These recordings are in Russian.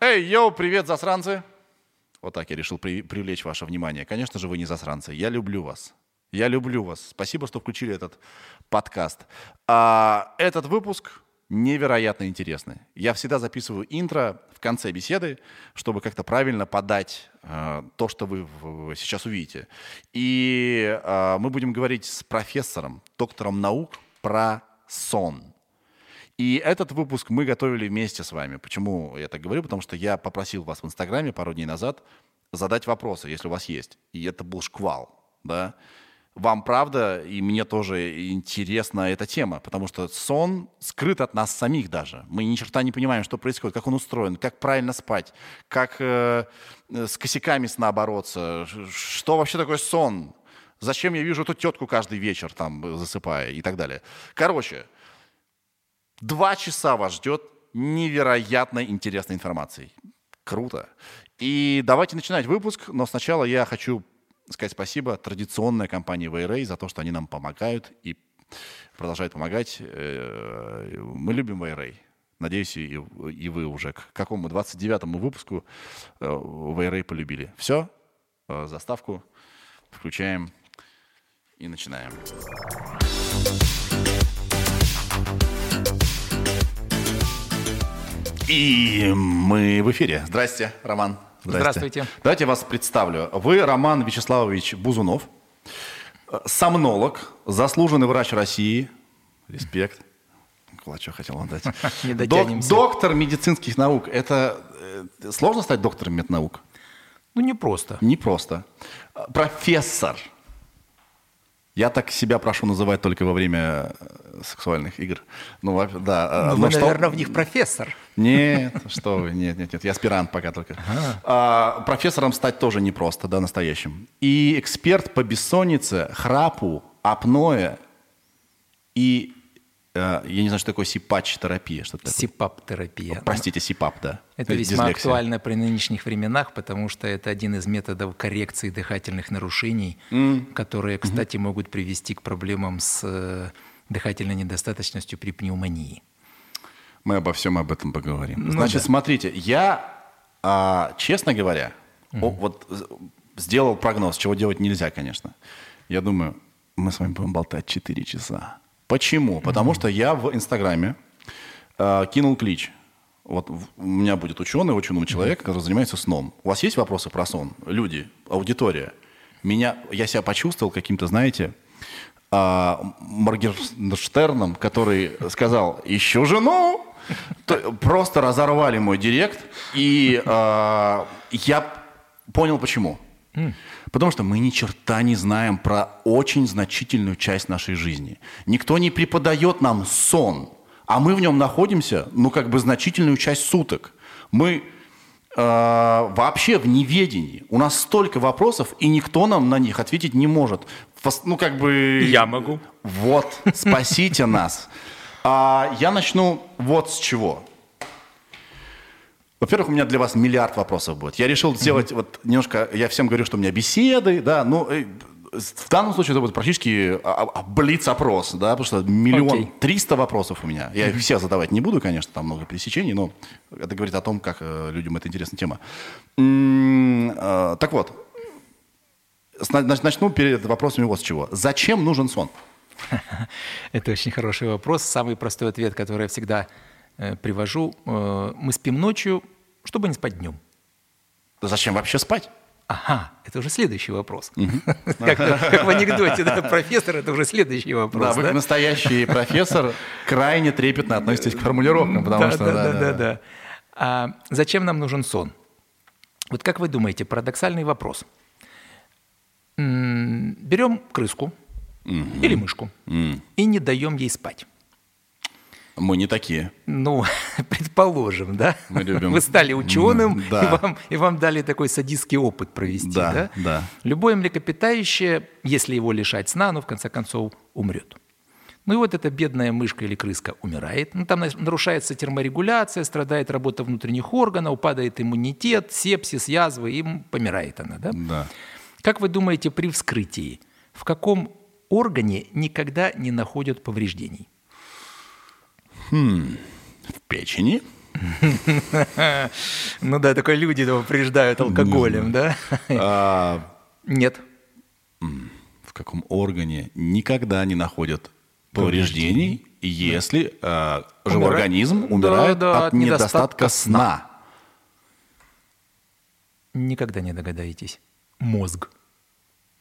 Эй, йоу, привет, засранцы! Вот так я решил при- привлечь ваше внимание. Конечно же, вы не засранцы. Я люблю вас. Я люблю вас. Спасибо, что включили этот подкаст. А, этот выпуск невероятно интересный. Я всегда записываю интро в конце беседы, чтобы как-то правильно подать э, то, что вы в- сейчас увидите. И э, мы будем говорить с профессором, доктором наук про сон. И этот выпуск мы готовили вместе с вами. Почему я так говорю? Потому что я попросил вас в Инстаграме пару дней назад задать вопросы, если у вас есть. И это был шквал, да. Вам правда, и мне тоже интересна эта тема, потому что сон скрыт от нас самих даже. Мы ни черта не понимаем, что происходит, как он устроен, как правильно спать, как э, э, с косяками сна бороться, что вообще такое сон, зачем я вижу эту тетку каждый вечер, там, засыпая и так далее. Короче, Два часа вас ждет невероятно интересной информацией. Круто. И давайте начинать выпуск, но сначала я хочу сказать спасибо традиционной компании Вейрей за то, что они нам помогают и продолжают помогать. Э, Мы любим Вейрей. Надеюсь, и, и вы уже к какому 29-му выпуску Вейрей полюбили. Все, э, заставку включаем и начинаем. И мы в эфире. Здрасте, Роман. Здравствуйте. Давайте я вас представлю. Вы Роман Вячеславович Бузунов, сомнолог, заслуженный врач России. Респект. Кулачок хотел вам дать. Не Док- дотянемся. доктор медицинских наук. Это э, сложно стать доктором меднаук? Ну, не просто. Непросто. Э, Профессор. Я так себя прошу называть только во время э, сексуальных игр. Ну, да. э, Ну, но вы, что- наверное, в них профессор. нет, что вы, нет, нет, нет, я аспирант пока только. А, профессором стать тоже непросто, да, настоящим. И эксперт по бессоннице, храпу, апное и, я не знаю, что такое сипач-терапия. Что? Сипап-терапия. Простите, сипап, да. Это Э, весьма дислексия. актуально при нынешних временах, потому что это один из методов коррекции дыхательных нарушений, которые, кстати, могут привести к проблемам с э, дыхательной недостаточностью при пневмонии. Мы обо всем об этом поговорим. Ну Значит, да. смотрите, я, а, честно говоря, о, вот сделал прогноз, чего делать нельзя, конечно. Я думаю, мы с вами будем болтать 4 часа. Почему? Потому что я в Инстаграме а, кинул клич. Вот у меня будет ученый, очень умный человек, который занимается сном. У вас есть вопросы про сон? Люди, аудитория. Меня, я себя почувствовал каким-то, знаете, а, Моргенштерном, который сказал, ищу жену. То- Просто разорвали мой директ, и а, я понял почему. Потому что мы ни черта не знаем про очень значительную часть нашей жизни. Никто не преподает нам сон, а мы в нем находимся, ну, как бы значительную часть суток. Мы э, вообще в неведении. У нас столько вопросов, и никто нам на них ответить не может. Ну, как бы... Я могу. Вот, спасите нас. А, я начну вот с чего. Во-первых, у меня для вас миллиард вопросов будет. Я решил сделать вот немножко, я всем говорю, что у меня беседы, да, ну, э, в данном случае это будет практически а, а, блиц-опрос, да, потому что миллион триста вопросов у меня. Я их все задавать не буду, конечно, там много пересечений, но это говорит о том, как э, людям это интересная тема. Э, так вот, начну перед вопросами вот с чего. Зачем нужен сон? Это очень хороший вопрос. Самый простой ответ, который я всегда привожу. Э, мы спим ночью, чтобы не спать днем. Зачем вообще спать? Ага, это уже следующий вопрос. Как в анекдоте, да, профессор, это уже следующий Да, вопрос. вы да? настоящий профессор крайне трепетно относитесь к формулировкам, потому что... да, да, да, да. А зачем нам нужен сон? Вот как вы думаете, парадоксальный вопрос. Берем крыску или мышку и не даем ей спать. Мы не такие. Ну, предположим, да? Мы любим. Вы стали ученым, да. и, вам, и вам дали такой садистский опыт провести, Да, да? да. Любое млекопитающее, если его лишать сна, оно в конце концов умрет. Ну и вот эта бедная мышка или крыска умирает. Ну, там на- нарушается терморегуляция, страдает работа внутренних органов, падает иммунитет, сепсис, язвы, и помирает она, да? Да. Как вы думаете, при вскрытии, в каком органе никогда не находят повреждений? В печени? Ну да, только люди его приждают алкоголем, да? А, Нет. в каком органе никогда не находят повреждений, если а, живой организм умирает от недостатка сна. Никогда не догадаетесь. Мозг.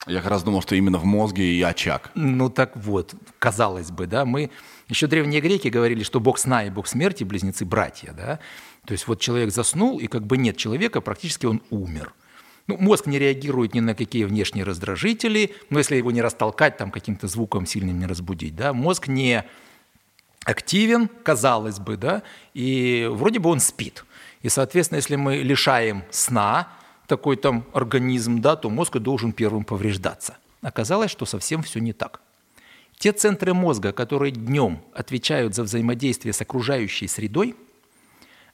Я как раз думал, что именно в мозге и очаг. Ну так вот, казалось бы, да, мы... Еще древние греки говорили, что бог сна и бог смерти – близнецы-братья, да. То есть вот человек заснул, и как бы нет человека, практически он умер. Ну, мозг не реагирует ни на какие внешние раздражители, но если его не растолкать, там каким-то звуком сильным не разбудить, да, мозг не активен, казалось бы, да, и вроде бы он спит. И, соответственно, если мы лишаем сна такой там организм, да, то мозг должен первым повреждаться. Оказалось, что совсем все не так. Те центры мозга, которые днем отвечают за взаимодействие с окружающей средой,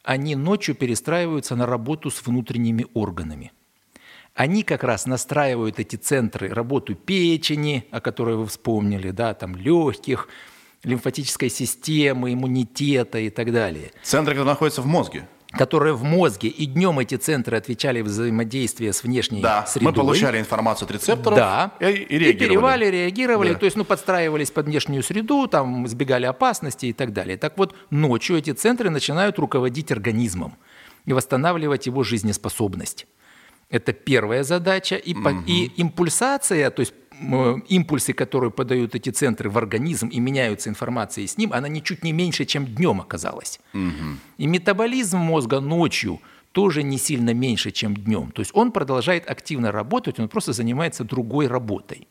они ночью перестраиваются на работу с внутренними органами. Они как раз настраивают эти центры, работу печени, о которой вы вспомнили, да, там легких, лимфатической системы, иммунитета и так далее Центры, которые находятся в мозге. Которые в мозге, и днем эти центры отвечали в взаимодействии с внешней Да, средой. мы получали информацию от рецепторов да, и, и реагировали. перевали, реагировали, Да. то есть ну, подстраивались под внешнюю среду, там, избегали опасности и так далее. Так вот, ночью эти центры начинают руководить организмом и восстанавливать его жизнеспособность. Это первая задача. И, по- и импульсация, то есть импульсы, которые подают эти центры в организм и меняются информацией с ним, она ничуть не меньше, чем днем оказалась. И метаболизм мозга ночью тоже не сильно меньше, чем днем. То есть он продолжает активно работать, он просто занимается другой работой.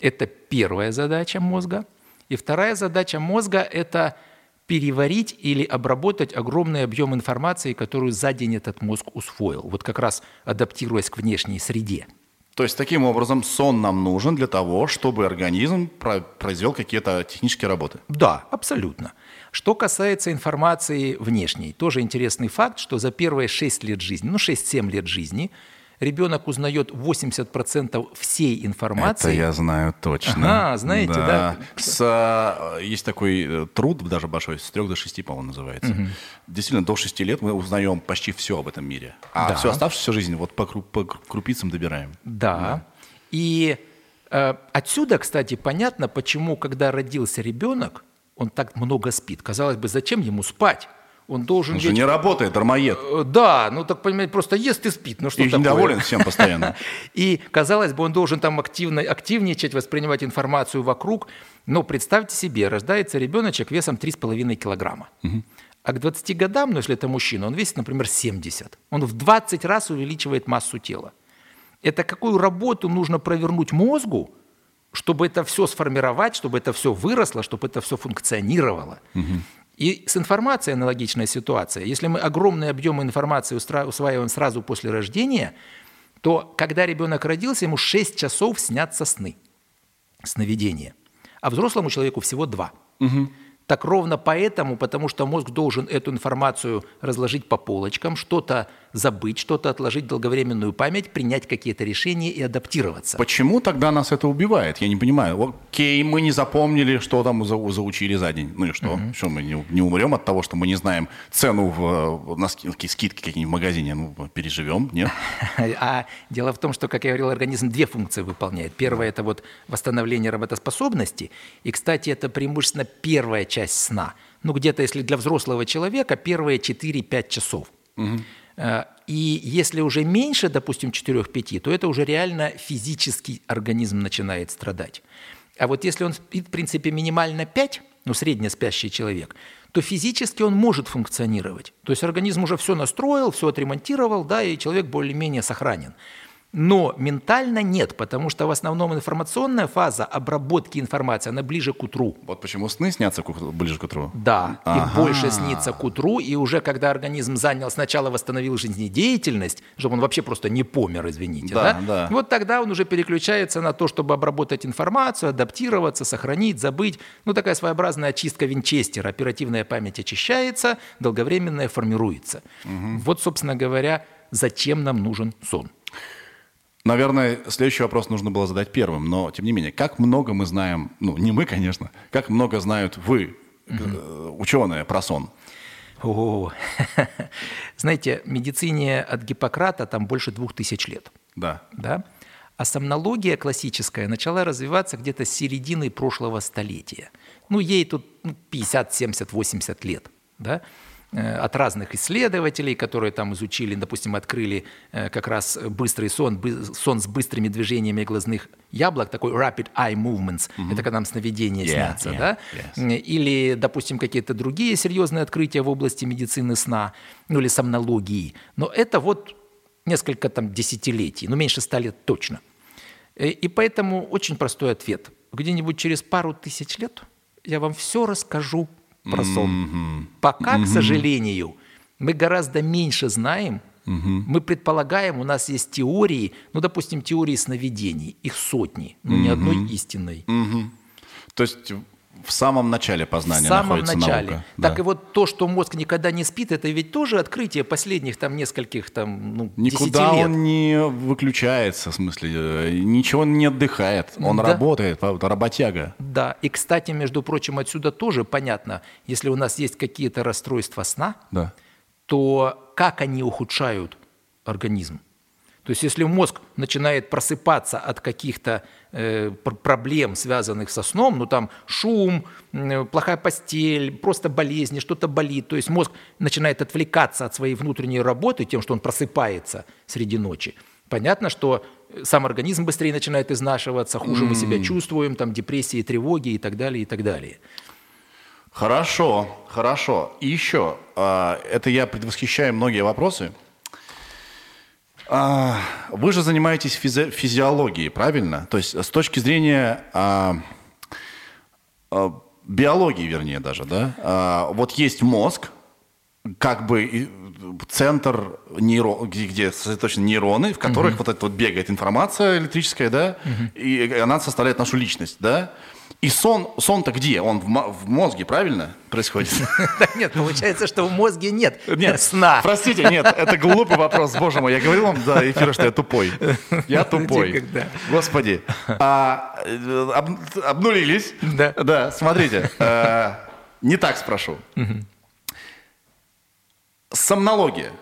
Это первая задача мозга. И вторая задача мозга – это переварить или обработать огромный объем информации, которую за день этот мозг усвоил, вот как раз адаптируясь к внешней среде. То есть таким образом сон нам нужен для того, чтобы организм про- произвел какие-то технические работы. Да, абсолютно. Что касается информации внешней, тоже интересный факт, что за первые 6 лет жизни, ну 6-7 лет жизни, ребенок узнает 80% всей информации. Это я знаю точно. Ага, знаете, да? С, а, есть такой э, труд, даже большой, с 3 до 6, по-моему, называется. Действительно, до 6 лет мы узнаем почти все об этом мире. А Да. всю оставшуюся жизнь вот по, по крупицам добираем. Да. И э, отсюда, кстати, понятно, почему, когда родился ребенок, он так много спит. Казалось бы, зачем ему спать? Он должен Он же лечь- не работает, дармоед. Э, Да, ну так понимаете, просто ест и спит. Ну что И такое? недоволен всем постоянно. И, казалось бы, он должен там активно, активничать, воспринимать информацию вокруг. Но представьте себе, рождается ребеночек весом 3,5 килограмма. А к 20 годам, ну если это мужчина, он весит, например, 70. Он в 20 раз увеличивает массу тела. Это какую работу нужно провернуть мозгу, чтобы это все сформировать, чтобы это все выросло, чтобы это все функционировало. И с информацией аналогичная ситуация. Если мы огромные объемы информации усваиваем сразу после рождения, то когда ребенок родился, ему 6 часов снятся сны, сновидения. А взрослому человеку всего 2. Так ровно поэтому, потому что мозг должен эту информацию разложить по полочкам, что-то забыть, что-то отложить в долговременную память, принять какие-то решения и адаптироваться. Почему тогда нас это убивает? Я не понимаю. Окей, мы не запомнили, что там за- заучили за день. Ну и что? Что мы не, не умрем от того, что мы не знаем цену в, на скидки, скидки какие-нибудь в магазине? Ну, переживем, нет? А дело в том, что, как я говорил, организм две функции выполняет. Первая – это вот восстановление работоспособности. И, кстати, это преимущественно первая часть сна. Ну, где-то, если для взрослого человека, первые 4-5 часов. Э, И если уже меньше, допустим, 4-5, то это уже реально физический организм начинает страдать. А вот если он спит, в принципе, минимально 5, ну, среднеспящий человек, то физически он может функционировать. То есть организм уже все настроил, все отремонтировал, да, и человек более-менее сохранен. Но ментально нет, потому что в основном информационная фаза обработки информации, она ближе к утру. Вот почему сны снятся ближе к утру. Да, Ага. их больше снится к утру, и уже когда организм занял, сначала восстановил жизнедеятельность, чтобы он вообще просто не помер, извините, Да, да, да. вот тогда он уже переключается на то, чтобы обработать информацию, адаптироваться, сохранить, забыть. Ну, такая своеобразная очистка винчестера, оперативная память очищается, долговременная формируется. Вот, собственно говоря, зачем нам нужен сон. Наверное, следующий вопрос нужно было задать первым, но тем не менее, как много мы знаем, ну не мы, конечно, как много знают вы, э, ученые, про сон? О, знаете, медицине от Гиппократа там больше двух тысяч лет. Да. Да? А сомнология классическая начала развиваться где-то с середины прошлого столетия. Ну, ей тут ну, 50, 70, 80 лет. Да? Э, от разных исследователей, которые там изучили, допустим, открыли э, как раз быстрый сон, сон с быстрыми движениями глазных яблок, такой rapid eye movements, mm-hmm. это когда нам сновидения yeah, снятся, yeah, да? Yes. Или, допустим, какие-то другие серьезные открытия в области медицины сна, ну или сомнологии. Но это вот несколько там десятилетий, ну меньше ста лет точно. Э, и поэтому очень простой ответ. Где-нибудь через пару тысяч лет я вам все расскажу про сон. Mm-hmm. Пока, mm-hmm. к сожалению, мы гораздо меньше знаем. Мы предполагаем, у нас есть теории, ну, допустим, теории сновидений, их сотни, но ни одной истинной. То есть в самом начале познания В самом находится начале. наука. Так да. и вот то, что мозг никогда не спит, это ведь тоже открытие последних там нескольких там ну, Никуда лет. он не выключается, в смысле, э, ничего он не отдыхает, он Да. работает, работяга. Да, и, кстати, между прочим, отсюда тоже понятно, если у нас есть какие-то расстройства сна, Да. то как они ухудшают организм? То есть если мозг начинает просыпаться от каких-то э, пр- проблем, связанных со сном, ну там шум, м, плохая постель, просто болезни, что-то болит, то есть мозг начинает отвлекаться от своей внутренней работы тем, что он просыпается среди ночи. Понятно, что сам организм быстрее начинает изнашиваться, хуже мы себя чувствуем, там депрессии, тревоги и так далее, и так далее. Хорошо, хорошо. И еще, а, это я предвосхищаю многие вопросы. А, Вы же занимаетесь физи- физиологией, правильно? То есть с точки зрения а, а, биологии, вернее, даже, да? А, Вот есть мозг, как бы центр нейро, где, где сосредоточены нейроны, в которых вот эта вот бегает информация электрическая, да, и она составляет нашу личность, да. И сон, сон-то где? Он в, в мозге, правильно происходит? Да Нет, получается, что в мозге нет, сна. Простите, нет, это глупый вопрос, боже мой. Я говорил вам до эфира, что я тупой. Я тупой. Господи. А, э, об- обнулились. Да. Да, смотрите. э, Не так спрошу. Сомнология.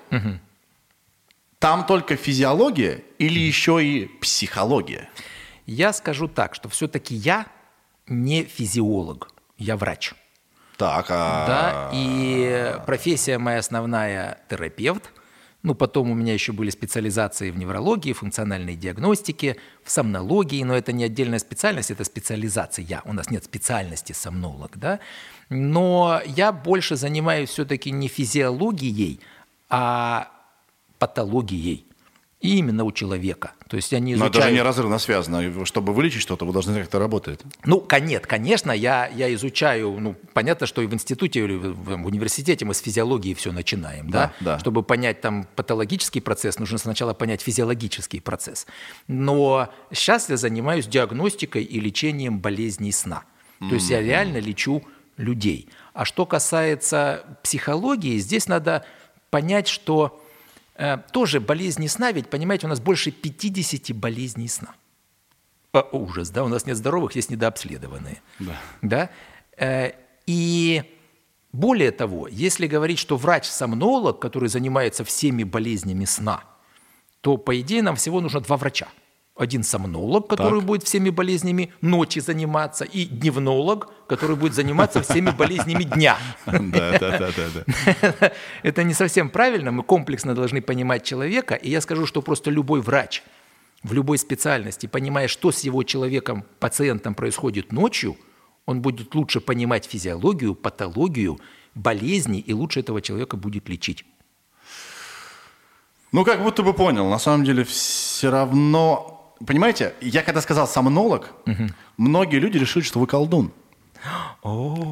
Там только физиология или еще и психология? Я скажу так, что все-таки я не физиолог, я врач. Так, а... Да, и профессия моя основная терапевт. Ну, потом у меня еще были специализации в неврологии, функциональной диагностике, в сомнологии, но это не отдельная специальность, это специализация. У нас нет специальности сомнолог, да. Но я больше занимаюсь все-таки не физиологией, а патологией. И именно у человека. То есть я не Но это же неразрывно связано. Чтобы вылечить что-то, вы должны знать, как это работает. Ну, конец, конечно, я, я изучаю, ну, понятно, что и в институте или в, университете мы с физиологии все начинаем, да? Да, да. Чтобы понять там патологический процесс, нужно сначала понять физиологический процесс. Но сейчас я занимаюсь диагностикой и лечением болезней сна. То есть я реально лечу людей. А что касается психологии, здесь надо понять, что тоже болезни сна, ведь, понимаете, у нас больше 50 болезней сна. А, ужас, да, у нас нет здоровых, есть недообследованные. Да. Да? Э, И более того, если говорить, что врач-сомнолог, который занимается всеми болезнями сна, то, по идее, нам всего нужно два врача. Один сомнолог, который Так. будет всеми болезнями ночи заниматься, и дневнолог, который будет заниматься всеми болезнями дня. Да, да, да, да, да. Это не совсем правильно, мы комплексно должны понимать человека, и я скажу, что просто любой врач в любой специальности, понимая, что с его человеком, пациентом происходит ночью, он будет лучше понимать физиологию, патологию, болезни, и лучше этого человека будет лечить. Ну, как будто бы понял. На самом деле все равно... Понимаете, я когда сказал сомнолог, многие люди решили, что вы колдун.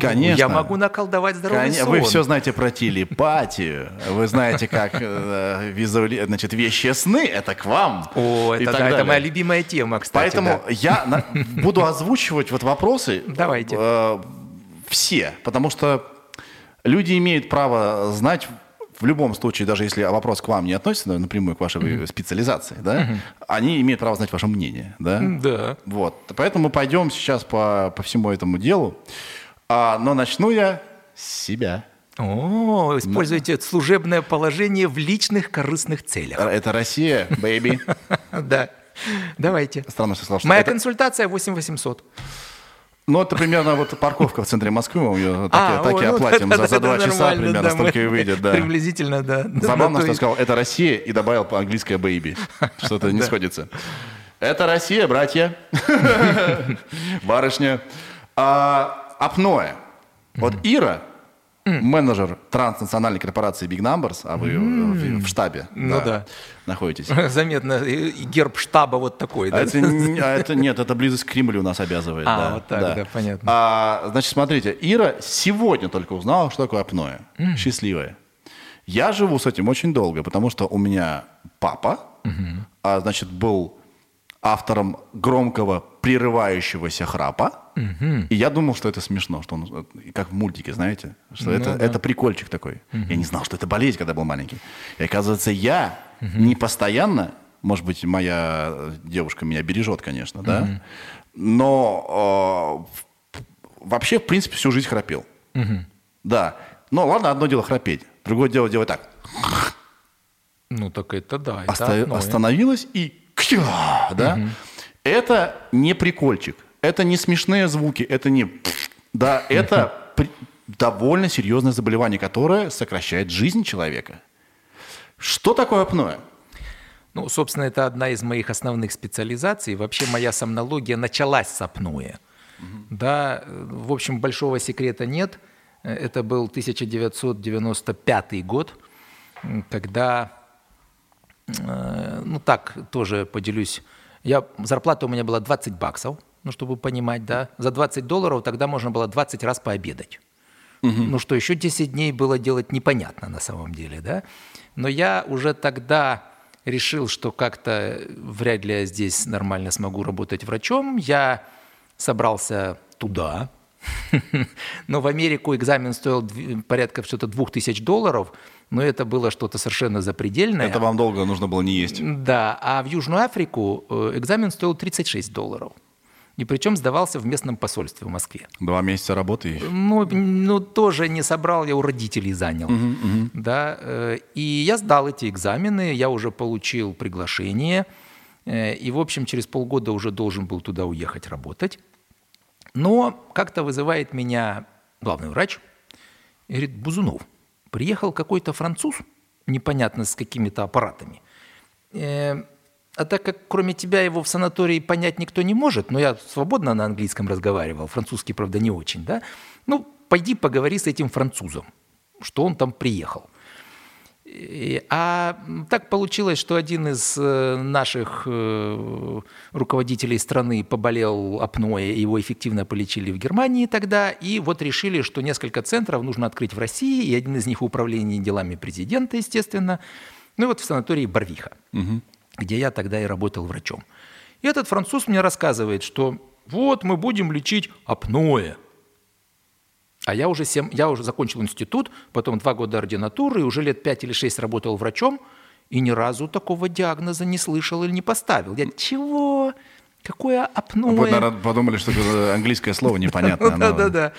Конечно. Я могу наколдовать здоровый Коне- сон. Вы все знаете про телепатию, вы знаете, как э, визуали... Значит, вещи сны — это к вам. О, это, да, это моя любимая тема, кстати. Поэтому да. я на- буду озвучивать вот вопросы Давайте. э, все, потому что люди имеют право знать в любом случае, даже если вопрос к вам не относится напрямую к вашей специализации, да, они имеют право знать ваше мнение, да. Да. Вот, поэтому мы пойдем сейчас по, по всему этому делу. А, но начну я с себя. О, используете служебное положение в личных корыстных целях. Это Россия, бэйби. Да. Давайте. Странно, что что Моя консультация 8800. Ну, это примерно вот парковка в центре Москвы, мы ее А, так и ой, ну, оплатим это- за, два часа примерно, да, столько и выйдет, да. Приблизительно, да. Забавно, что сказал, это Россия, и добавил по-английское бэйби. Что-то не сходится. Это Россия, братья. Барышня. А, Апноэ. Вот Ира, менеджер транснациональной корпорации Big Numbers, а вы в, в штабе Ну да. находитесь. Заметно, и- герб штаба вот такой, да? А это, не- а это нет, это близость к Кремлю нас обязывает. А, да, вот так, да, понятно. А, значит, смотрите, Ира сегодня только узнала, что такое апноэ. Счастливая. Я живу с этим очень долго, потому что у меня папа, а, значит, был автором громкого прерывающегося храпа. И я думал, что это смешно, что он, э, как в мультике, знаете, что это, это прикольчик такой. Я не знал, что это болезнь, когда был маленький. И оказывается, я не постоянно, может быть, моя девушка меня бережет, конечно, да, но э, вообще, в принципе, всю жизнь храпел. Да. Ну, ладно, одно дело храпеть, другое дело делать так. Ну, так это да. это Оста- апноэ. остановилась и да? Это не прикольчик, это не смешные звуки, это не да, это довольно серьезное заболевание, которое сокращает жизнь человека. Что такое апноэ? Ну, собственно, это одна из моих основных специализаций. Вообще моя сомнология началась с апноэ. Да, э, в общем, большого секрета нет. Это был 1995 год, когда, э, ну так, тоже поделюсь, я, зарплата у меня была 20 баксов, ну, чтобы понимать, да. За 20 долларов тогда можно было 20 раз пообедать. Ну, что еще 10 дней было делать непонятно на самом деле, да. Но я уже тогда решил, что как-то вряд ли я здесь нормально смогу работать врачом. Я собрался туда, но в Америку экзамен стоил порядка что-то 2000 долларов, но это было что-то совершенно запредельное. Это вам долго нужно было не есть. Да, а в Южную Африку э, экзамен стоил 36 долларов. И причем сдавался в местном посольстве в Москве. Два месяца работы. Ну, ну, тоже не собрал, я у родителей занял. Да, э, и я сдал эти экзамены, я уже получил приглашение. э, И, в общем, через полгода уже должен был туда уехать работать. Но как-то вызывает меня главный врач и говорит, Бузунов, приехал какой-то француз, непонятно с какими-то аппаратами. Э, А так как кроме тебя его в санатории понять никто не может, но я свободно на английском разговаривал, французский, правда, не очень, да? Ну, пойди поговори с этим французом, что он там приехал. А так получилось, что один из э, наших э, руководителей страны поболел апноэ, его эффективно полечили в Германии тогда, и вот решили, что несколько центров нужно открыть в России, и один из них управление делами президента, естественно, ну и вот в санатории Барвиха, где я тогда и работал врачом. И этот француз мне рассказывает, что вот мы будем лечить апноэ. А я уже, семь, я уже закончил институт, потом два года ординатуры, и уже лет пять или шесть работал врачом, и ни разу такого диагноза не слышал или не поставил. Я, чего? Какое апноэ? Вы, наверное, подумали, что это английское слово непонятное. Да-да-да.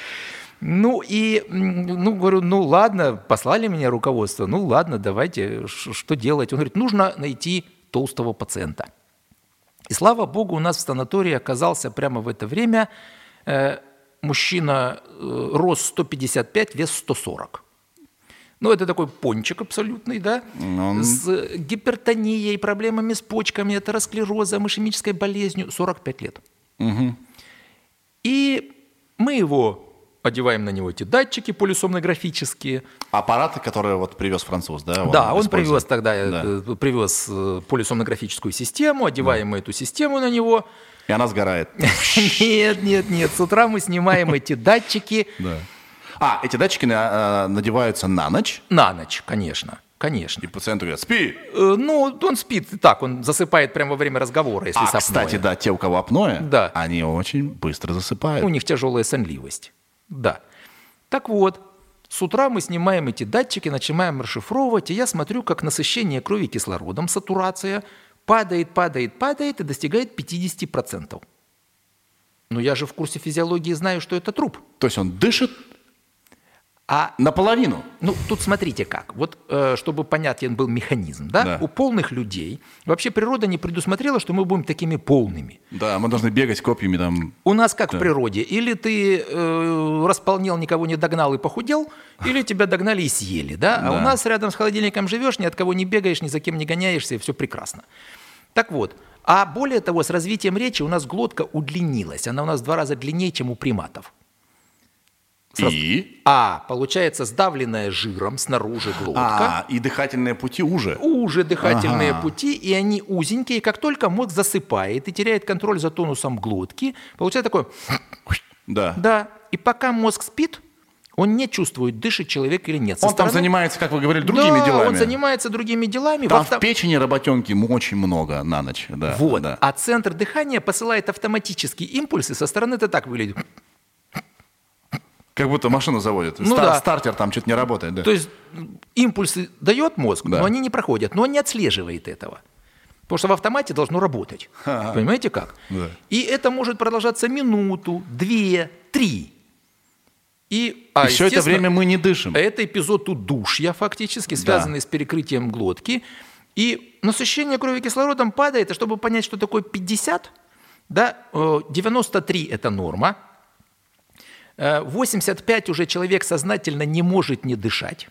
Ну и, ну, говорю, ну ладно, послали меня руководство, ну ладно, давайте, что делать? Он говорит, нужно найти толстого пациента. И слава богу, у нас в санатории оказался прямо в это время э, мужчина, э, рост 155, вес 140. Ну, это такой пончик абсолютный, да, Ну, с гипертонией, проблемами с почками, атеросклерозом, ишемической болезнью, 45 лет. И мы его одеваем на него эти датчики полисомнографические. Аппараты, которые вот привез француз, да? да, он привез тогда Да. э, привез э, полисомнографическую систему, одеваем мы эту систему на него. И она сгорает. Нет, нет, нет. С утра мы снимаем эти датчики Да. А, эти датчики э, надеваются на ночь, на ночь, конечно. Конечно. и пациенту говорят, спи. Э, Ну, он спит так, он засыпает прямо во время разговора, если А, с апноэ. кстати, да, те, у кого апноэ, Да. они очень быстро засыпают. У них тяжелая сонливость. Да. Так вот, с утра мы снимаем эти датчики, начинаем расшифровывать, и я смотрю, как насыщение крови кислородом, сатурация, падает, падает, падает и достигает 50%. Но я же в курсе физиологии знаю, что это труп. То есть он дышит, А Наполовину. ну, тут смотрите как. Вот, э, чтобы понятен был механизм, да? Да. У полных людей вообще природа не предусмотрела, что мы будем такими полными. Да, мы должны бегать копьями там. У нас как в природе. Или ты э, располнел, никого не догнал и похудел, или тебя догнали и съели, да? А Да. у нас рядом с холодильником живешь, ни от кого не бегаешь, ни за кем не гоняешься, и все прекрасно. Так вот, а более того, с развитием речи у нас глотка удлинилась. Она у нас в два раза длиннее, чем у приматов. Сразу. И? А, получается, сдавленная жиром снаружи глотка. А, и дыхательные пути уже. уже дыхательные Ага. пути, и они узенькие. Как только мозг засыпает и теряет контроль за тонусом глотки, получается такое Да. «да». И пока мозг спит, он не чувствует, дышит человек или нет. Со Он там стороны- занимается, как вы говорили, другими да, делами. он занимается другими делами. Там В в авто- печени работенки очень много на ночь. Да, Вот. да. А центр дыхания посылает автоматические импульсы. Со стороны это так выглядит. Как будто машину заводят. Ну Стар- да. Стартер там что-то не работает. Да. То есть импульсы дает мозг, Да. но они не проходят, но он не отслеживает этого. Потому что в автомате должно работать. Понимаете как? Да. И это может продолжаться минуту, две, три. И, а, все это время мы не дышим. Это эпизод удушья фактически, связанный с перекрытием глотки. И насыщение крови кислородом падает, и чтобы понять, что такое 50, да, э, 93 – это норма, Э, 85 уже человек сознательно не может не дышать.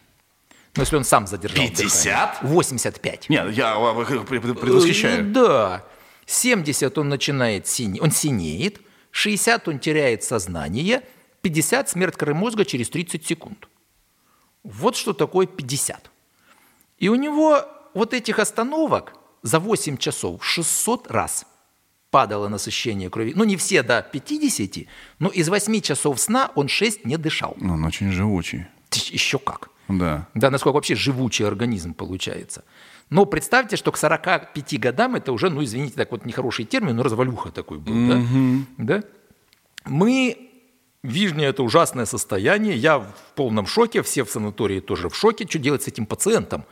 Ну, если он сам задержал 50? дыхание. 85. Нет, я а, пред- предвосхищаю. Э, Да. 70 он начинает сине, он синеет, 60 он теряет сознание, 50 смерть коры мозга через 30 секунд. Вот что такое 50. И у него вот этих остановок за 8 часов 600 раз падало насыщение крови. Ну, не все до 50, но из 8 часов сна он 6 не дышал. Ну, он очень живучий. Еще как. Да. Да, насколько вообще живучий организм получается. Но представьте, что к 45 годам это уже, ну, извините, так вот нехороший термин, но развалюха такой был, да? да? Мы, Вижня – это ужасное состояние, я в полном шоке, все в санатории тоже в шоке, что делать с этим пациентом?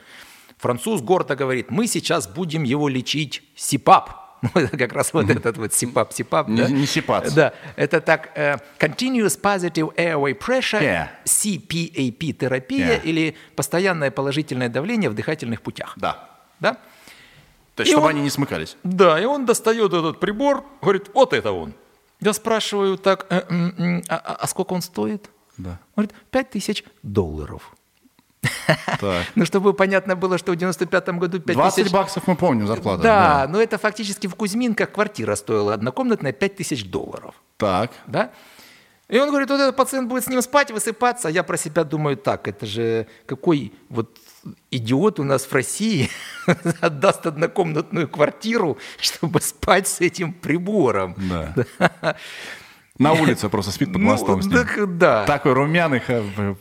Француз гордо говорит, мы сейчас будем его лечить СИПАП. Ну, это как раз вот этот вот СИПАП, СИПАП, Не- да? не сипац. Да, это так, э, Continuous Positive Airway Pressure, Yeah. CPAP-терапия Yeah. или постоянное положительное давление в дыхательных путях. Да. Да? То есть, И чтобы он- они не смыкались. Да, и он достает этот прибор, говорит, вот это он. Я спрашиваю так, «Э, а, а- а сколько он стоит? Да. Говорит, 5 тысяч долларов. Ну, чтобы понятно было, что в 95 году 5 20 тысяч... баксов мы помним зарплату. Да, но это фактически в Кузьминках квартира стоила однокомнатная 5 тысяч долларов. Так. Да? И он говорит, вот этот пациент будет с ним спать, высыпаться. А я про себя думаю, так, это же какой вот идиот у нас в России отдаст однокомнатную квартиру, чтобы спать с этим прибором. Да. На улице просто спит под Ну, мостом с ним. так да. Такой румяный.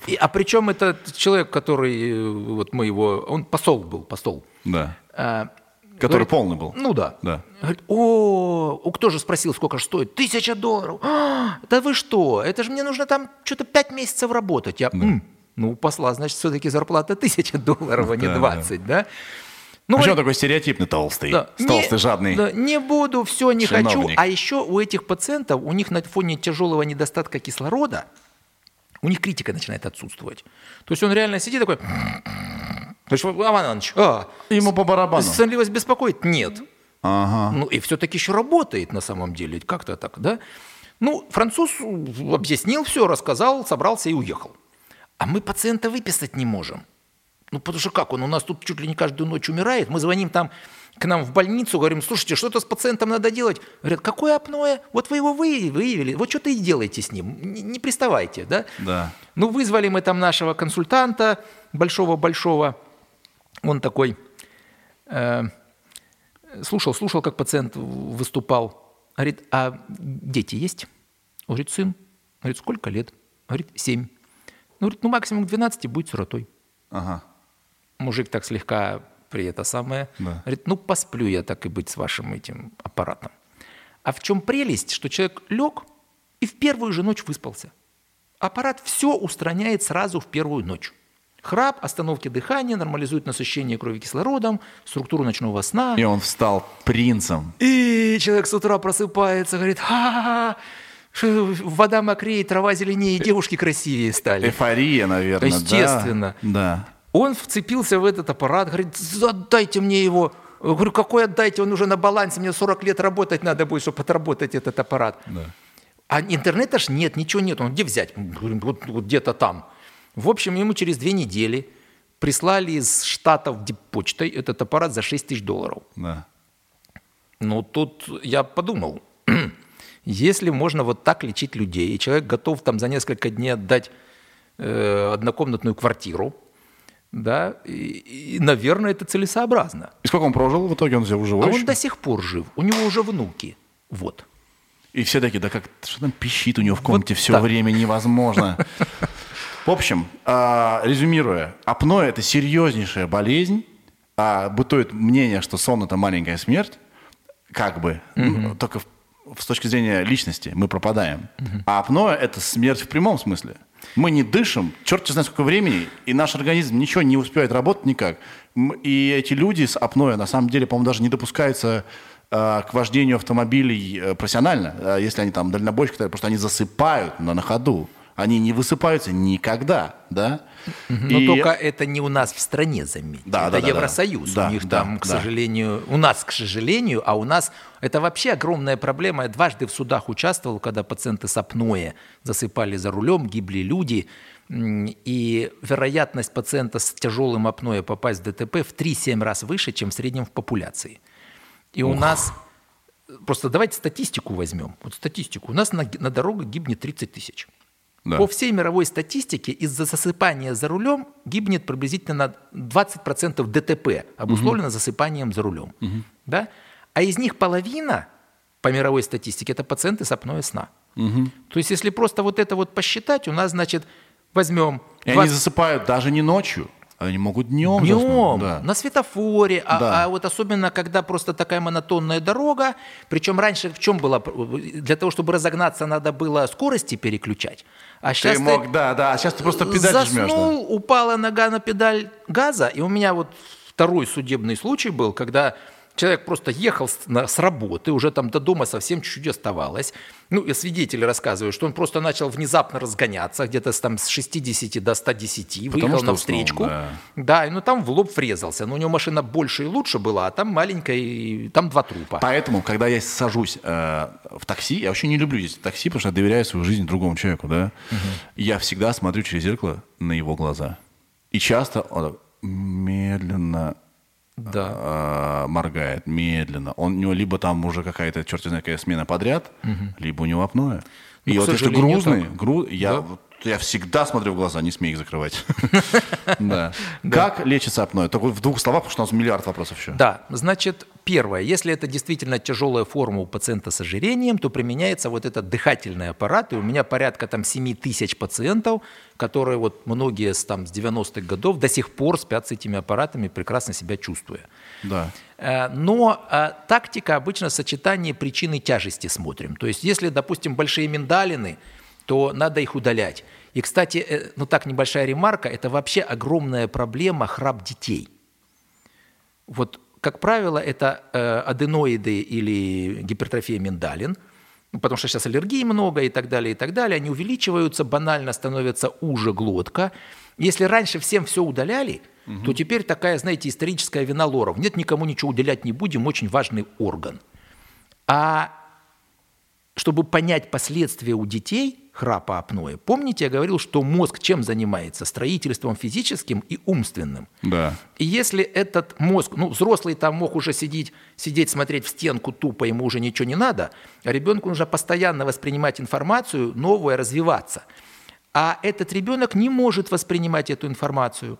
И- а причем это человек, который, э, вот мы его, он посол был, посол. Да. А, Который говорит, полный был. Ну да. Да. Говорит, о, кто же спросил, сколько же стоит? Тысяча долларов. «А, да вы что? Это же мне нужно там что-то пять месяцев работать. Я, «М, ну, у посла, значит, все-таки зарплата тысяча долларов, а не Да, да. 20, да? Ну, Причем говорит, такой стереотипный толстый. да, толстый, не, жадный. да, не буду, все, не хочу. Чиновник. А еще у этих пациентов, у них на фоне тяжелого недостатка кислорода, у них критика начинает отсутствовать. То есть он реально сидит такой... То есть, Иван Иванович, а, Ему по барабану. сонливость беспокоит? Нет. Ага. Ну и все-таки еще работает на самом деле, как-то так, да? Ну, француз объяснил все, рассказал, собрался и уехал. А мы пациента выписать не можем. Ну, потому что как он? У нас тут чуть ли не каждую ночь умирает. Мы звоним там к нам в больницу, говорим, слушайте, что-то с пациентом надо делать. Говорят, какое апноэ? Вот вы его вы- выявили, вот что-то и делайте с ним. Не, не приставайте, да? Да. Ну, вызвали мы там нашего консультанта, большого-большого. Он такой, э, слушал, слушал, как пациент выступал. Говорит, а дети есть? Говорит, сын. Говорит, сколько лет? Говорит, семь. Ну, говорит, ну, максимум к 12 будет сиротой. Ага. Мужик так слегка при это самое. Да. Говорит, ну, посплю я так и быть с вашим этим аппаратом. А в чем прелесть, что человек лег и в первую же ночь выспался. Аппарат все устраняет сразу в первую ночь. Храп, остановки дыхания, нормализует насыщение крови кислородом, структуру ночного сна. И он встал принцем. И человек с утра просыпается, говорит, ха Что Вода мокрее, трава зеленее, девушки красивее стали. Эйфория, наверное? Естественно. Да. Он вцепился в этот аппарат, говорит, отдайте мне его. Я говорю, какой отдайте, он уже на балансе, мне 40 лет работать надо будет, чтобы отработать этот аппарат. Да. А интернета ж нет, ничего нет. Он где взять? Говорим, Вот, вот где-то там. В общем, ему через две недели прислали из Штатов диппочтой этот аппарат за 6 тысяч долларов. Да. Ну, тут я подумал, если можно вот так лечить людей, и человек готов там за несколько дней отдать э, однокомнатную квартиру, да, и, и, наверное, это целесообразно. И сколько он прожил в итоге? Он уже А живой он еще? до сих пор жив, у него уже внуки. Вот. И все такие, да как, что там пищит у него в комнате все так. время, невозможно. В общем, а, резюмируя, апноэ – это серьезнейшая болезнь. А, бытует мнение, что сон – это маленькая смерть, как бы, ну, только с точки зрения личности мы пропадаем. А апноэ – это смерть в прямом смысле. Мы не дышим, черт знает сколько времени, и наш организм ничего не успевает работать никак. И эти люди с апноэ, на самом деле, по-моему, даже не допускаются э, к вождению автомобилей э, профессионально, э, если они там дальнобойщики, потому что они засыпают на, на ходу. Они не высыпаются никогда, да? Но И- только это не у нас в стране, заметьте. Да, это да. Евросоюз. Да, у них да, там, к да. сожалению, у нас, к сожалению, а у нас это вообще огромная проблема. Я дважды в судах участвовал, когда пациенты с апноэ засыпали за рулем, гибли люди. И вероятность пациента с тяжелым апноэ попасть в ДТП в 3-7 раз выше, чем в среднем в популяции. И у нас, просто давайте статистику возьмем. Вот статистику. У нас на, на дорогах гибнет 30 тысяч. Да. По всей мировой статистике из-за засыпания за рулем гибнет приблизительно 20% ДТП, обусловлено засыпанием за рулем. Да? А из них половина, по мировой статистике, это пациенты с апноэ сна. То есть если просто вот это вот посчитать, у нас, значит, возьмем... И они 20 засыпают даже не ночью, они могут днем. Днем, заснуть, да. на светофоре, а, Да. а вот особенно, когда просто такая монотонная дорога, причем раньше в чем было, для того, чтобы разогнаться, надо было скорости переключать, а Ты сейчас мог, да, да, а сейчас ты просто педаль жмешь. да. заснул, упала нога на педаль газа, и у меня вот второй судебный случай был, когда человек просто ехал с, на- с работы, уже там до дома совсем чуть-чуть оставалось. Ну, и свидетели рассказывают, что он просто начал внезапно разгоняться, где-то с, там с 60 до 110, выехал что на встречку. да. Да, и ну там в лоб врезался. Но у него машина больше и лучше была, а там маленькая, и там два трупа. Поэтому, когда я сажусь э, в такси, я вообще не люблю в такси, потому что я доверяю свою жизнь другому человеку, да. Я всегда смотрю через зеркало на его глаза. И часто он медленно Да. э, моргает, медленно. Он, у него либо там уже какая-то, черт знает, какая смена подряд, либо у него апноэ. И Ну, к вот если грузный, так. гру- я, Да. Я всегда смотрю в глаза, не смей их закрывать. Как лечится апноэ? Только в двух словах, потому что у нас миллиард вопросов еще. Да, значит, первое, если это действительно тяжелая форма у пациента с ожирением, то применяется вот этот дыхательный аппарат, и у меня порядка там 7 тысяч пациентов, которые вот многие с, там, с 90-х годов до сих пор спят с этими аппаратами, прекрасно себя чувствуя. Да. Э, Но э, тактика обычно сочетание причины тяжести смотрим. То есть, если, допустим, большие миндалины, то надо их удалять. И, кстати, э, ну так небольшая ремарка, это вообще огромная проблема храп детей. Вот, как правило, это э, аденоиды или гипертрофия миндалин, ну, потому что сейчас аллергии много и так далее, и так далее. Они увеличиваются, банально становится уже глотка. Если раньше всем все удаляли, то теперь такая, знаете, историческая вина лоров. Нет, никому ничего удалять не будем, очень важный орган. А чтобы понять последствия у детей храпа апноэ, помните, я говорил, что мозг чем занимается? Строительством физическим и умственным. Да. И если этот мозг, ну, взрослый там мог уже сидеть, сидеть, смотреть в стенку тупо, ему уже ничего не надо, а ребенку нужно постоянно воспринимать информацию, новую, развиваться. А этот ребенок не может воспринимать эту информацию,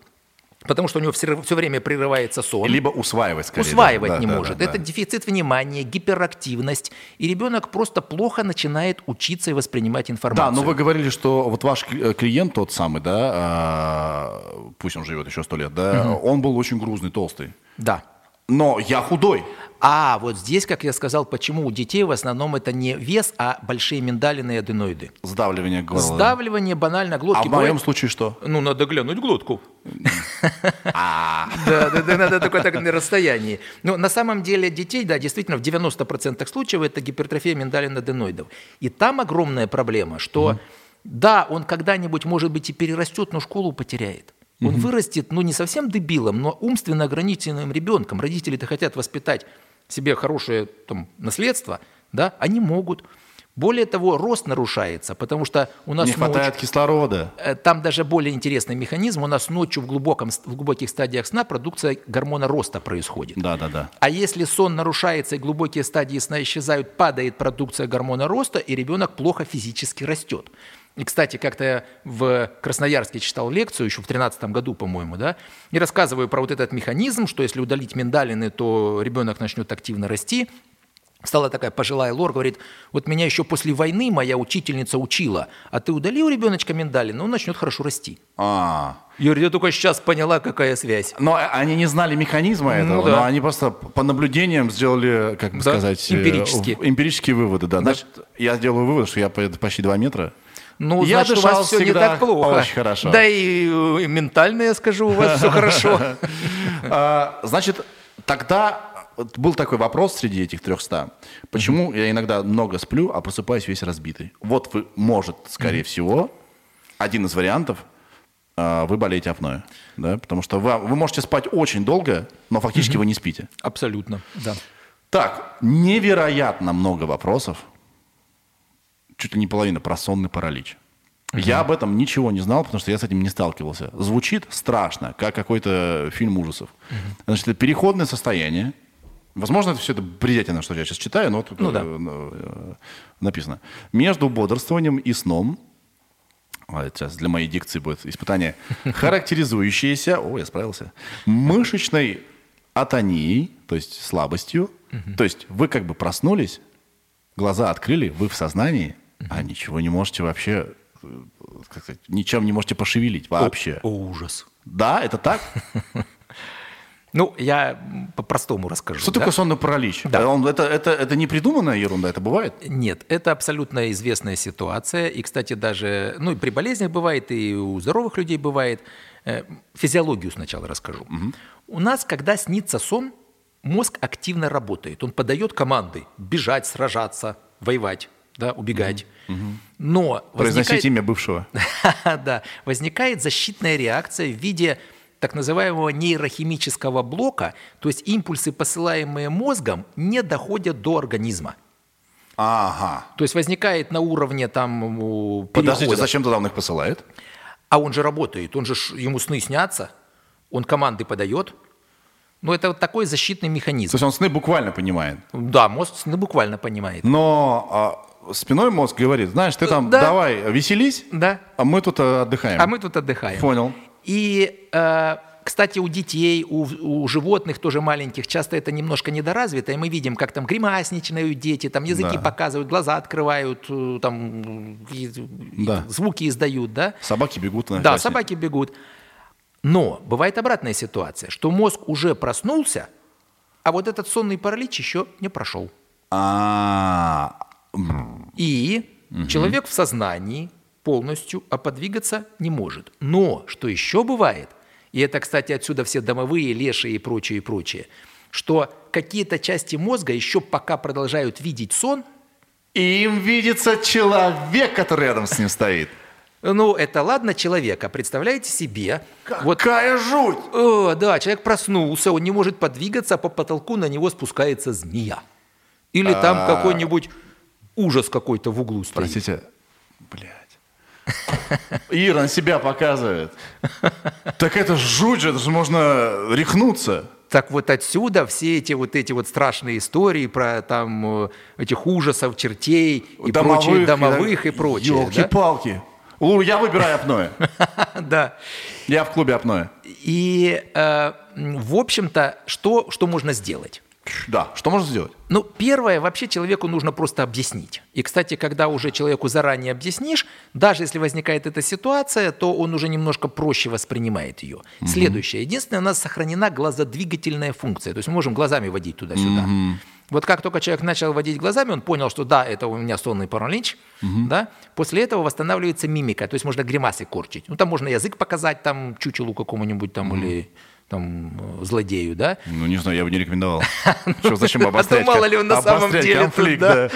потому что у него все, время прерывается сон. Либо усваивать скорее. Усваивать да, не да, может. да, Это да. дефицит внимания, гиперактивность. И ребенок просто плохо начинает учиться и воспринимать Да, информацию. но вы говорили, что вот ваш э, клиент тот самый, да, а, пусть он живет еще сто лет, да, он был очень грузный, толстый. Да. Но я худой. А вот здесь, как я сказал, почему у детей в основном это не вес, а большие миндалины и аденоиды. Сдавливание горла. Сдавливание банально глотки. А в моем Бывает- случае что? Ну, надо глянуть глотку. А, Да, да, надо такое так на расстоянии. Но на самом деле детей, да, действительно, в 90% случаев это гипертрофия миндалин аденоидов. И там огромная проблема, что да, он когда-нибудь, может быть, и перерастет, но школу потеряет. Он вырастет, ну, не совсем дебилом, но умственно ограниченным ребенком. Родители-то хотят воспитать себе хорошее там, наследство, да, они могут. Более того, рост нарушается, потому что у нас не ночь- хватает кислорода. Э, Там даже более интересный механизм. У нас ночью в, глубоком, в глубоких стадиях сна продукция гормона роста происходит. Да, да, да. А если сон нарушается и глубокие стадии сна исчезают, падает продукция гормона роста, и ребенок плохо физически растет. И, кстати, как-то я в Красноярске читал лекцию, еще в 2013 году, по-моему, да, и рассказываю про вот этот механизм, что если удалить миндалины, то ребенок начнет активно расти. Стала такая пожилая лор, говорит, вот меня еще после войны моя учительница учила, а ты удали у ребеночка миндалины, он начнет хорошо расти. А, Я говорю, я только сейчас поняла, какая связь. Но они не знали механизма Ну этого, да. но они просто по наблюдениям сделали, как бы Да, сказать, э, эмпирические. эмпирические выводы. Да. Значит, я сделаю вывод, что я почти 2 метра. Ну, Я значит, у дышал вас все не так плохо. очень хорошо. Да и, э, ментально, я скажу, у вас все хорошо. А, Значит, тогда был такой вопрос среди этих 300. Почему я иногда много сплю, а просыпаюсь весь разбитый? Вот вы, может, скорее всего, один из вариантов, а, вы болеете апноэ. Да? Потому что вы, вы можете спать очень долго, но фактически вы не спите. Абсолютно, да. Так, невероятно много вопросов. Чуть ли не половина про сонный паралич. Я об этом ничего не знал, потому что я с этим не сталкивался. Звучит страшно, как какой-то фильм ужасов. Значит, это переходное состояние. Возможно, это все это бредятина, что я сейчас читаю, но тут Ну да. э, э, написано. Между бодрствованием и сном, а, сейчас для моей дикции будет испытание, характеризующиеся, о, я справился, мышечной атонией, то есть слабостью. То есть вы как бы проснулись, глаза открыли, вы в сознании, а ничего не можете вообще, э, как сказать, ничем не можете пошевелить вообще. О, ужас. Да, это так? Ну, я по-простому расскажу. Что да? такое сонный паралич? Да. Он- это, это, это не придуманная ерунда, это бывает? Нет, это абсолютно известная ситуация. И, кстати, даже, ну, и при болезнях бывает, и у здоровых людей бывает. Э, Физиологию сначала расскажу. У нас, когда снится сон, мозг активно работает. Он подает команды бежать, сражаться, воевать, да, убегать. Но Произносить возникает- имя бывшего. да, возникает защитная реакция в виде так называемого нейрохимического блока, то есть импульсы, посылаемые мозгом, не доходят до организма. Ага. То есть возникает на уровне там у, Подождите, перехода. зачем тогда он их посылает? А он же работает, он же ему сны снятся, он команды подает. Ну, это вот такой защитный То механизм. есть он сны буквально понимает. Да, мозг сны буквально понимает. Но а, спиной мозг говорит, знаешь, ты там Да. давай веселись, Да. а мы тут э, отдыхаем. А мы тут отдыхаем. Понял. И, э, кстати, у детей, у, у животных тоже маленьких часто это немножко недоразвито, и мы видим, как там гримасничают дети, там языки Да. показывают, глаза открывают, э, там Да. звуки издают, да? Собаки бегут на Да, шоссе. собаки бегут. Но бывает обратная ситуация, что мозг уже проснулся, а вот этот сонный паралич еще не прошел. А, И человек в сознании полностью, а подвигаться не может. Но что еще бывает, и это, кстати, отсюда все домовые, лешие и прочее, и прочее, что какие-то части мозга еще пока продолжают видеть сон, и им видится человек, который рядом с ним стоит. ну, это ладно человека, представляете себе, вот Какая жуть! О, да, человек проснулся, он не может подвигаться, а по потолку на него спускается змея. Или там А. какой-нибудь ужас какой-то в углу стоит. Простите, блядь. Ира на себя показывает. Так это жуть же, это же можно рехнуться. Так вот отсюда все эти вот эти вот страшные истории про там э, этих ужасов, чертей и прочее, домовых и прочее. да? Елки-палки. Лу, я выбираю апноэ. Да. Я в клубе апноэ. И, э, в общем-то, что, что можно сделать? Да, что можно сделать? Ну, первое, вообще человеку нужно просто объяснить. И, кстати, когда уже человеку заранее объяснишь, даже если возникает эта ситуация, то он уже немножко проще воспринимает ее. Угу. Следующее. Единственное, у нас сохранена глазодвигательная функция. То есть мы можем глазами водить туда-сюда. Угу. Вот как только человек начал водить глазами, он понял, что да, это у меня сонный паралич, угу. да, после этого восстанавливается мимика, то есть можно гримасы корчить. Ну, там можно язык показать, там, чучелу какому-нибудь там, угу. или там, э, злодею, да? Ну, не знаю, я бы не рекомендовал. Что, зачем обострять? А то мало ли он на самом деле конфликт, да.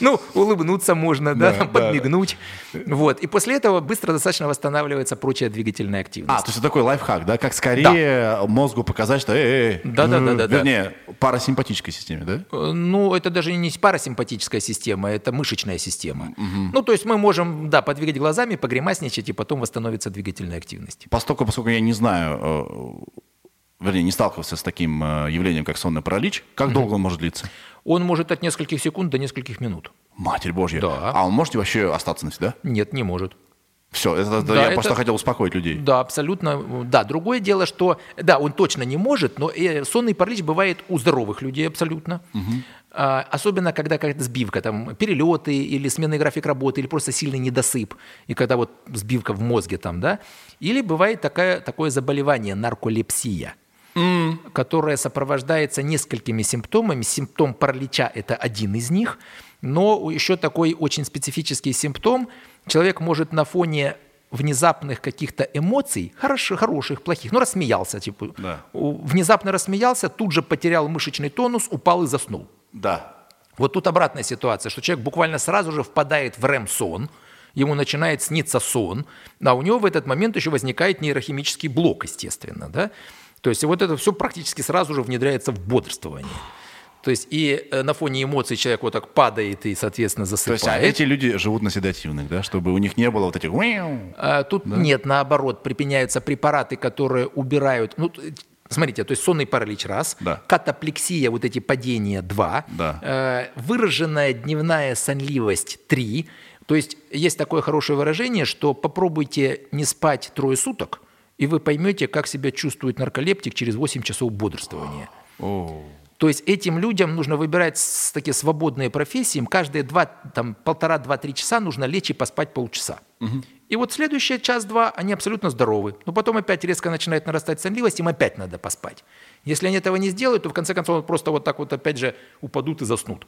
Ну, улыбнуться можно, да, подмигнуть. Вот. И после этого быстро достаточно восстанавливается прочая двигательная активность. А, то есть это такой лайфхак, да? Как скорее мозгу показать, что эй, да, да, да, да. Вернее, парасимпатической системе, да? Э, ну, это даже не парасимпатическая система, это мышечная система. Ну, то есть мы можем, да, подвигать глазами, погремасничать, и потом восстановится двигательная активность. Поскольку, поскольку я не знаю, вернее, не сталкивался с таким э, явлением, как сонный паралич, как долго он может длиться? Он может от нескольких секунд до нескольких минут. Матерь Божья. Да. А он может вообще остаться навсегда? Нет, не может. Все, это, да, я это, просто хотел успокоить людей. Да, абсолютно. Да, другое дело, что, да, он точно не может, но э, сонный паралич бывает у здоровых людей абсолютно. Угу. А, особенно, когда какая-то сбивка, там, перелеты или сменный график работы, или просто сильный недосып, и когда вот сбивка в мозге там, да. Или бывает такая, такое заболевание, нарколепсия, mm. которое сопровождается несколькими симптомами. Симптом паралича – это один из них, но еще такой очень специфический симптом – человек может на фоне внезапных каких-то эмоций, хороших, хороших, плохих, ну, рассмеялся, типа, да. внезапно рассмеялся, тут же потерял мышечный тонус, упал и заснул. Да. Вот тут обратная ситуация, что человек буквально сразу же впадает в рэм-сон, ему начинает сниться сон, а у него в этот момент еще возникает нейрохимический блок, естественно, да, то есть вот это все практически сразу же внедряется в бодрствование. То есть и э, на фоне эмоций человек вот так падает и, соответственно, засыпает. То есть а эти люди живут на седативных, да, чтобы у них не было вот этих... А, тут да? нет, наоборот, припеняются препараты, которые убирают... Ну, Смотрите, то есть сонный паралич раз, да. катаплексия, вот эти падения два, да. э, выраженная дневная сонливость три. То есть есть такое хорошее выражение, что попробуйте не спать трое суток, и вы поймете, как себя чувствует нарколептик через 8 часов бодрствования. Oh. То есть этим людям нужно выбирать такие свободные профессии, им каждые два, там, полтора-два-три часа нужно лечь и поспать полчаса. Угу. И вот следующий час-два они абсолютно здоровы. Но потом опять резко начинает нарастать сонливость, им опять надо поспать. Если они этого не сделают, то в конце концов просто вот так вот опять же упадут и заснут.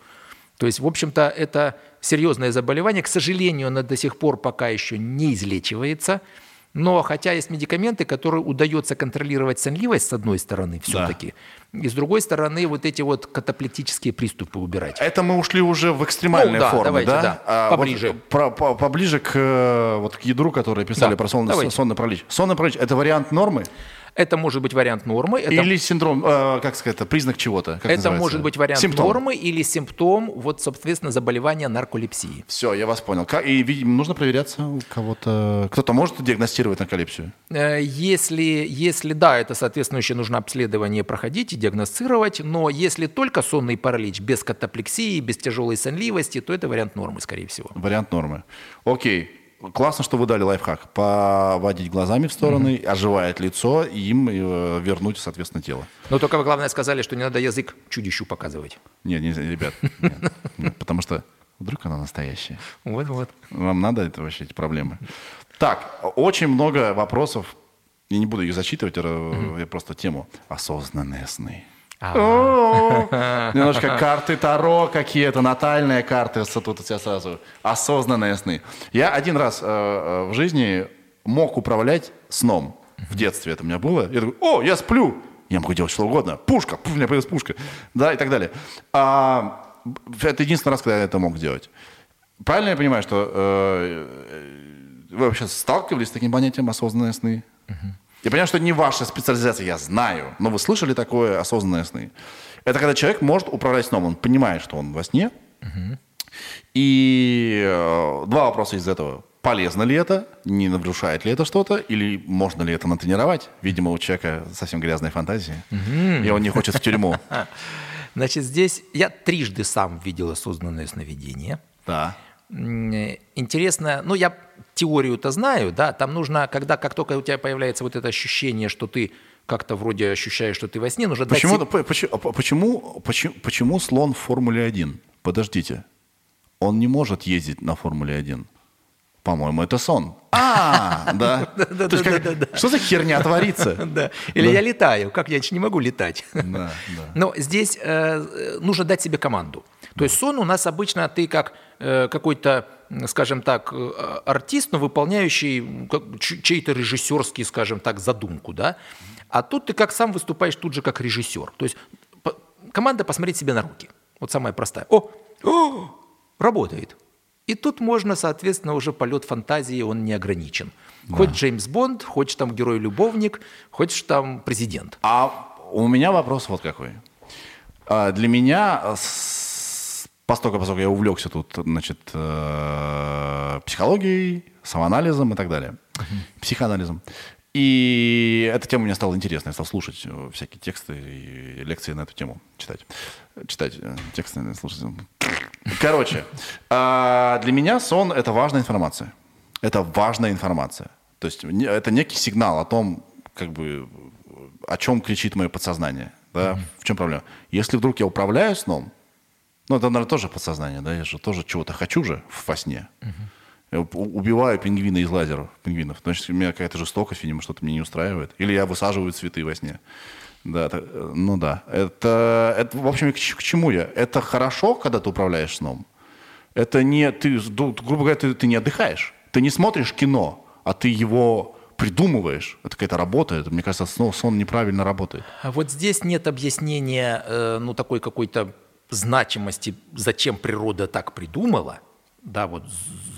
То есть, в общем-то, это серьезное заболевание. К сожалению, оно до сих пор пока еще не излечивается. Но хотя есть медикаменты, которые удается контролировать сонливость с одной стороны все-таки, да. и с другой стороны вот эти вот катаплектические приступы убирать. Это мы ушли уже в экстремальные ну, да, формы, давайте, да? да. А, поближе. Вот, про, по, поближе к, э, вот, к ядру, который писали да, про сонный, сонный паралич. Сонный паралич – это вариант нормы? Это может быть вариант нормы. Это... Или синдром, э, как сказать, признак чего-то. это называется? может быть вариант симптом. нормы или симптом, вот, соответственно, заболевания нарколепсии. Все, я вас понял. И, видимо, нужно проверяться у кого-то. Кто-то может диагностировать нарколепсию? Э, если, если да, это, соответственно, еще нужно обследование проходить и диагностировать. Но если только сонный паралич без катаплексии, без тяжелой сонливости, то это вариант нормы, скорее всего. Вариант нормы. Окей. Классно, что вы дали лайфхак. Поводить глазами в стороны, mm-hmm. оживает лицо, и им э, вернуть, соответственно, тело. Но только вы, главное, сказали, что не надо язык чудищу показывать. Нет, не, ребят, потому что вдруг она настоящая. Вот-вот. Вам надо это вообще, эти проблемы. Так, очень много вопросов. Я не буду их зачитывать, я просто тему. Осознанные сны. Немножко карты Таро какие-то, натальные карты тут у тебя сразу. Осознанные сны. Я один раз э, э, в жизни мог управлять сном. В детстве это у меня было. Я такой, о, я сплю. Я могу делать что угодно. Пушка, у меня появилась пушка. Да, и так далее. А, это единственный раз, когда я это мог делать. Правильно я понимаю, что э, вы вообще сталкивались с таким понятием осознанные сны? Угу. Я понимаю, что это не ваша специализация, я знаю, но вы слышали такое осознанное сны? Это когда человек может управлять сном, он понимает, что он во сне. Угу. И э, два вопроса из этого. Полезно ли это, не нарушает ли это что-то, или можно ли это натренировать? Видимо, у человека совсем грязная фантазия, угу. и он не хочет в тюрьму. Значит, здесь я трижды сам видел осознанное сновидение. Да. Интересно, ну я теорию-то знаю, да, там нужно, когда, как только у тебя появляется вот это ощущение, что ты как-то вроде ощущаешь, что ты во сне, нужно Почему, дать по- почему, почему, почему, почему слон в Формуле 1? Подождите. Он не может ездить на Формуле 1. По-моему, это сон. А, да. То есть как- Что за херня творится? Да. Или я летаю, как я не могу летать. Да. Но здесь э, э, нужно дать себе команду. То есть сон у нас обычно ты как э, какой-то, скажем так, э, артист, но выполняющий чей-то режиссерский, скажем так, задумку, да. А тут ты как сам выступаешь тут же как режиссер. То есть команда посмотреть себе на руки. Вот самая простая. О, о, работает. И тут можно, соответственно, уже полет фантазии, он не ограничен. Хоть Джеймс Бонд, хоть там герой-любовник, хоть там президент. А у меня вопрос вот какой. А, Для меня, э, поскольку, поскольку я увлекся тут, значит, э, психологией, самоанализом и так далее, психоанализом, и эта тема мне стала интересна. Я стал слушать э, всякие тексты и лекции на эту тему, читать. Читать э, тексты, слушать. Короче, а, для меня сон – это важная информация. Это важная информация. То есть это некий сигнал о том, как бы, о чем кричит мое подсознание. Да? В чем проблема? Если вдруг я управляю сном, ну, это, наверное, тоже подсознание, да, я же тоже чего-то хочу же во сне. У- убиваю пингвина из лазеров, пингвинов. Значит, у меня какая-то жестокость, видимо, что-то меня не устраивает. Или я высаживаю цветы во сне. Да, это- ну да. Это, это, в общем, к, к чему я? Это хорошо, когда ты управляешь сном. Это не, ты, грубо говоря, ты, ты не отдыхаешь. Ты не смотришь кино, а ты его придумываешь. Это какая-то работа. Это, мне кажется, сон, сон неправильно работает. А Вот здесь нет объяснения, э, ну, такой какой-то значимости, зачем природа так придумала. Да, вот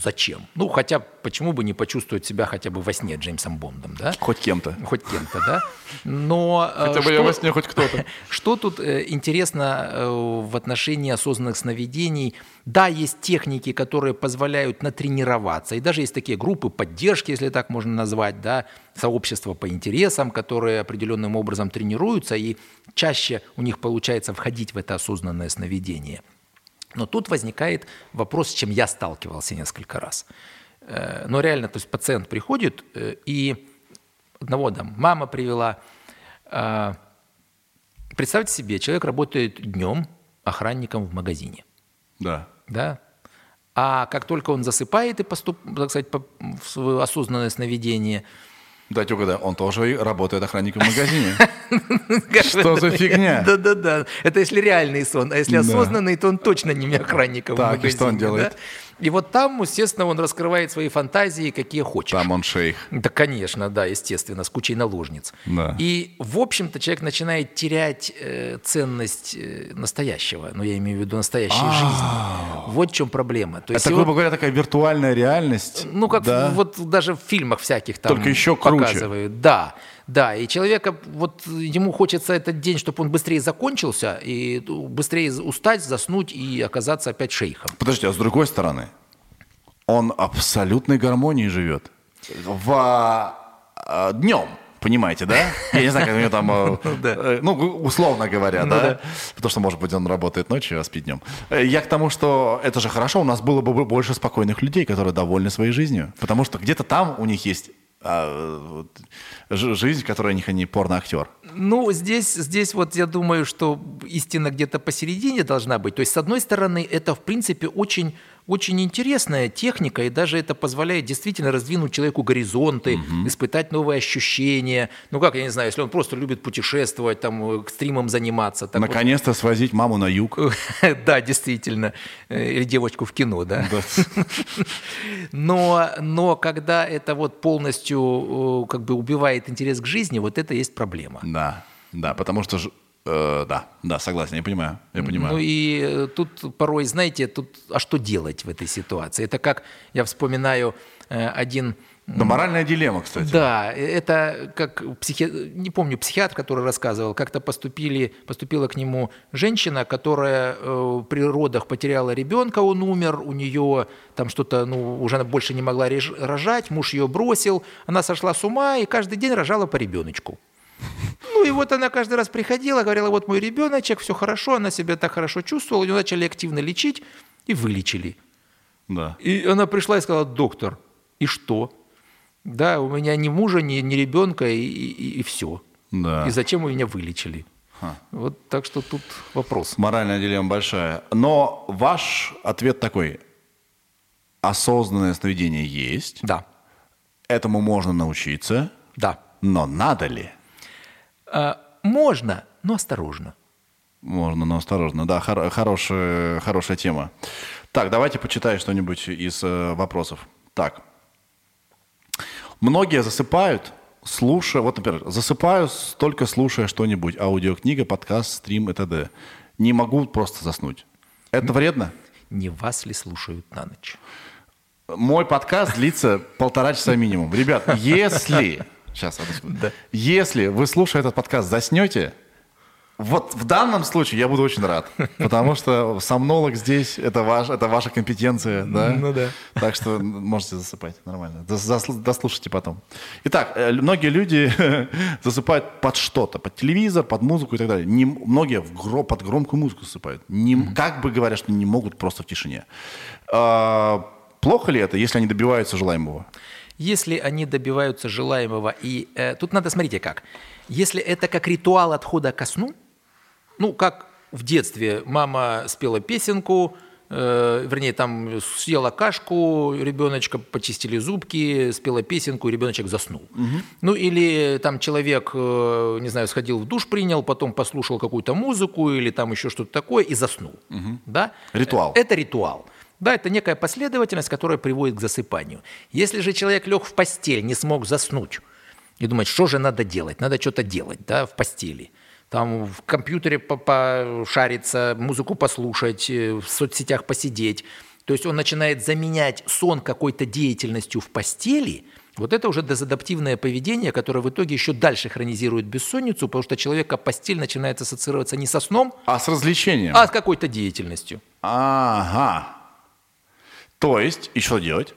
зачем. Ну, хотя, почему бы не почувствовать себя хотя бы во сне Джеймсом Бондом, да? Хоть кем-то. Хоть кем-то, да? Но э, Хотя бы я что- во сне хоть кто-то. Что тут э, интересно э, в отношении осознанных сновидений? Да, есть техники, которые позволяют натренироваться, и даже есть такие группы поддержки, если так можно назвать, да, сообщества по интересам, которые определенным образом тренируются, и чаще у них получается входить в это осознанное сновидение. Но тут возникает вопрос, с чем я сталкивался несколько раз. Э, Но реально, то есть пациент приходит, э, и одного там мама привела, а, Представьте себе, человек работает днем охранником в магазине, Да. да? А как только он засыпает и поступ, так сказать, в свое осознанное сновидение, Дайте угадаю, он тоже работает охранником в магазине. Что за фигня? Да-да-да. Это если реальный сон. А если осознанный, то он точно не охранником в Так, и магазине. что он делает? И вот там, естественно, он раскрывает свои фантазии, какие хочешь. Там он шейх. Да, конечно, да, естественно, с кучей наложниц. Да. И, в общем-то, человек начинает терять э, ценность э, настоящего, ну, я имею в виду настоящей жизни. Вот в чем проблема. То есть А. Это, грубо говоря, такая виртуальная реальность. ну, как да? вот даже в фильмах всяких там Только еще круче. показывают. Да, да. И человека, вот ему хочется этот день, чтобы он быстрее закончился, и быстрее устать, заснуть и оказаться опять шейхом. Подожди, а с другой стороны, он абсолютной гармонии живет. В днем, понимаете, да? Я не знаю, как у него там, Да. э, ну, условно говоря, Ну да? да. Потому что, может быть, он работает ночью, а спит днем. Э, Я к тому, что это же хорошо, у нас было бы больше спокойных людей, которые довольны своей жизнью. Потому что где-то там у них есть а, жизнь, в которой они порно-актер. Ну, здесь, здесь вот я думаю, что истина где-то посередине должна быть. То есть, с одной стороны, это, в принципе, очень, очень интересная техника, и даже это позволяет действительно раздвинуть человеку горизонты, испытать новые ощущения. Ну, как, я не знаю, если он просто любит путешествовать, там, экстримом заниматься. так вот- Наконец-то свозить маму на юг. Да, действительно. Э, Или девочку в кино, да? Но, но когда это вот полностью э, как бы убивает интерес к жизни, вот это есть проблема. Да, да, потому что... э, да, да, согласен, я понимаю, я понимаю. Ну и э, тут порой, знаете, тут, а что делать в этой ситуации? Это как, я вспоминаю э, один Да, моральная дилемма, кстати. Да, это как психи... не помню, психиатр, который рассказывал, как-то поступили, поступила к нему женщина, которая э, при родах потеряла ребенка, он умер, у нее там что-то, ну, уже она больше не могла рожать, муж ее бросил, она сошла с ума и каждый день рожала по ребеночку. Ну и вот она каждый раз приходила, говорила, вот мой ребеночек, все хорошо, она себя так хорошо чувствовала, ее начали активно лечить и вылечили. Да. И она пришла и сказала, доктор, и что? Да, у меня ни мужа, ни, ни ребенка, и, и, и все. Да. И зачем вы меня вылечили? Вот так что тут вопрос. Моральная дилемма большая. Но ваш ответ такой. Осознанное сновидение есть. Да, Этому можно научиться. да. Но надо ли? А, можно, но осторожно. Можно, но осторожно. Да, хор- хорошая, хорошая тема. Так, давайте почитай что-нибудь из э, вопросов. Так. Многие засыпают, слушая... Вот, например, засыпаю, только слушая что-нибудь. Аудиокнига, подкаст, стрим и т.д. Не могу просто заснуть. Это вредно? Не вас ли слушают на ночь? Мой подкаст длится полтора часа минимум. Ребят, если... Сейчас, одну секунду. Если вы, слушая этот подкаст, заснете, вот в данном случае я буду очень рад, потому что сомнолог здесь это, ваш, это ваша компетенция, да? Ну да. Так что можете засыпать нормально. Дослушайте потом. Итак, э, многие люди засыпают под что-то, под телевизор, под музыку и так далее. Не, многие в гро- под громкую музыку засыпают. Не, Как бы говорят, что не могут просто в тишине. А, плохо ли это, если они добиваются желаемого? Если они добиваются желаемого, и э, тут надо, смотрите как, если это как ритуал отхода ко сну, ну, как в детстве мама спела песенку, э, вернее, там съела кашку, ребеночка почистили зубки, спела песенку, и ребеночек заснул. Ну, или там человек, э, не знаю, сходил в душ, принял, потом послушал какую-то музыку или там еще что-то такое и заснул. Да? Ритуал. Э, Это ритуал. Да, это некая последовательность, которая приводит к засыпанию. Если же человек лег в постель, не смог заснуть, и думает, что же надо делать? Надо что-то делать да, в постели. Там в компьютере по- пошариться, музыку послушать, э, в соцсетях посидеть. То есть он начинает заменять сон какой-то деятельностью в постели. Вот это уже дезадаптивное поведение, которое в итоге еще дальше хронизирует бессонницу, потому что человека постель начинает ассоциироваться не со сном, А с развлечением? а с какой-то деятельностью. Ага. То есть, и что делать?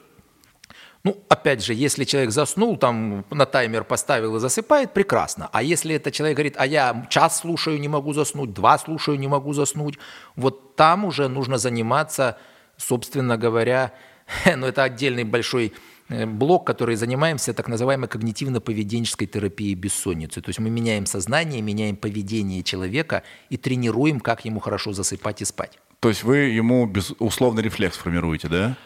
Ну, опять же, если человек заснул, там на таймер поставил и засыпает, прекрасно. А если это человек говорит, а я час слушаю, не могу заснуть, два слушаю, не могу заснуть, вот там уже нужно заниматься, собственно говоря, ну, это отдельный большой э, блок, который занимаемся так называемой когнитивно-поведенческой терапией бессонницы. То есть мы меняем сознание, меняем поведение человека и тренируем, как ему хорошо засыпать и спать. То есть вы ему без- условный рефлекс формируете, да?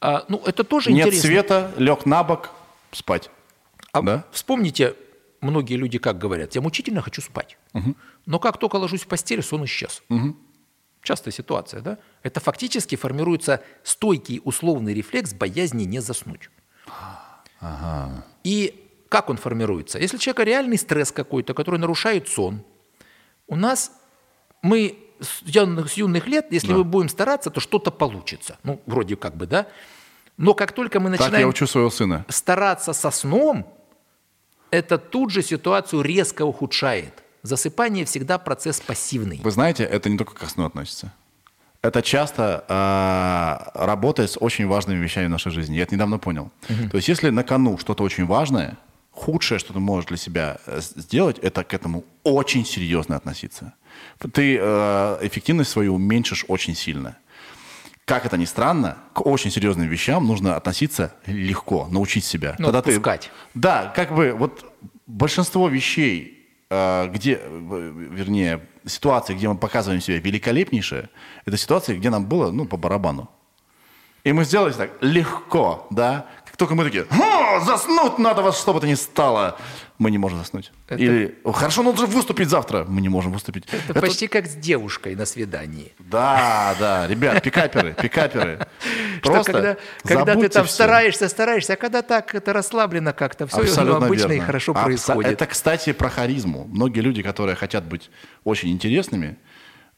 А, ну, это тоже Нет интересно. света, лег на бок, спать. А Да? вспомните, многие люди как говорят, я мучительно хочу спать. Но как только ложусь в постель, сон исчез. Частая ситуация, да? Это фактически формируется стойкий условный рефлекс боязни не заснуть. И как он формируется? Если у человека реальный стресс какой-то, который нарушает сон, у нас мы с юных, с юных лет, если мы будем стараться, то что-то получится. Ну, вроде как бы, да? Но как только мы Так я начинаем учу своего сына. стараться со сном, это тут же ситуацию резко ухудшает. Засыпание всегда процесс пассивный. Вы знаете, это не только к сну относится. Это часто а, работает с очень важными вещами в нашей жизни. Я это недавно понял. То есть, если на кону что-то очень важное, худшее, что ты можешь для себя э, сделать, это к этому очень серьезно относиться. Ты э, эффективность свою уменьшишь очень сильно. Как это ни странно, к очень серьезным вещам нужно относиться легко, научить себя. Ну, Тогда ты- отпускать. да, как бы вот большинство вещей, э, где, э, вернее, ситуации, где мы показываем себя великолепнейшее, это ситуации, где нам было, ну, по барабану. И мы сделали так легко, да. Как только мы такие, «Ха, заснуть надо во что бы то ни стало, мы не можем заснуть. Или, хорошо, нужно выступить завтра, мы не можем выступить. Это, Это- почти как с девушкой на свидании. Да, да, ребят, пикаперы, пикаперы. Просто когда, когда ты там стараешься, стараешься, а когда так это расслаблено как-то, все Абсолютно обычно и хорошо Абсо- происходит. Это, кстати, про харизму. Многие люди, которые хотят быть очень интересными,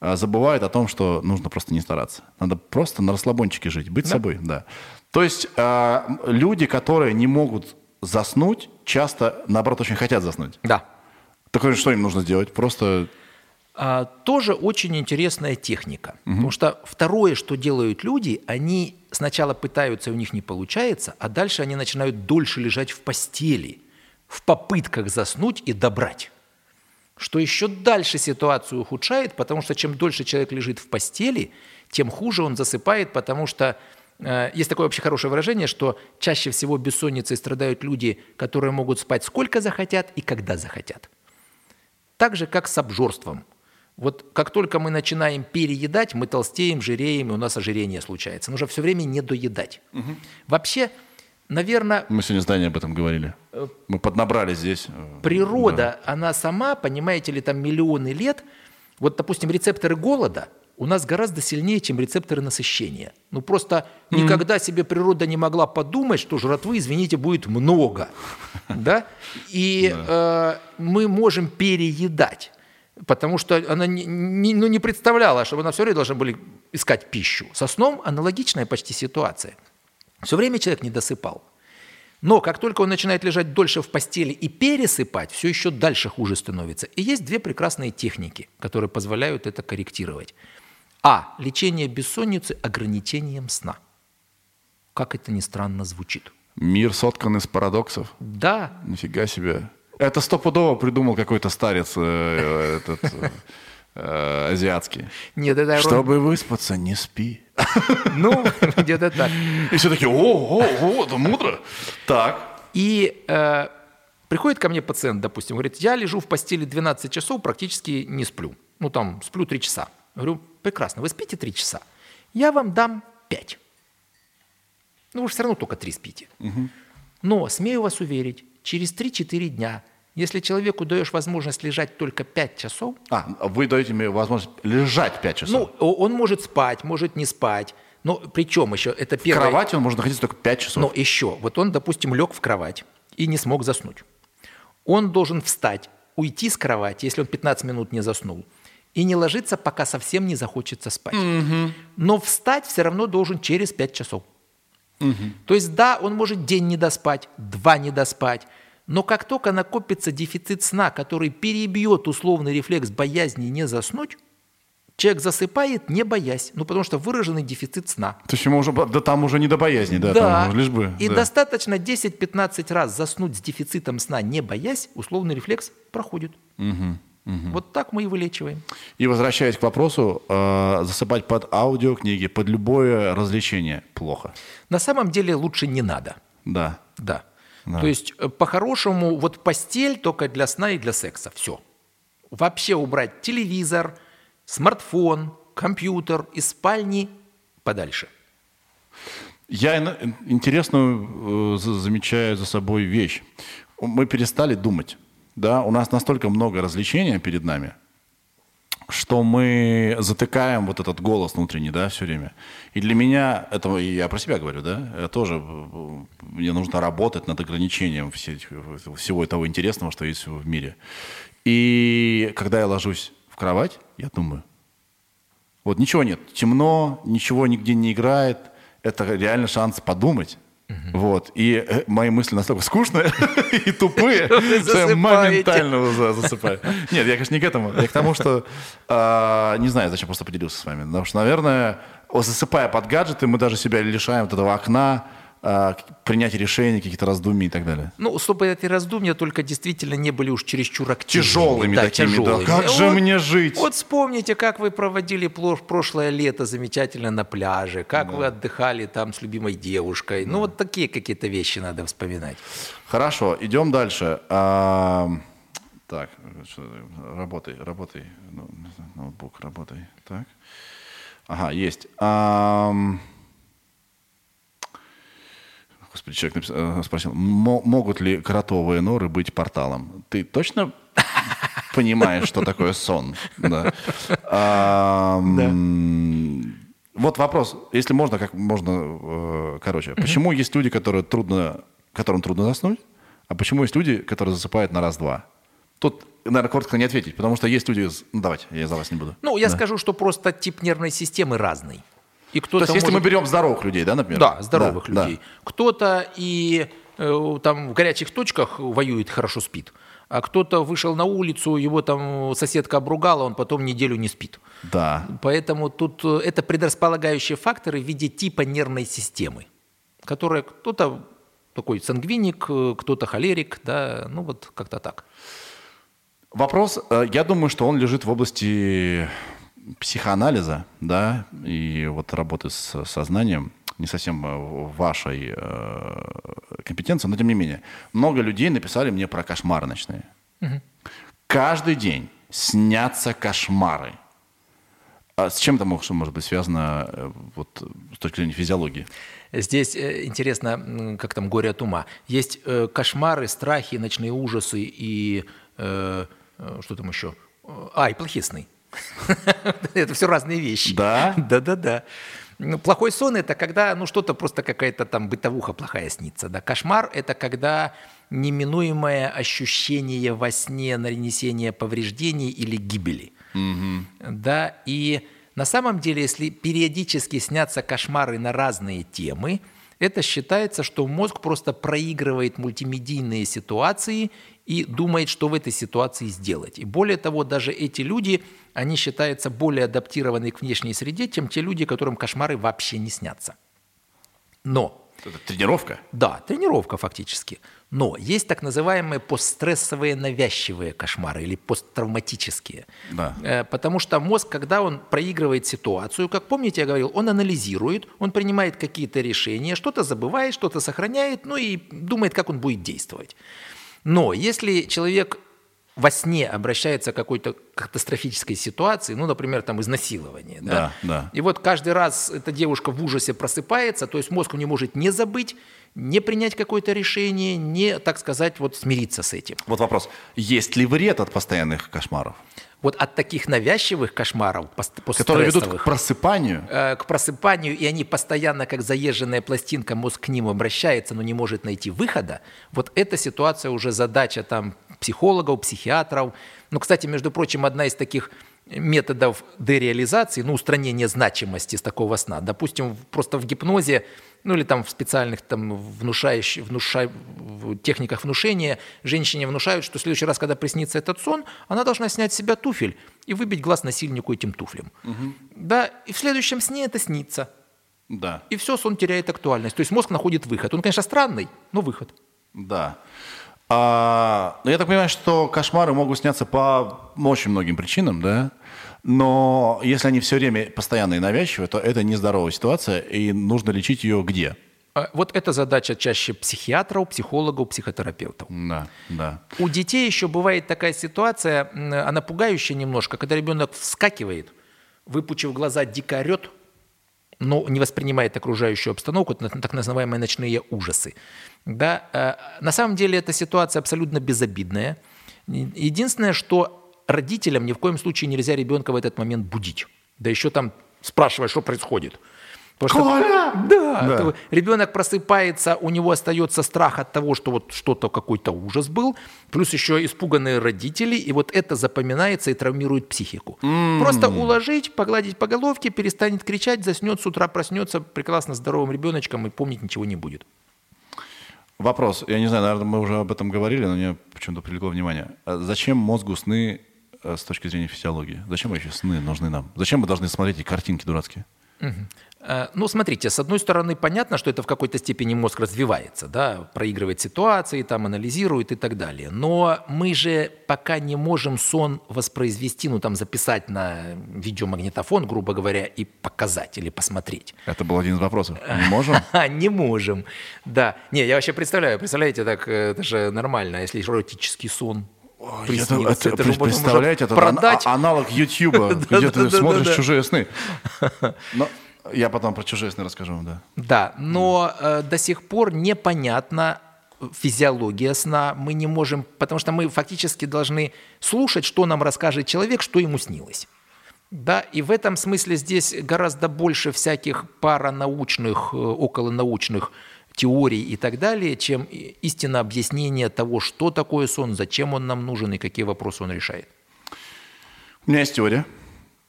а, забывают о том, что нужно просто не стараться. Надо просто на расслабончике жить, быть собой, да. То есть а, люди, которые не могут заснуть, часто, наоборот, очень хотят заснуть. Да. Так что им нужно сделать? Просто А, тоже очень интересная техника. Потому что второе, что делают люди, они сначала пытаются, у них не получается, а дальше они начинают дольше лежать в постели, в попытках заснуть и добрать. Что еще дальше ситуацию ухудшает, потому что чем дольше человек лежит в постели, тем хуже он засыпает, потому что есть такое вообще хорошее выражение, что чаще всего бессонницей страдают люди, которые могут спать сколько захотят и когда захотят. Так же, как с обжорством. Вот как только мы начинаем переедать, мы толстеем, жиреем, и у нас ожирение случается. Нужно все время не доедать. Вообще, наверное, Мы сегодня с Даней об этом говорили. Мы поднабрали здесь. э, природа, она сама, понимаете ли, там миллионы лет, вот, допустим, рецепторы голода у нас гораздо сильнее, чем рецепторы насыщения. Ну, просто никогда себе природа не могла подумать, что жратвы, извините, будет много. Да? И э, мы можем переедать. Потому что она не, не- ну, не представляла, что она все время должна были искать пищу. Со сном аналогичная почти ситуация. Все время человек не досыпал. Но как только он начинает лежать дольше в постели и пересыпать, все еще дальше хуже становится. И есть две прекрасные техники, которые позволяют это корректировать. А. Лечение бессонницы ограничением сна. Как это ни странно звучит. Мир соткан из парадоксов. Да, Нифига себе. Это стопудово придумал какой-то старец э, этот, э, э, азиатский. нет, это... Чтобы выспаться, не спи. Ну, где-то так. И все такие, о, о, о, это мудро. Так. И э, приходит ко мне пациент, допустим, говорит, я лежу в постели 12 часов, практически не сплю. Ну, там, сплю 3 часа. Говорю, прекрасно, вы спите 3 часа. Я вам дам 5. Ну, вы же все равно только 3 спите. Но, смею вас уверить, через 3-4 дня, если человеку даешь возможность лежать только 5 часов, А, вы даете мне возможность лежать 5 часов. ну, он может спать, может не спать. Но причем еще, это в первое... кровати он может находиться только 5 часов. Но еще, вот он, допустим, лег в кровать и не смог заснуть. Он должен встать, уйти с кровати, если он 15 минут не заснул, и не ложиться, пока совсем не захочется спать. Но встать все равно должен через 5 часов. То есть, да, он может день не доспать, два не доспать, но как только накопится дефицит сна, который перебьет условный рефлекс боязни не заснуть, человек засыпает, не боясь, ну потому что выраженный дефицит сна. То есть ему уже, да там уже не до боязни, да, Да, там лишь бы. и да. достаточно 10-15 раз заснуть с дефицитом сна, не боясь, условный рефлекс проходит. Вот так мы и вылечиваем. И возвращаясь к вопросу, э, засыпать под аудиокниги, под любое развлечение плохо. На самом деле лучше не надо. Да. Да. То есть, э, по-хорошему, вот постель только для сна и для секса. Все. Вообще убрать телевизор, смартфон, компьютер из спальни подальше. Я ин- интересную э, за- замечаю за собой вещь. Мы перестали думать. Да? У нас настолько много развлечения перед нами, что мы затыкаем вот этот голос внутренний, да, все время. И для меня, это и я про себя говорю, да, я тоже, э, мне нужно работать над ограничением всего того интересного, что есть в мире. И когда я ложусь в кровать, я думаю, вот ничего нет, темно, ничего нигде не играет. Это реально шанс подумать. Вот. И э, мои мысли настолько скучные и тупые, что я моментально за- засыпаю. Нет, я, конечно, не к этому. Я к тому, что а, не знаю, зачем просто поделился с вами. Потому что, наверное, засыпая под гаджеты, мы даже себя лишаем вот этого окна, а, к- принятия решений, каких-то раздумий и так далее. Ну, чтобы эти раздумья только действительно не были уж чересчур активными. Тяжелыми такими, да. Как же мне жить? Вот вспомните, как вы проводили прошлое лето замечательно на пляже, как вы отдыхали там с любимой девушкой. Ну, вот такие какие-то вещи надо вспоминать. Хорошо, идем дальше. А, так, работай, работай. Ну, Ноутбук, работай. Так. Ага, есть. Господи, человек э, спросил, «Мо- могут ли кротовые норы быть порталом? Ты точно понимаешь, что такое сон? Да. Вот вопрос, если можно, как можно э, короче. Почему есть люди, которые трудно, которым трудно заснуть, а почему есть люди, которые засыпают на раз-два? Тут, наверное, коротко не ответить, потому что есть люди... Ну, давайте, я за вас не буду. Ну, я скажу, что просто тип нервной системы разный. И То кто-то есть, если мы может- берем здоровых людей, да, например? Да, здоровых Да, людей. Кто-то и э, там в горячих точках воюет, хорошо спит. А кто-то вышел на улицу, его там соседка обругала, он потом неделю не спит. Да. Поэтому тут э, это предрасполагающие факторы в виде типа нервной системы, которая кто-то такой сангвиник, э, кто-то холерик, да, ну вот как-то так. Вопрос, э, я думаю, что он лежит в области психоанализа, да, и вот работы с сознанием, не совсем э, вашей э, компетенции, но тем не менее. Много людей написали мне про кошмары ночные. каждый день снятся кошмары. А с чем это может, может быть связано э, вот, с точки зрения физиологии? Здесь э, интересно, как там горе от ума. Есть э, кошмары, страхи, ночные ужасы и э что там еще? А, и плохие сны. Это все разные вещи. Да? Да-да-да. Ну, плохой сон – это когда ну, что-то просто какая-то там бытовуха плохая снится. Да? Кошмар – это когда неминуемое ощущение во сне нанесения повреждений или гибели. Угу. Да? И на самом деле, если периодически снятся кошмары на разные темы, это считается, что мозг просто проигрывает мультимедийные ситуации и думает, что в этой ситуации сделать. И более того, даже эти люди, они считаются более адаптированы к внешней среде, чем те люди, которым кошмары вообще не снятся. Но... Это тренировка? Да, тренировка фактически. Но есть так называемые постстрессовые навязчивые кошмары или посттравматические. Да. Э, потому что мозг, когда он проигрывает ситуацию, как помните, я говорил, он анализирует, он принимает какие-то решения, что-то забывает, что-то сохраняет, ну и думает, как он будет действовать. Но если человек во сне обращается к какой-то катастрофической ситуации, ну, например, там изнасилование, да? Да, да. И вот каждый раз эта девушка в ужасе просыпается, то есть мозг не может не забыть, не принять какое-то решение, не, так сказать, вот смириться с этим. Вот вопрос. Есть ли вред от постоянных кошмаров? Вот от таких навязчивых кошмаров, которые ведут к просыпанию, э, к просыпанию, и они постоянно, как заезженная пластинка, мозг к ним обращается, но не может найти выхода. Вот эта ситуация уже задача там психологов, психиатров. Ну, кстати, между прочим, одна из таких методов дереализации, ну, устранения значимости с такого сна. Допустим, просто в гипнозе ну или там в специальных там внушающих, внуша, в техниках внушения женщине внушают, что в следующий раз, когда приснится этот сон, она должна снять с себя туфель и выбить глаз насильнику этим туфлем. Угу. Да, и в следующем сне это снится. Да. И все, сон теряет актуальность. То есть мозг находит выход. Он, конечно, странный, но выход. Да. А, но я так понимаю, что кошмары могут сняться по очень многим причинам, да? Но если они все время постоянно и навязчивые, то это нездоровая ситуация, и нужно лечить ее где? А, вот это задача чаще психиатров, психологов, психотерапевтов. Да, да. У детей еще бывает такая ситуация, она пугающая немножко, когда ребенок вскакивает, выпучив глаза, дико орет, но не воспринимает окружающую обстановку, так называемые ночные ужасы. Да? Э, на самом деле эта ситуация абсолютно безобидная. Единственное, что родителям ни в коем случае нельзя ребенка в этот момент будить. Да еще там спрашивать, что происходит. Потому Коля! Что, да, да. ребенок просыпается, у него остается страх от того, что вот что-то, какой-то ужас был, плюс еще испуганные родители, и вот это запоминается и травмирует психику. Mm. Просто уложить, погладить по головке, перестанет кричать, заснет, с утра проснется прекрасно здоровым ребеночком и помнить ничего не будет. Вопрос, я не знаю, наверное, мы уже об этом говорили, но мне почему-то привлекло внимание. А зачем мозгу сны с точки зрения физиологии? Зачем вообще сны нужны нам? Зачем мы должны смотреть эти картинки дурацкие? Угу. Ну, смотрите, с одной стороны, понятно, что это в какой-то степени мозг развивается, да, проигрывает ситуации, там, анализирует и так далее. Но мы же пока не можем сон воспроизвести, ну, там, записать на видеомагнитофон, грубо говоря, и показать или посмотреть. Это был один из вопросов. Не можем? Не можем, да. Не, я вообще представляю, представляете, так это же нормально, если эротический сон приснился. Это, это, это представляете, это продать. аналог Ютьюба, где ты смотришь чужие сны. Я потом про чужие сны расскажу вам, да. Да, но э, до сих пор непонятно физиология сна. Мы не можем, потому что мы фактически должны слушать, что нам расскажет человек, что ему снилось. Да, и в этом смысле здесь гораздо больше всяких паранаучных, э, околонаучных теорий и так далее, чем истинно объяснение того, что такое сон, зачем он нам нужен и какие вопросы он решает. У меня есть теория.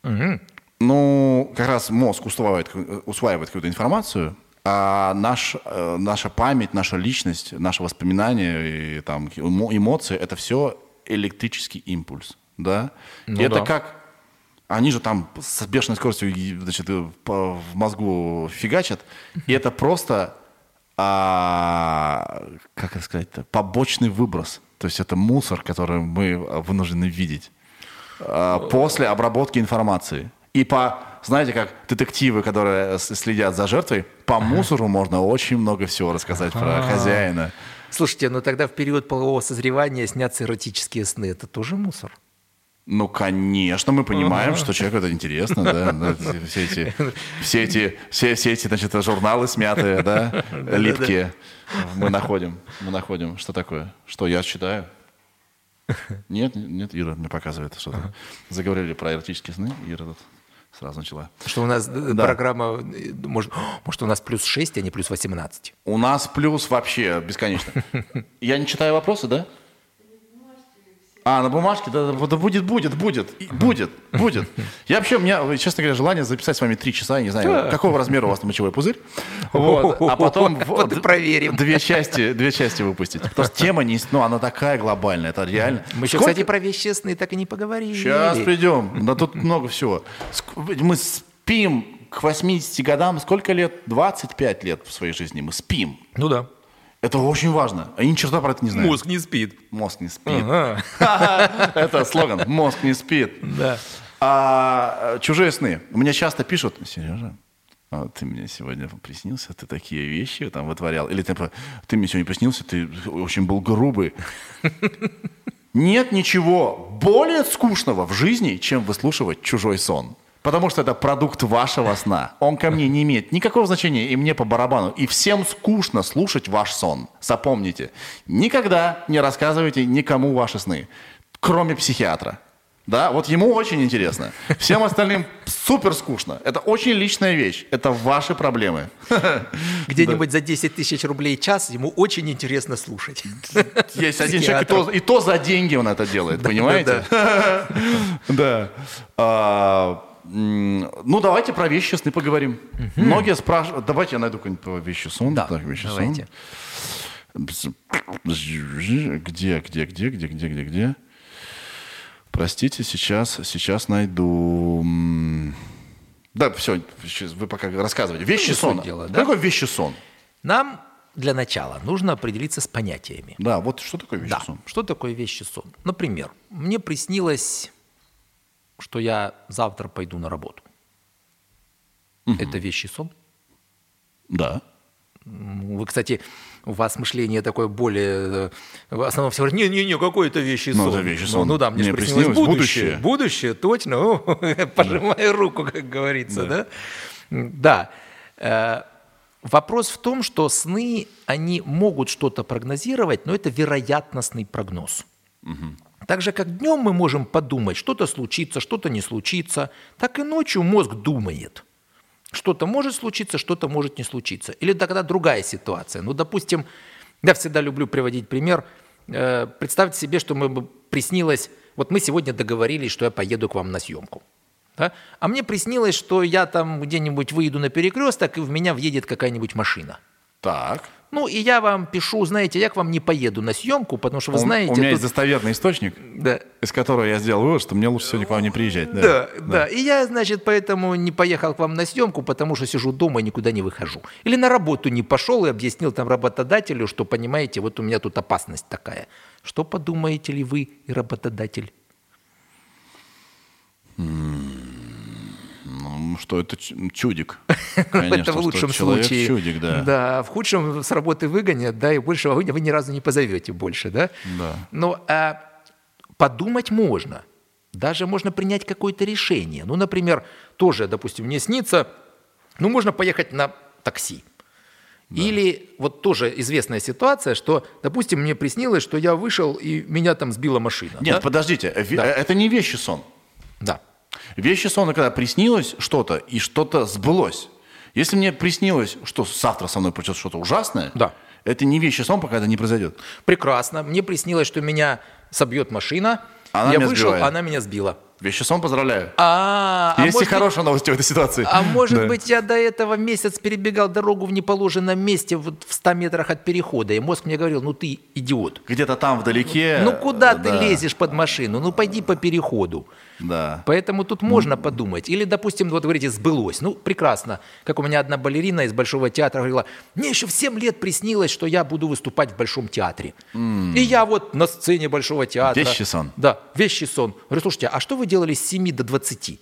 Угу. Ну, как раз мозг усваивает, усваивает какую-то информацию, а наш, э, наша память, наша личность, наши воспоминания и там, эмоции – это все электрический импульс. Да? Ну, и это да. как они же там с бешеной скоростью значит, в мозгу фигачат, и это просто а, как это сказать, побочный выброс. То есть это мусор, который мы вынуждены видеть а, после обработки информации. И по, знаете, как детективы, которые следят за жертвой, по мусору можно очень много всего рассказать про хозяина. Слушайте, ну тогда в период полового созревания снятся эротические сны. Это тоже мусор. Ну, конечно, мы понимаем, что человеку это интересно, да, да, все эти, все эти, все, все эти, значит, журналы смятые, да, липкие. Мы находим, мы находим. Что такое? Что я читаю? Нет, нет, Ира мне показывает что-то. Заговорили про эротические сны, Ира тут сразу начала. Что у нас э, Да. программа, э, может, может, у нас плюс 6, а не плюс 18. У нас плюс вообще бесконечно. Я не читаю вопросы, да? А, на бумажке? Да, да, да будет, будет, будет, будет, будет. Я вообще, у меня, честно говоря, желание записать с вами три часа, я не знаю, какого размера у вас мочевой пузырь. Вот, а потом Вот проверим. Две части, две части выпустить. Потому что тема не, ну, она такая глобальная, это реально. Мы еще, кстати, про вещи сны так и не поговорили. Сейчас придем. Да тут много всего. Мы спим к 80 годам. Сколько лет? 25 лет в своей жизни мы спим. Ну да. Это очень важно. Они ни черта про это не знают. не спит. Мозг не спит. Это слоган. Мозг не спит. Да. А, э, чужие сны. Мне часто пишут, Сережа, а ты мне сегодня приснился, ты такие вещи там вытворял. Или ты, про- ты мне сегодня приснился, ты очень был грубый. Нет ничего более скучного в жизни, чем выслушивать чужой сон. Потому что это продукт вашего сна. Он ко мне не имеет никакого значения, и мне по барабану. И всем скучно слушать ваш сон. Запомните, никогда не рассказывайте никому ваши сны, кроме психиатра. Да, вот ему очень интересно. Всем остальным супер скучно. Это очень личная вещь. Это ваши проблемы. Где-нибудь за 10 тысяч рублей час ему очень интересно слушать. Есть один человек, и то, и то за деньги он это делает, понимаете? Да. А, м, Ну, давайте про вещи сны поговорим. Многие спрашивают... Давайте я найду какой-нибудь вещи сон. Да, Так, вещи сон. давайте. Где, где, где, где, где, где, где? Простите, сейчас, сейчас найду. Да, все, вы пока рассказывайте. Вещи Ну, суть сон. да? такое вещи сон? Нам для начала нужно определиться с понятиями. Да, вот что такое вещи Да. сон? Что такое вещи сон? Например, мне приснилось, что я завтра пойду на работу. Это вещи сон? Да. Вы, кстати, у вас мышление такое более... э, В основном все говорят, не-не-не, какой это вещи Ну, сон? это вещи Ну, сон. Ну, да, мне, Мне же приснилось, приснилось будущее. будущее. Будущее, точно. О, Пожимаю руку, как говорится, да? М, Да. Э, Вопрос в том, что сны, они могут что-то прогнозировать, но это вероятностный прогноз. Так же, как днем мы можем подумать, что-то случится, что-то не случится, так и ночью мозг думает. Что-то может случиться, что-то может не случиться. Или тогда другая ситуация. Ну, допустим, я всегда люблю приводить пример. Э, Представьте себе, что мы приснилось, вот мы сегодня договорились, что я поеду к вам на съемку. да? А мне приснилось, что я там где-нибудь выйду на перекресток, и в меня въедет какая-нибудь машина. Так. Ну, и я вам пишу, знаете, я к вам не поеду на съемку, потому что вы У- знаете... у меня тут- есть достоверный источник, Да. из которого я сделал вывод, что мне лучше сегодня к вам не приезжать. Да, Да, да, И я, значит, поэтому не поехал к вам на съемку, потому что сижу дома и никуда не выхожу. Или на работу не пошел и объяснил там работодателю, что, понимаете, вот у меня тут опасность такая. Что подумаете ли вы работодатель? Ну, что это чудик. Конечно, Это в лучшем случае. чудик, да. Да, в худшем с работы выгонят, да, и больше вы, вы ни разу не позовете больше, да? Да. Но а, подумать можно. Даже можно принять какое-то решение. Ну, например, тоже, допустим, мне снится, ну, можно поехать на такси. Или вот тоже известная ситуация, что, допустим, мне приснилось, что я вышел и меня там сбила машина. Нет, да? подождите, э, Да. э, это не вещи сон. Да. Вещи сон, когда приснилось что-то, и что-то сбылось. Если мне приснилось, что завтра со мной произойдет что-то ужасное, Да. это не вещи сон, пока это не произойдет. Прекрасно. Мне приснилось, что меня собьет машина. Она я меня вышел, сбивает. она меня сбила. Вещи сон, поздравляю. А, а Есть и может быть- хорошая новость в этой ситуации. А может Да. быть, я до этого месяц перебегал дорогу в неположенном месте вот в 100 метрах от перехода, и мозг мне говорил, ну ты идиот. Где-то там вдалеке. Ну куда ты да, лезешь под машину? Ну пойди по переходу. Да. Поэтому тут можно подумать. Или, допустим, вот говорите, сбылось. Ну, прекрасно. Как у меня одна балерина из Большого театра говорила, мне еще в 7 лет приснилось, что я буду выступать в Большом театре. И я вот на сцене Большого театра. Вещий сон. Да, вещий сон. Говорю, слушайте, а что вы делали с 7 до 20?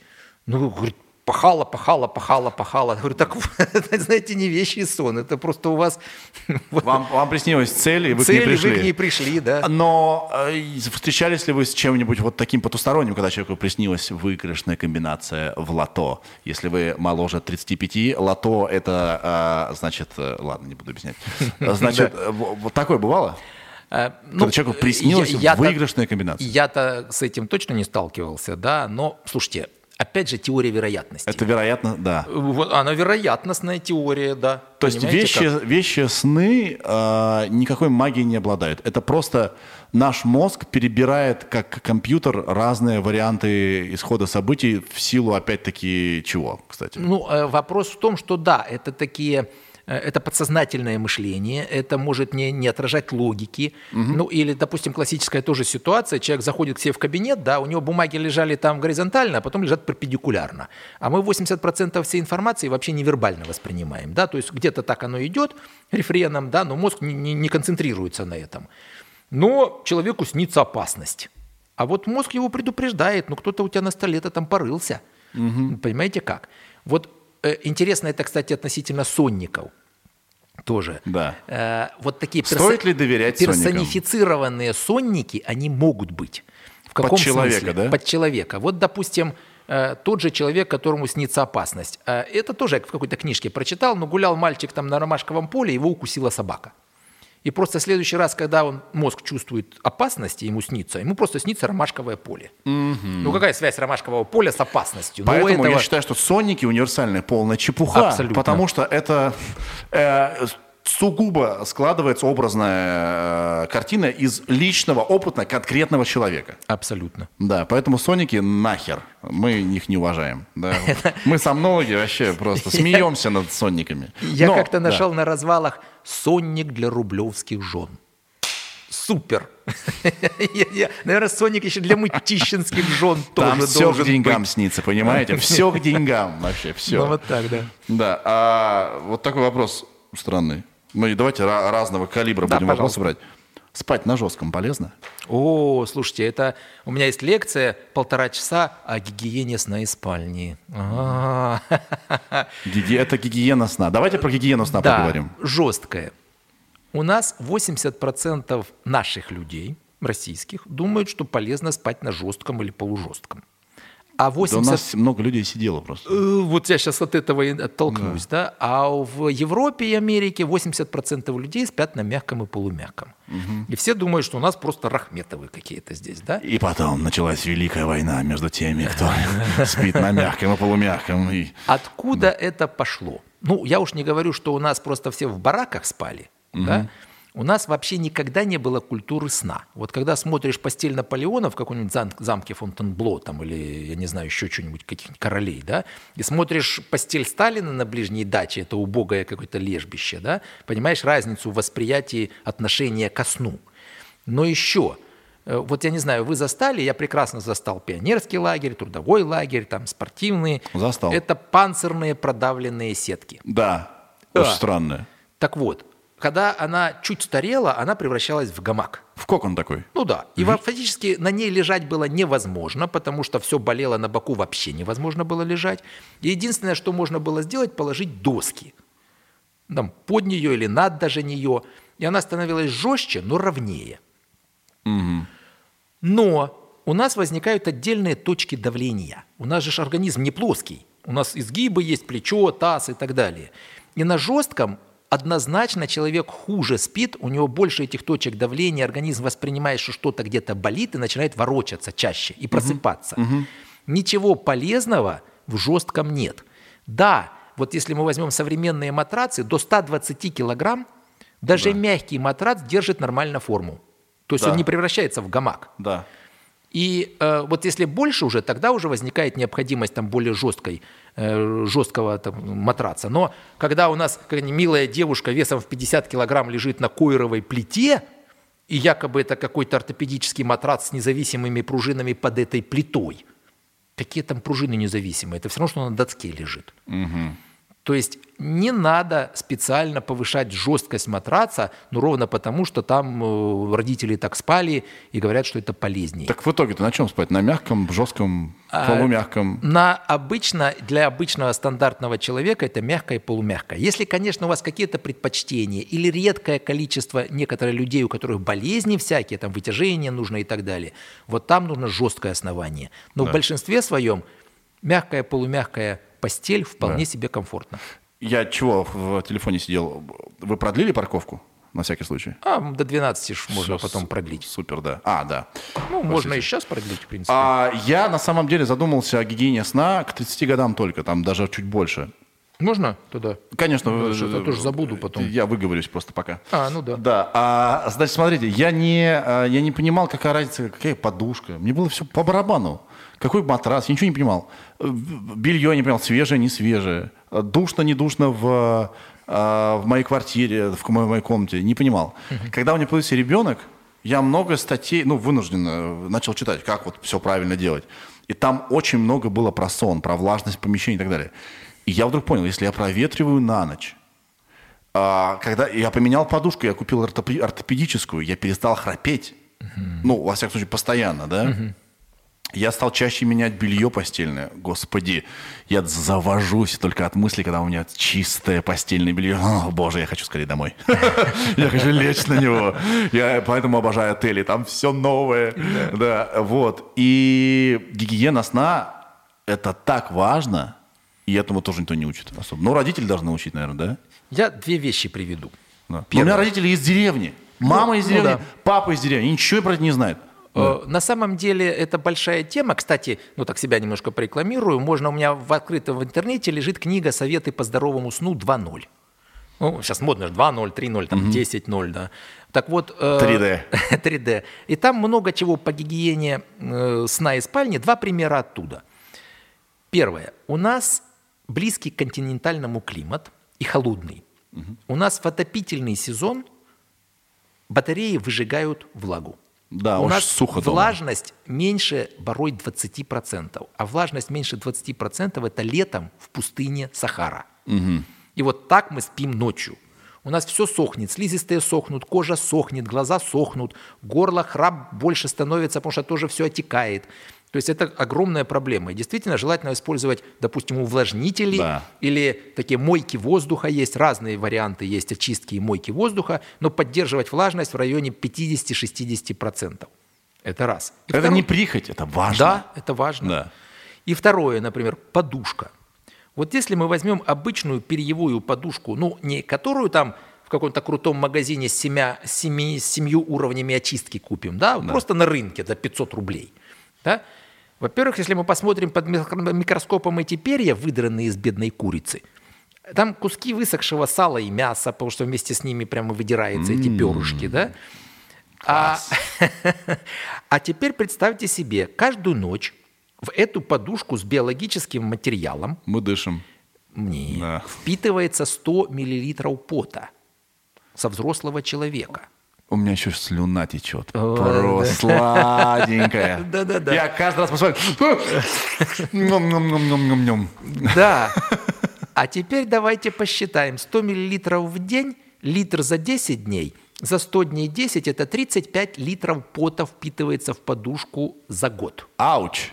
Ну, говорит, пахала, пахала, пахала, пахала. Говорю, так, знаете, не вещи и сон, это просто у вас... Вам, вам приснилась цель, и вы цель, к ней пришли. вы к ней пришли, да. Но э, встречались ли вы с чем-нибудь вот таким потусторонним, когда человеку приснилась выигрышная комбинация в лото? Если вы моложе 35, лото это, э, значит, э, ладно, не буду объяснять. Значит, э, вот такое бывало? А, Когда ну, человеку приснилась я- я-то- выигрышная комбинация. Я-то с этим точно не сталкивался, да, но, слушайте, опять же, теория вероятности. Это вероятно, да. Вот она вероятностная теория, да. То есть вещи, как? вещи сны э, никакой магии не обладают. Это просто наш мозг перебирает как компьютер разные варианты исхода событий в силу опять-таки чего, кстати? Ну, э, вопрос в том, что да, это такие это подсознательное мышление, это может не, не отражать логики. Ну, или, допустим, классическая тоже ситуация, человек заходит к себе в кабинет, да, у него бумаги лежали там горизонтально, а потом лежат перпендикулярно. А мы 80% всей информации вообще невербально воспринимаем, да, то есть где-то так оно идет рефреном, да, но мозг не, не- не концентрируется на этом. Но человеку снится опасность. А вот мозг его предупреждает, ну кто-то у тебя на столе-то там порылся. Понимаете как? Вот э, интересно это, кстати, относительно сонников тоже. Да. Э, вот такие Стоит ли доверять сонникам? персонифицированные сонники, они могут быть. В Под каком человека, смысле? да? Под человека. Вот, допустим, э, тот же человек, которому снится опасность. Э, Это тоже я в какой-то книжке прочитал, но гулял мальчик там на ромашковом поле, его укусила собака. И просто в следующий раз, когда он, мозг чувствует опасность, ему снится, ему просто снится ромашковое поле. Ну какая связь ромашкового поля с опасностью? Ну, Поэтому я этого- считаю, что сонники универсальная полная чепуха, Абсолютно. потому что это э, сугубо складывается образная э, картина из личного опыта конкретного человека. Абсолютно. Да, поэтому соники нахер. Мы их не уважаем. Да. Мы сомнологи вообще просто смеемся над сонниками. Я как-то нашел на развалах сонник для рублевских жен. Супер. Наверное, соник еще для мытищинских жен Там тоже все должен к деньгам быть. снится, понимаете? Все к деньгам вообще, все. Ну вот так, да. Да, а вот такой вопрос странный. Мы давайте ра- разного калибра Да, будем вопросы пожалуйста. брать. Спать на жестком полезно? О, слушайте, это у меня есть лекция полтора часа о гигиене сна и спальни. А, Гиги- Это гигиена сна. Давайте про гигиену сна Да, поговорим. жесткое. У нас 80% наших людей, российских, думают, что полезно спать на жестком или полужестком. А Да у 80... нас много людей сидело просто. Э, Вот я сейчас от этого и оттолкнусь, да. А в Европе и Америке 80% людей спят на мягком и полумягком. И все думают, что у нас просто рахметовые какие-то здесь, да. И потом началась Великая война между теми, кто спит на мягком и полумягком. И... Откуда это пошло? Ну, я уж не говорю, что у нас просто все в бараках спали, да. У нас вообще никогда не было культуры сна. Вот когда смотришь постель Наполеона в каком-нибудь зам- замке Фонтенбло там, или, я не знаю, еще что-нибудь, каких-нибудь королей, да, и смотришь постель Сталина на ближней даче, это убогое какое-то лежбище, да, понимаешь разницу в восприятии отношения ко сну. Но еще, э, вот я не знаю, вы застали, я прекрасно застал пионерский лагерь, трудовой лагерь, там спортивный. Застал. Это панцирные продавленные сетки. Да, Да. очень. Так вот, когда она чуть старела, она превращалась в гамак. В кокон такой. Ну да. И во- фактически на ней лежать было невозможно, потому что все болело на боку, вообще невозможно было лежать. И единственное, что можно было сделать, положить доски. Там, под нее или над даже нее. И она становилась жестче, но ровнее. Но у нас возникают отдельные точки давления. У нас же организм не плоский. У нас изгибы есть, плечо, таз и так далее. И на жестком однозначно человек хуже спит, у него больше этих точек давления, организм воспринимает, что что-то где-то болит и начинает ворочаться чаще и просыпаться. Ничего полезного в жестком нет. Да, вот если мы возьмем современные матрацы, до 120 килограмм даже мягкий матрац держит нормально форму. То есть Да. он не превращается в гамак. Да. И э, вот если больше уже, тогда уже возникает необходимость там более жесткой, жесткого там, матраца. Но когда у нас милая девушка весом в 50 килограмм лежит на койровой плите, и якобы это какой-то ортопедический матрац с независимыми пружинами под этой плитой, какие там пружины независимые? Это все равно, что на доске лежит. То есть не надо специально повышать жесткость матраца, ну ровно потому, что там э, родители так спали и говорят, что это полезнее. Так в итоге-то на чем спать? На мягком, жестком, А, полумягком? На обычно, для обычного стандартного человека это мягкое и полумягкое. Если, конечно, у вас какие-то предпочтения или редкое количество некоторых людей, у которых болезни всякие, там вытяжение нужно и так далее, вот там нужно жесткое основание. Но в большинстве своем мягкая, полумягкая постель вполне себе комфортно. Я чего в телефоне сидел? Вы продлили парковку? На всякий случай. А до 12 ж можно Всё, потом продлить. Супер, да. А, да. Ну, можно и сейчас продлить, в принципе. А, я на самом деле задумался о гигиене сна к 30 годам только, там даже чуть больше. Можно туда? Конечно. Да, э, что-то тоже забуду потом. Я выговорюсь просто пока. А, ну да. Да, а, значит, смотрите, я не, а, я не понимал, какая разница, какая подушка. Мне было все по барабану. Какой матрас, я ничего не понимал. Э, Белье я не понимал, свежее, не свежее. Э, Душно, не душно в, а, в моей квартире, в моей комнате. Не понимал. Когда у меня появился ребенок, я много статей, ну, вынужденно начал читать, как вот все правильно делать. И там очень много было про сон, про влажность помещения и так далее. И я вдруг понял, если я проветриваю на ночь, а, когда я поменял подушку, я купил ортопе- ортопедическую, я перестал храпеть. Ну, во всяком случае, постоянно, да? Я стал чаще менять белье постельное. Господи, я завожусь только от мысли, когда у меня чистое постельное белье. О, боже, я хочу скорее домой. Я хочу лечь на него. Я поэтому обожаю отели. Там все новое. Да, вот. И гигиена сна – это так важно. И этому тоже никто не учит особо. Ну, родители должны учить, наверное, да? Я две вещи приведу. Но У меня родители из деревни. Мама из ну деревни, да. папа из деревни. Ничего про это не знает. Э, На самом деле это большая тема. Кстати, ну так себя немножко порекламирую. Можно у меня в открытом в интернете лежит книга «Советы по здоровому сну 2.0». Ну, сейчас модно же 2.0, 3.0, там 10.0, да. Так вот... э, 3D. 3D. И там много чего по гигиене э, сна и спальни. Два примера оттуда. Первое. У нас близкий к континентальному климат и холодный. У нас в отопительный сезон батареи выжигают влагу. Да, У нас сухо дома. влажность меньше порой 20%. А влажность меньше 20% это летом в пустыне Сахара. И вот так мы спим ночью. У нас все сохнет, слизистые сохнут, кожа сохнет, глаза сохнут, горло, храп больше становится, потому что тоже все отекает. То есть это огромная проблема. И действительно желательно использовать, допустим, увлажнители Да. или такие мойки воздуха есть, разные варианты есть очистки и мойки воздуха, но поддерживать влажность в районе 50-60%. Это раз. И Это второй- не прихоть, это важно. Да, это важно. Да. И второе, например, подушка. Вот если мы возьмем обычную перьевую подушку, ну, не которую там в каком-то крутом магазине с, семя, с семи, с семью уровнями очистки купим, да, просто на рынке за 500 рублей, да, во-первых, если мы посмотрим под микро- микроскопом эти перья, выдранные из бедной курицы, там куски высохшего сала и мяса, потому что вместе с ними прямо выдираются эти перышки, да. А, а теперь представьте себе, каждую ночь в эту подушку с биологическим материалом Мы дышим. мне Да. впитывается 100 миллилитров пота со взрослого человека. У меня еще слюна течет. О, Просто сладенькая. Да-да-да. Я каждый раз посмотрю. Ням-ням-ням-ням-ням. Да. А теперь давайте посчитаем. 100 миллилитров в день, литр за 10 дней. За 100 дней 10 – это 35 литров пота впитывается в подушку за год. Ауч.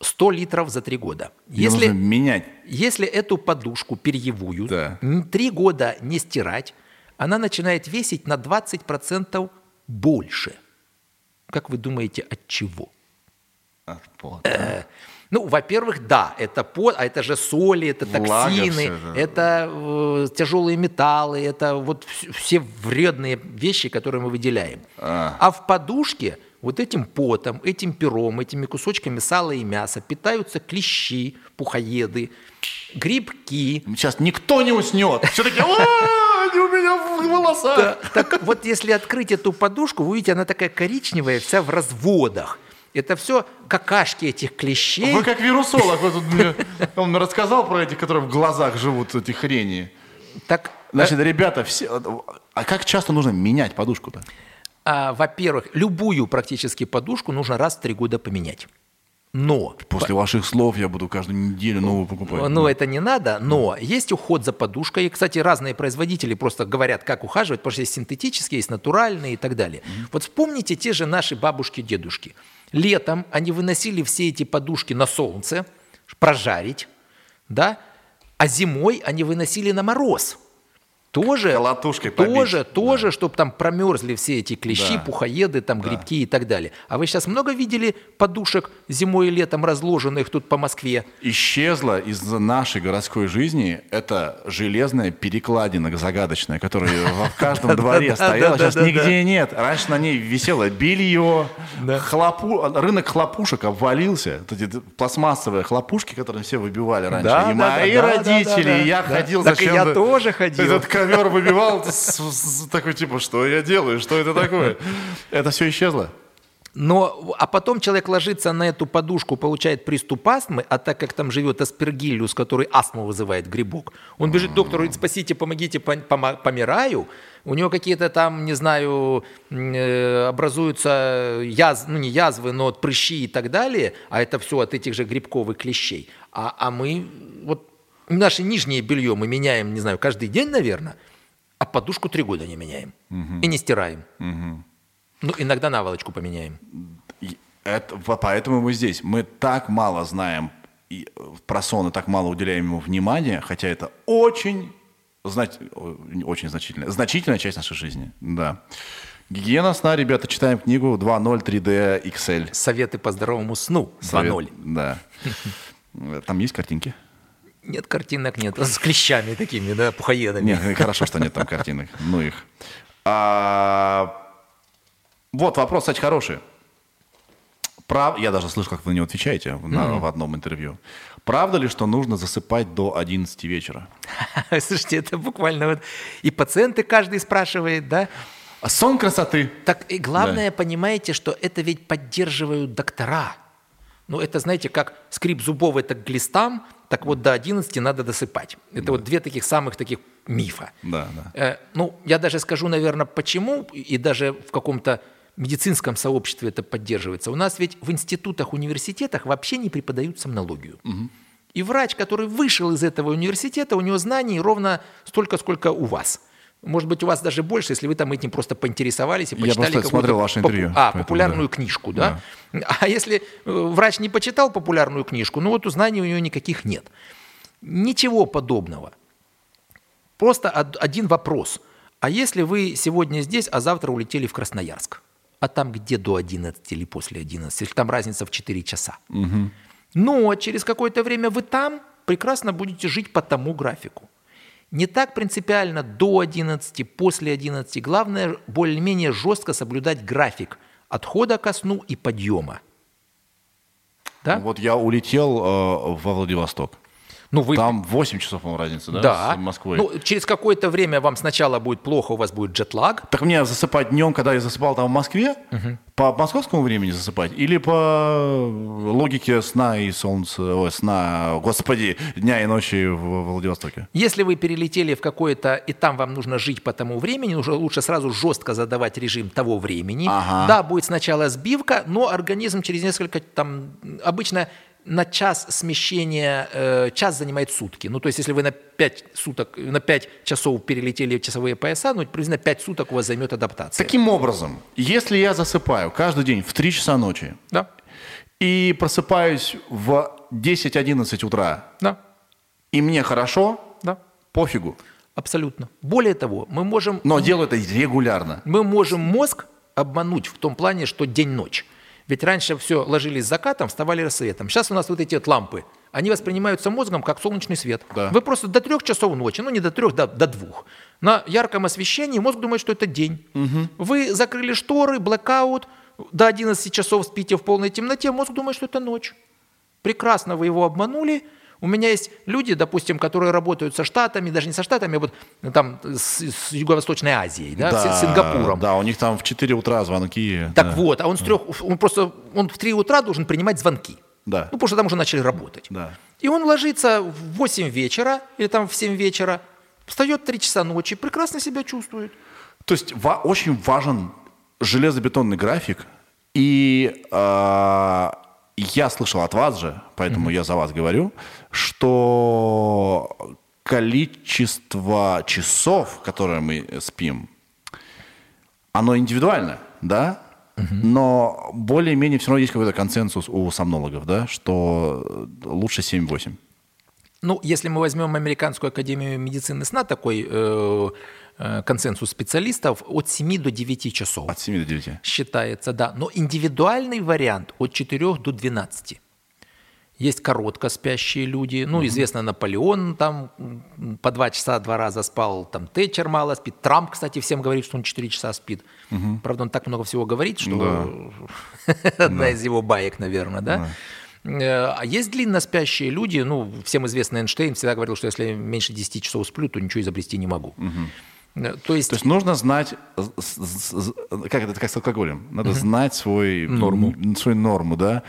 100 литров за 3 года. Ее Если, нужно менять. если эту подушку перьевую Да. н- три года не стирать, она начинает весить на 20% больше. Как вы думаете, от чего? От пота. Ну, во-первых, да, это пот, а это же соли, это токсины, это. э, тяжелые металлы, это вот вс- все вредные вещи, которые мы выделяем. А. А в подушке вот этим потом, этим пером, этими кусочками сала и мяса питаются клещи, пухоеды, грибки. Сейчас никто не уснет. Все таки «А, они у меня в волосах. Да, так вот, если открыть эту подушку, вы увидите, она такая коричневая, вся в разводах. Это все какашки этих клещей. Вы как вирусолог. Вот тут мне- он мне рассказал про этих, которые в глазах живут, эти хрени. Так, Значит, ребята, все... А как часто нужно менять подушку-то? А, во-первых, любую практически подушку нужно раз в три года поменять. Но После ваших слов я буду каждую неделю новую покупать. Ну, это не надо, но есть уход за подушкой. И, кстати, разные производители просто говорят, как ухаживать, потому что есть синтетические, есть натуральные и так далее. Вот вспомните те же наши бабушки, дедушки. Летом они выносили все эти подушки на солнце, прожарить, да, а зимой они выносили на мороз. Тоже, Колотушкой побить. тоже, тоже, чтобы там промерзли все эти клещи, Да. пухоеды, там грибки и так далее. А вы сейчас много видели подушек зимой и летом разложенных тут по Москве? Исчезла из нашей городской жизни эта железная перекладина загадочная, которая в каждом дворе да, стояла, да, сейчас да, нигде нет. Раньше на ней висело белье, рынок хлопушек обвалился. Эти пластмассовые хлопушки, которые все выбивали раньше. Да, и да, мои да, да, родители, да, да, я да. ходил Так и я тоже ходил. Ковер выбивал, такой типа, что я делаю, что это такое? Это все исчезло. Но, а потом человек ложится на эту подушку, получает приступ астмы, а так как там живет аспергиллюс, который астму вызывает, грибок, он бежит к доктору, говорит, спасите, помогите, помираю. У него какие-то там, не знаю, э, образуются яз, ну не язвы, но прыщи и так далее, а это все от этих же грибков и клещей. А, а мы, вот наше нижнее белье мы меняем, не знаю, каждый день, наверное, а подушку три года не меняем и не стираем. Ну, иногда наволочку поменяем. Это- поэтому мы здесь. Мы так мало знаем э, про сон и так мало уделяем ему внимания, хотя это очень, знать, не очень значительная, значительная часть нашей жизни. Да. Гигиена сна, ребята, читаем книгу 2.0 3D XL. Советы по здоровому сну 2.0. Совет- Да. Э, Там есть картинки? Нет картинок, нет. С клещами такими, да, пухоедами. Нет, ну хорошо, что нет там картинок. Ну их. А, Вот вопрос, кстати, хороший. Прав... Я даже слышал, как вы на него отвечаете в, на- в одном интервью. Правда ли, что нужно засыпать до 11 вечера? Слушайте, это буквально вот... И пациенты каждый спрашивает, да? А сон красоты. Так и главное, понимаете, что это ведь поддерживают доктора. Ну, это, знаете, как скрип зубов это к глистам, так вот до 11 надо досыпать. Это вот две таких самых таких мифа. Да, да. Э, ну, я даже скажу, наверное, почему, и даже в каком-то медицинском сообществе это поддерживается. У нас ведь в институтах, университетах вообще не преподают сомнологию. И врач, который вышел из этого университета, у него знаний ровно столько, сколько у вас. Может быть, у вас даже больше, если вы там этим просто поинтересовались и Я почитали просто смотрел ваше попу- интервью, А, поэтому популярную да. книжку, да? А если э, врач не почитал популярную книжку, ну вот знаний у него никаких нет. Ничего подобного. Просто од- один вопрос. А если вы сегодня здесь, а завтра улетели в Красноярск? А там где до 11 или после 11? Если там разница в 4 часа. Но через какое-то время вы там прекрасно будете жить по тому графику. Не так принципиально до 11, после 11. Главное, более-менее жестко соблюдать график отхода ко сну и подъема. Да? Вот я улетел э, во Владивосток. Ну, вы Там 8 часов, по-моему, разница, да, Да. с Москвой? Ну, через какое-то время вам сначала будет плохо, у вас будет джетлаг. Так мне засыпать днем, когда я засыпал там в Москве, по московскому времени засыпать, или по логике сна и солнца, ой, сна, господи, дня и ночи в, Владивостоке? Если вы перелетели в какое-то, и там вам нужно жить по тому времени, нужно лучше сразу жестко задавать режим того времени. Ага. Да, будет сначала сбивка, но организм через несколько, там, обычно на час смещения, э, час занимает сутки. Ну, то есть, если вы на 5 суток, на 5 часов перелетели часовые пояса, ну, примерно 5 суток у вас займет адаптация. Таким образом, если я засыпаю каждый день в 3 часа ночи Да, и просыпаюсь в 10-11 утра, да, и мне хорошо, да, пофигу. абсолютно. Более того, мы можем Но делаю это регулярно. мы можем мозг обмануть в том плане, что день-ночь. Ведь раньше все ложились закатом, вставали рассветом. Сейчас у нас вот эти вот лампы, они воспринимаются мозгом как солнечный свет. Да. Вы просто до трех часов ночи, ну не до трех, до, до двух, на ярком освещении мозг думает, что это день. Вы закрыли шторы, блэкаут, до 11 часов спите в полной темноте, мозг думает, что это ночь. Прекрасно вы его обманули. У меня есть люди, допустим, которые работают со Штатами, даже не со Штатами, а вот там с, с Юго-Восточной Азией, да, с- с Сингапуром. Да, у них там в 4 утра звонки. Так да. вот, а он с трех, он просто, он в 3 утра должен принимать звонки. Да. Ну, потому что там уже начали работать. Да. И он ложится в 8 вечера или там в 7 вечера, встает в 3 часа ночи, прекрасно себя чувствует. То есть ва- очень важен железобетонный график и а, я слышал от вас же, поэтому я за вас говорю, что количество часов, которые мы спим, оно индивидуально, да? Но более-менее все равно есть какой-то консенсус у сомнологов, да, что лучше 7-8. Ну, если мы возьмем Американскую академию медицины сна, такой э, консенсус специалистов, от 7 до 9 часов. От 7 до 9. Считается, да. Но индивидуальный вариант от 4 до 12. Есть коротко спящие люди. Ну, известно, Наполеон там по 2 часа два раза спал. Там Тэтчер мало спит. Трамп, кстати, всем говорит, что он 4 часа спит. Правда, он так много всего говорит, что одна из его баек, наверное, да? Э, А есть длинно спящие люди, ну, всем известный Эйнштейн всегда говорил, что если меньше 10 часов сплю, то ничего изобрести не могу. Э, То есть, То есть нужно знать, э, как это как с алкоголем, надо знать свой, Норму. свою норму, да,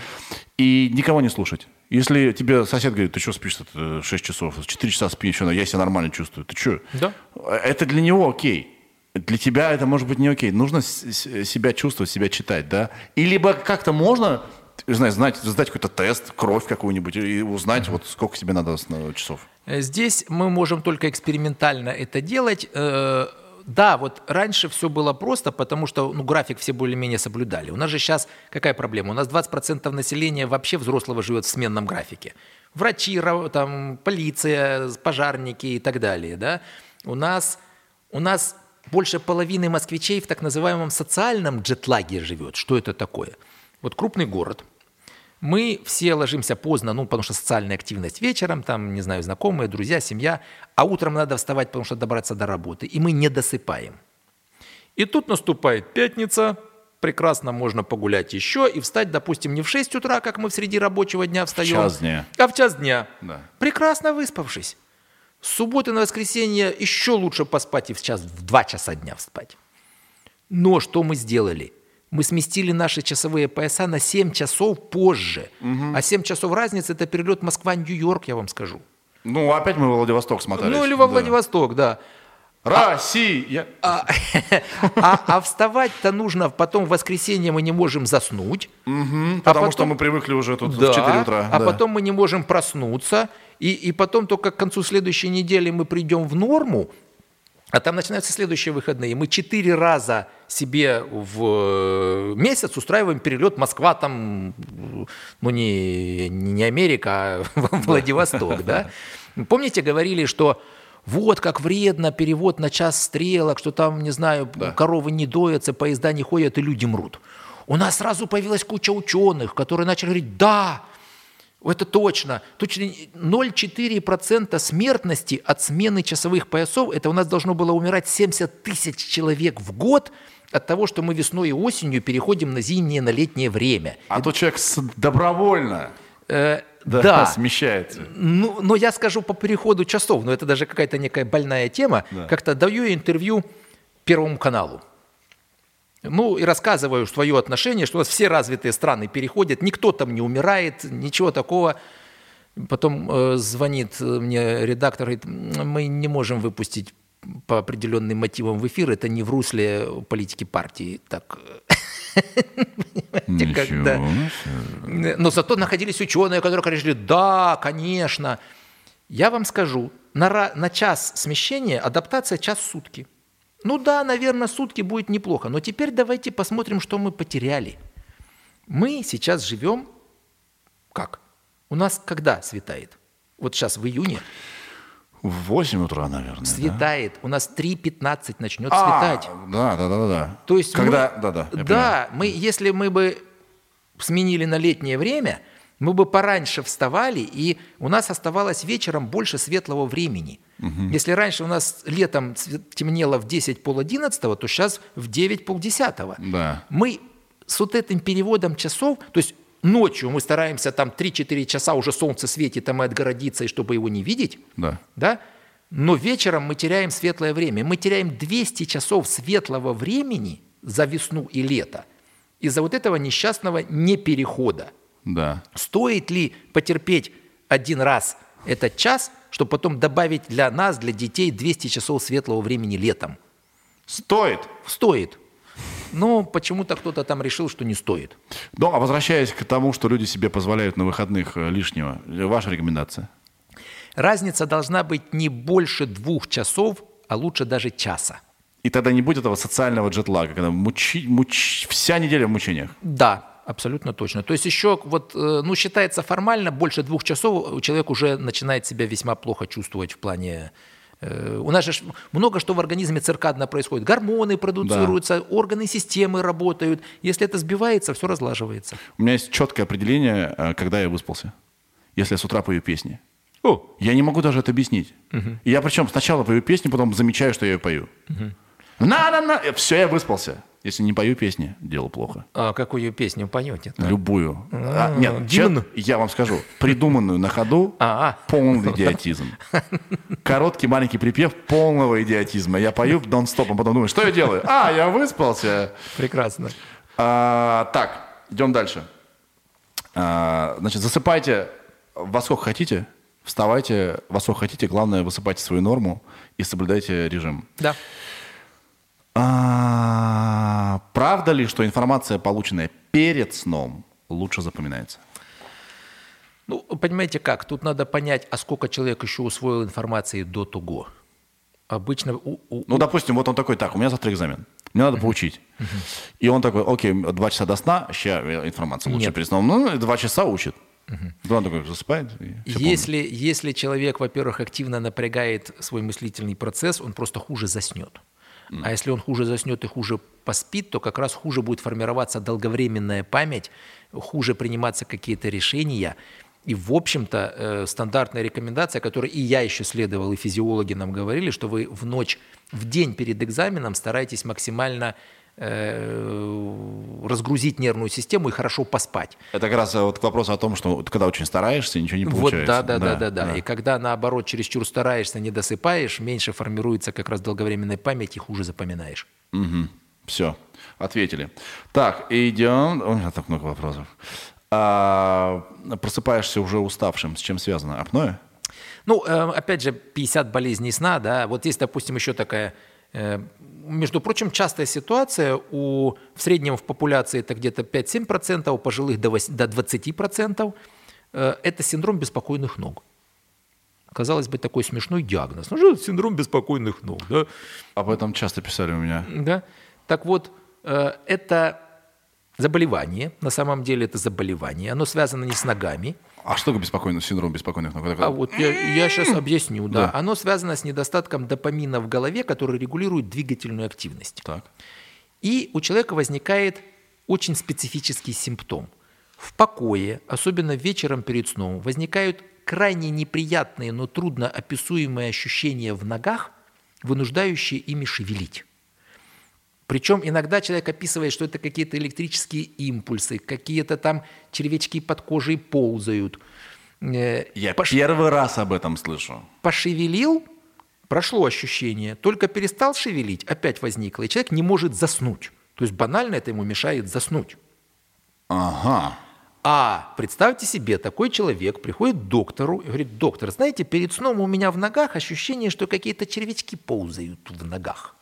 и никого не слушать. Если тебе сосед говорит, ты что спишь 6 часов, 4 часа спи, еще, я себя нормально чувствую, ты что? Да. Это для него окей. Для тебя это может быть не окей. Нужно себя чувствовать, себя читать, да. И либо как-то можно, знаю, знать, сдать какой-то тест, кровь какую-нибудь, и узнать, вот сколько тебе надо сна- часов. Э, Здесь мы можем только экспериментально это делать. Э, Да, вот раньше все было просто, потому что ну, график все более-менее соблюдали. У нас же сейчас какая проблема? У нас 20% населения вообще взрослого живет в сменном графике. Врачи, ра- там, полиция, пожарники и так далее. Да? У, нас, у нас больше половины москвичей в так называемом социальном джетлаге живет. Что это такое? Вот крупный город – мы все ложимся поздно, ну, потому что социальная активность вечером, там, не знаю, знакомые, друзья, семья, а утром надо вставать, потому что добраться до работы, и мы не досыпаем. И тут наступает пятница, прекрасно можно погулять еще и встать, допустим, не в 6 утра, как мы в среди рабочего дня встаем, час дня. а в час дня, Да. прекрасно выспавшись. С субботы на воскресенье еще лучше поспать и в, час, в 2 часа дня встать. Но что мы сделали? Мы сместили наши часовые пояса на 7 часов позже. А 7 часов разницы – это перелет Москва-Нью-Йорк, я вам скажу. Ну, опять мы во Владивосток смотрели. Ну, или во Владивосток, да. Россия! А, а- а вставать-то нужно потом в воскресенье мы не можем заснуть. А Потому что потом- мы привыкли уже тут Да, в 4 утра. а да. потом мы не можем проснуться. И, и потом только к концу следующей недели мы придем в норму, а там начинаются следующие выходные. Мы четыре раза себе в э, месяц устраиваем перелет Москва, там, ну не, не Америка, а Владивосток, да? Помните, говорили, что вот как вредно перевод на час стрелок, что там, не знаю, коровы не доятся, поезда не ходят и люди мрут. У нас сразу появилась куча ученых, которые начали говорить, да, это точно. Точно 0,4% смертности от смены часовых поясов, это у нас должно было умирать 70 тысяч человек в год от того, что мы весной и осенью переходим на зимнее, на летнее время. А то человек добровольно Э, да, да. смещается. Ну, но я скажу по переходу часов, но это даже какая-то некая больная тема. Да. Как-то даю интервью Первому каналу. Ну, и рассказываю свое отношение, что у нас все развитые страны переходят, никто там не умирает, ничего такого. Потом э, звонит э, мне редактор, говорит, «М, мы не можем выпустить по определенным мотивам в эфир, это не в русле политики партии. Так, понимаете, когда... Но зато находились ученые, которые говорили, да, конечно. Я вам скажу, на, на час смещения адаптация час сутки. Ну да, наверное, сутки будет неплохо, но теперь давайте посмотрим, что мы потеряли. Мы сейчас живем как? У нас когда светает? Вот сейчас в июне В 8 утра, наверное. да? светает, у нас 3.15 начнет А, светать. Да, да, да, да, да. То есть Когда, мы- да, да. да, мы, если мы бы сменили на летнее время, мы бы пораньше вставали, и у нас оставалось вечером больше светлого времени. Если раньше у нас летом темнело в 10 пол 11, то сейчас в 9 пол 10. Да. Мы с вот этим переводом часов, то есть ночью мы стараемся там 3-4 часа уже солнце светит, а мы отгородиться, и чтобы его не видеть, Да. да? Но вечером мы теряем светлое время. Мы теряем 200 часов светлого времени за весну и лето из-за вот этого несчастного неперехода. Да. Стоит ли потерпеть один раз этот час, чтобы потом добавить для нас, для детей 200 часов светлого времени летом? Стоит. Стоит. Но почему-то кто-то там решил, что не стоит. Ну, а возвращаясь к тому, что люди себе позволяют на выходных э, лишнего, э, ваша рекомендация? Разница должна быть не больше двух часов, а лучше даже часа. И тогда не будет этого социального джетлага, когда мучи, муч... вся неделя в мучениях. Да, абсолютно точно. То есть еще вот, э, ну, считается формально, больше двух часов человек уже начинает себя весьма плохо чувствовать в плане э, у нас же много что в организме циркадно происходит. Гормоны продуцируются, да. органы системы работают. Если это сбивается, все разлаживается. У меня есть четкое определение, э, когда я выспался. Если я с утра пою песни. О. Я не могу даже это объяснить. Угу. Я причем сначала пою песню, потом замечаю, что я ее пою. Угу. На-на-на! Все, я выспался. Если не пою песни, дело плохо. А какую песню поете? -то? Любую. А, а, нет, гимн? я вам скажу. Придуманную на ходу А, полный идиотизм. Короткий маленький припев полного идиотизма. Я пою нон-стопом, потом думаю, что я делаю? А, я выспался. прекрасно. А, так, идем дальше. А, значит, засыпайте во сколько хотите, вставайте во сколько хотите, главное, высыпайте свою норму и соблюдайте режим. Да. А, правда ли, что информация, полученная перед сном, лучше запоминается? Ну, понимаете как, тут надо понять, а сколько человек еще усвоил информации до того. Обычно... У, у, ну, допустим, вот он такой, так, у меня завтра экзамен, мне надо поучить. И он такой, окей, два часа до сна, сейчас информация лучше Нет. перед сном. Ну, два часа учит. Да, он такой засыпает. Если, если человек, во-первых, активно напрягает свой мыслительный процесс, он просто хуже заснет. А если он хуже заснет и хуже поспит, то как раз хуже будет формироваться долговременная память, хуже приниматься какие-то решения. И, в общем-то, э, стандартная рекомендация, которую и я еще следовал, и физиологи нам говорили, что вы в ночь, в день перед экзаменом старайтесь максимально разгрузить нервную систему и хорошо поспать. Это как раз э, вот к вопросу о том, что вот когда очень стараешься, ничего не Вот, получается. да, да, да, да, да. И когда наоборот чересчур стараешься, не досыпаешь, меньше формируется как раз долговременная память и хуже запоминаешь. Все, ответили. Так, идем. У меня так много вопросов. А, просыпаешься уже уставшим. С чем связано? Апноэ? Ну, э, опять же, 50 болезней сна, да. Вот есть, допустим, еще такая, э, между прочим, частая ситуация. У, в среднем в популяции это где-то 5-7%, у пожилых до, 8, до 20%. Э, это синдром беспокойных ног. Казалось бы, такой смешной диагноз. Ну, что синдром беспокойных ног, да? Об этом часто писали у меня. Да? Так вот, э, это заболевание, на самом деле это заболевание, оно связано не с ногами, А что такое беспокойный синдром беспокойных ног? а вот я, сейчас объясню, да. Да. Оно связано с недостатком допамина в голове, который регулирует двигательную активность. Так. И у человека возникает очень специфический симптом. В покое, особенно вечером перед сном, возникают крайне неприятные, но трудно описуемые ощущения в ногах, вынуждающие ими шевелить. Причем иногда человек описывает, что это какие-то электрические импульсы, какие-то там червячки под кожей ползают. Э, Я пош- первый раз об этом слышу. пошевелил, прошло ощущение, только перестал шевелить, опять возникло, и человек не может заснуть. То есть банально это ему мешает заснуть. Ага. А представьте себе, такой человек приходит к доктору и говорит, доктор, знаете, перед сном у меня в ногах ощущение, что какие-то червячки ползают в ногах.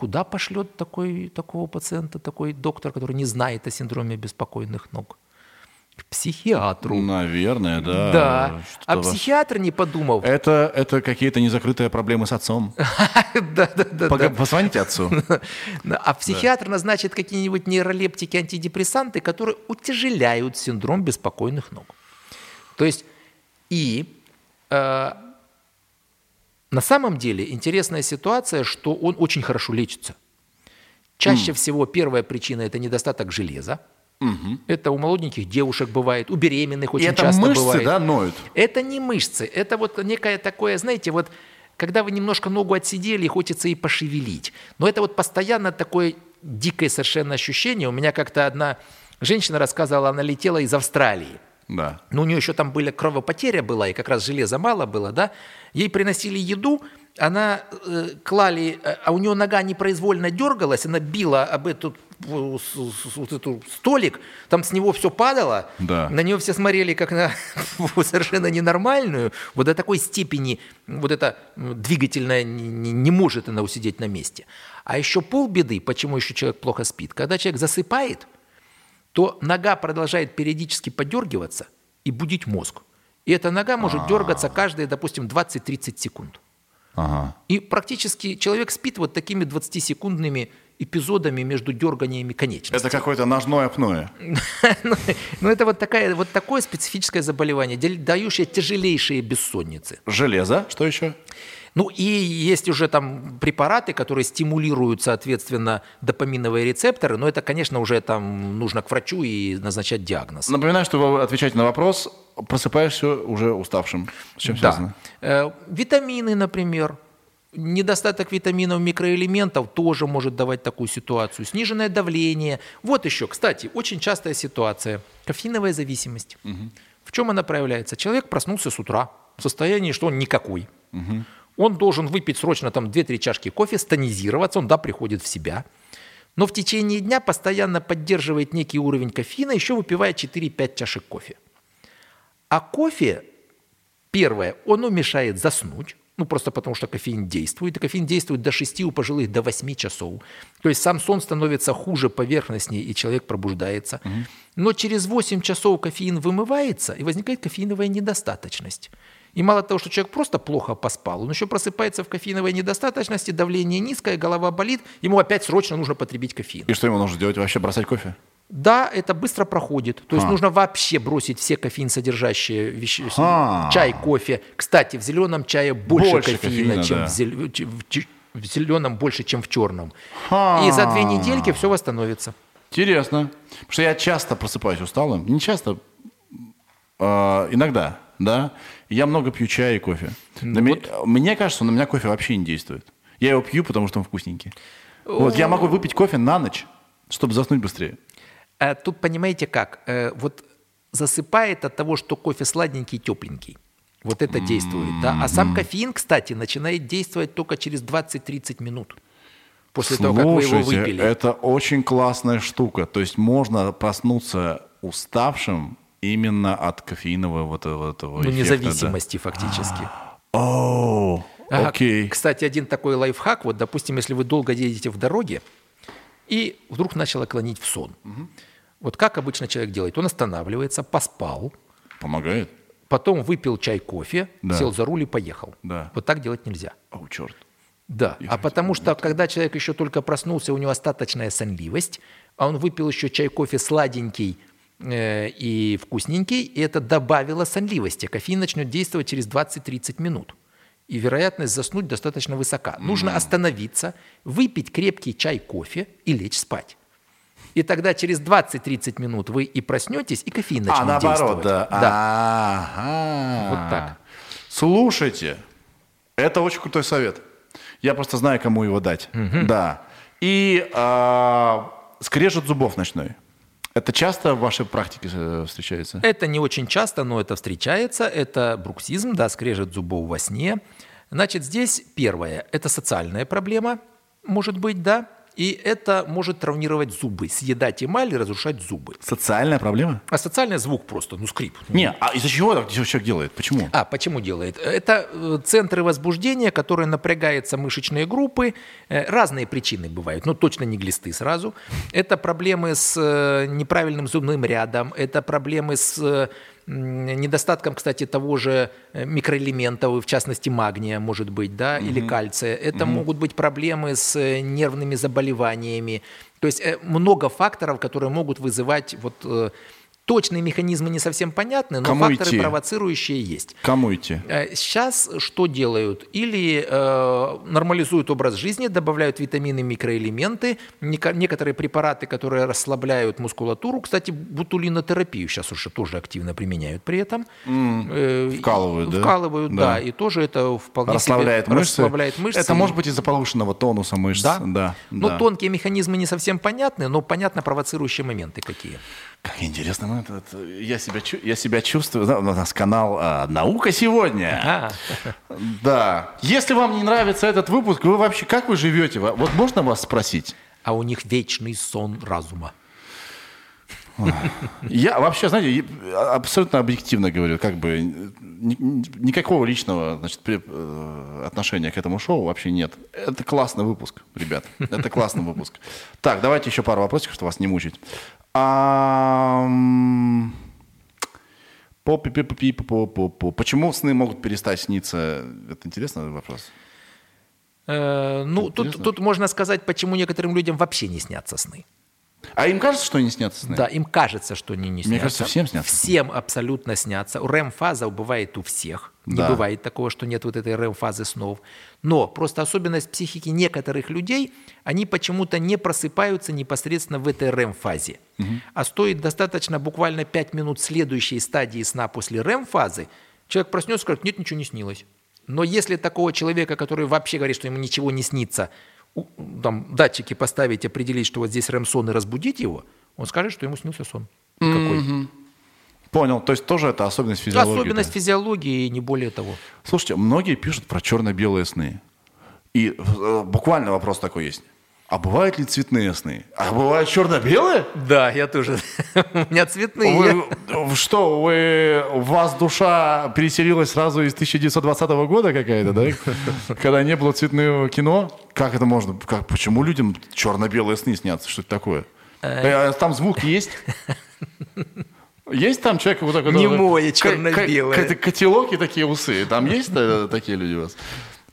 Куда пошлет такой, такого пациента, такой доктор, который не знает о синдроме беспокойных ног? К психиатру. Наверное, да. да. Что А психиатр, не подумав, Это, это какие-то незакрытые проблемы с отцом. да, да, да, Позвоните отцу. А психиатр назначит какие-нибудь нейролептики, антидепрессанты, которые утяжеляют синдром беспокойных ног. То есть и э, на самом деле интересная ситуация, что он очень хорошо лечится. Чаще всего первая причина это недостаток железа. Это у молоденьких девушек бывает, у беременных И очень это часто мышцы, бывает. да, ноют? Это не мышцы, это вот некое такое, знаете, вот когда вы немножко ногу отсидели, хочется и пошевелить. Но это вот постоянно такое дикое совершенно ощущение. У меня как-то одна женщина рассказывала, она летела из Австралии. Да. Но у нее еще там были кровопотеря была, и как раз железа мало было, да. Ей приносили еду, она э, клали, э, а у нее нога непроизвольно дергалась, она била об с- вот эту столик, там с него все падало, Да. на нее все смотрели как на совершенно ненормальную, вот до такой степени вот двигательное не, не- не может она усидеть на месте. А еще полбеды, почему еще человек плохо спит, когда человек засыпает, то нога продолжает периодически подергиваться и будить мозг. И эта нога может дергаться каждые, допустим, 20-30 секунд. Ага. И практически человек спит вот такими 20-секундными эпизодами между дерганиями конечностей. Это какое-то ножное апноэ. Ну, ну, это вот, такая, вот такое специфическое заболевание, дающее тяжелейшие бессонницы. Железо. Что еще? Ну и есть уже там препараты, которые стимулируют, соответственно, допаминовые рецепторы, но это, конечно, уже там нужно к врачу и назначать диагноз. Напоминаю, что вы отвечаете на вопрос, просыпаешься уже уставшим. С чем связано? Э, Витамины, например. Недостаток витаминов, микроэлементов тоже может давать такую ситуацию. Сниженное давление. Вот еще, кстати, очень частая ситуация. Кофеиновая зависимость. В чем она проявляется? Человек проснулся с утра в состоянии, что он никакой. Он должен выпить срочно там 2-3 чашки кофе, стонизироваться, он, да, приходит в себя. Но в течение дня постоянно поддерживает некий уровень кофеина, еще выпивая 4-5 чашек кофе. А кофе Первое, он мешает заснуть, ну просто потому что кофеин действует, и кофеин действует до 6, у пожилых до 8 часов. То есть сам сон становится хуже, поверхностнее, и человек пробуждается. Но через 8 часов кофеин вымывается, и возникает кофеиновая недостаточность. И мало того, что человек просто плохо поспал, он еще просыпается в кофеиновой недостаточности, давление низкое, голова болит, ему опять срочно нужно потребить кофеин. И что ему нужно делать? Вообще бросать кофе? Да, это быстро проходит. То есть А. нужно вообще бросить все кофеин содержащие вещества. А. Чай, кофе. Кстати, в зеленом чае больше, Больше кофеина, кофеина, чем да. в, зел- в зеленом больше, чем в черном. А. И за две недельки все восстановится. Интересно. Потому что я часто просыпаюсь усталым. Не часто, а, иногда, да. И Я много пью чая и кофе. Ну На ме- Мне кажется, на меня кофе вообще не действует. Я его пью, потому что он вкусненький. Вот я могу выпить кофе на ночь, чтобы заснуть быстрее. А тут понимаете как? Э, Вот засыпает от того, что кофе сладенький, тепленький. Вот это действует, да. А сам кофеин, кстати, начинает действовать только через 20-30 минут после того, как вы его Слушайте, выпили. это очень классная штука. То есть можно проснуться уставшим именно от кофеинового вот этого Ну, эффекта, да. независимости фактически. О, Ага, окей. Кстати, один такой лайфхак. Вот, допустим, если вы долго едете в дороге и вдруг начало клонить в сон. Вот как обычно человек делает? Он останавливается, поспал, Помогает? потом выпил чай, кофе, Да. сел за руль и поехал. Да. Вот так делать нельзя. О, черт. Да, а потому что когда человек еще только проснулся, у него остаточная сонливость, а он выпил еще чай, кофе сладенький и вкусненький, и это добавило сонливости. Кофеин начнет действовать через 20-30 минут. И вероятность заснуть достаточно высока. Нужно остановиться, выпить крепкий чай, кофе и лечь спать. И тогда через 20-30 минут вы и проснетесь, и кофеин начнет А, наоборот, действовать. да. Да. Ага. Вот так. Слушайте, это очень крутой совет. Я просто знаю, кому его дать. Да. И а, скрежет зубов ночной. Это часто в вашей практике э, встречается? Это не очень часто, но это встречается. Это бруксизм, да, скрежет зубов во сне. Значит, здесь первое – это социальная проблема, может быть, да, и это может травмировать зубы, съедать эмаль и разрушать зубы. Социальная проблема? А социальный звук просто, ну, скрип. Не, а из-за чего так человек делает? Почему? А, почему делает? Это э, центры возбуждения, которые напрягаются мышечные группы. Э, Разные причины бывают, но точно не глисты сразу. Это проблемы с э, неправильным зубным рядом, это проблемы с недостатком, кстати, того же э, микроэлементов, в частности магния, может быть, да, или кальция. Это могут быть проблемы с э, нервными заболеваниями. То есть э, много факторов, которые могут вызывать вот точные механизмы не совсем понятны, но Кому факторы идти? провоцирующие есть. Кому идти? Сейчас что делают? Или э, нормализуют образ жизни, добавляют витамины, микроэлементы, некоторые препараты, которые расслабляют мускулатуру. Кстати, бутулинотерапию сейчас уже тоже активно применяют при этом. Э, Вкалывают, и- да? Вкалывают, Да. да. И тоже это вполне Расслабляет себе мышцы? расслабляет мышцы. Это может быть из-за повышенного тонуса мышц. да. да. Ну, да. тонкие механизмы не совсем понятны, но понятно провоцирующие моменты какие. Как интересно. ну, это- это- я, себя, я себя чувствую. да, У нас канал а, «Наука сегодня». А, Да. Если вам не нравится этот выпуск, вы вообще как вы живете? Во- Вот можно вас спросить? а у них вечный сон разума. Я вообще, знаете, я абсолютно объективно говорю, как бы ни- ни- никакого личного значит, э, отношения к этому шоу вообще нет. Это классный выпуск, ребят. Это классный выпуск. Так, давайте еще пару вопросиков, чтобы вас не мучить. Почему сны могут перестать сниться? Это интересный вопрос. Э, ну, тут, тут можно сказать, почему некоторым людям вообще не снятся сны. А им кажется, что они снятся сны? Да, им кажется, что они не снятся. Мне кажется, всем снятся. Всем абсолютно снятся. рэм-фаза бывает у всех. Не Да. бывает такого, что нет вот этой рэм-фазы снов. Но просто особенность психики некоторых людей, они почему-то не просыпаются непосредственно в этой рэм-фазе. А стоит достаточно буквально 5 минут следующей стадии сна после рэм-фазы, человек проснется и скажет, нет, ничего не снилось. Но если такого человека, который вообще говорит, что ему ничего не снится, там, датчики поставить, определить, что вот здесь рэм-сон и разбудить его, он скажет, что ему снился сон. Какой? Понял. То есть тоже это особенность физиологии. Особенность физиологии и не более того. Слушайте, многие пишут про черно-белые сны. И э, буквально вопрос такой есть. А бывают ли цветные сны? А бывают черно-белые? Да, я тоже. У меня цветные. Вы, вы что, вы, у вас душа переселилась сразу из 1920 года какая-то, да? Когда не было цветного кино? Как это можно? Как, почему людям черно-белые сны снятся? Что это такое? Э, Там звук есть? Есть там человек вот такой? Немое черно-белое. ка- ка- Котелок и такие усы. Там есть э, такие люди у вас?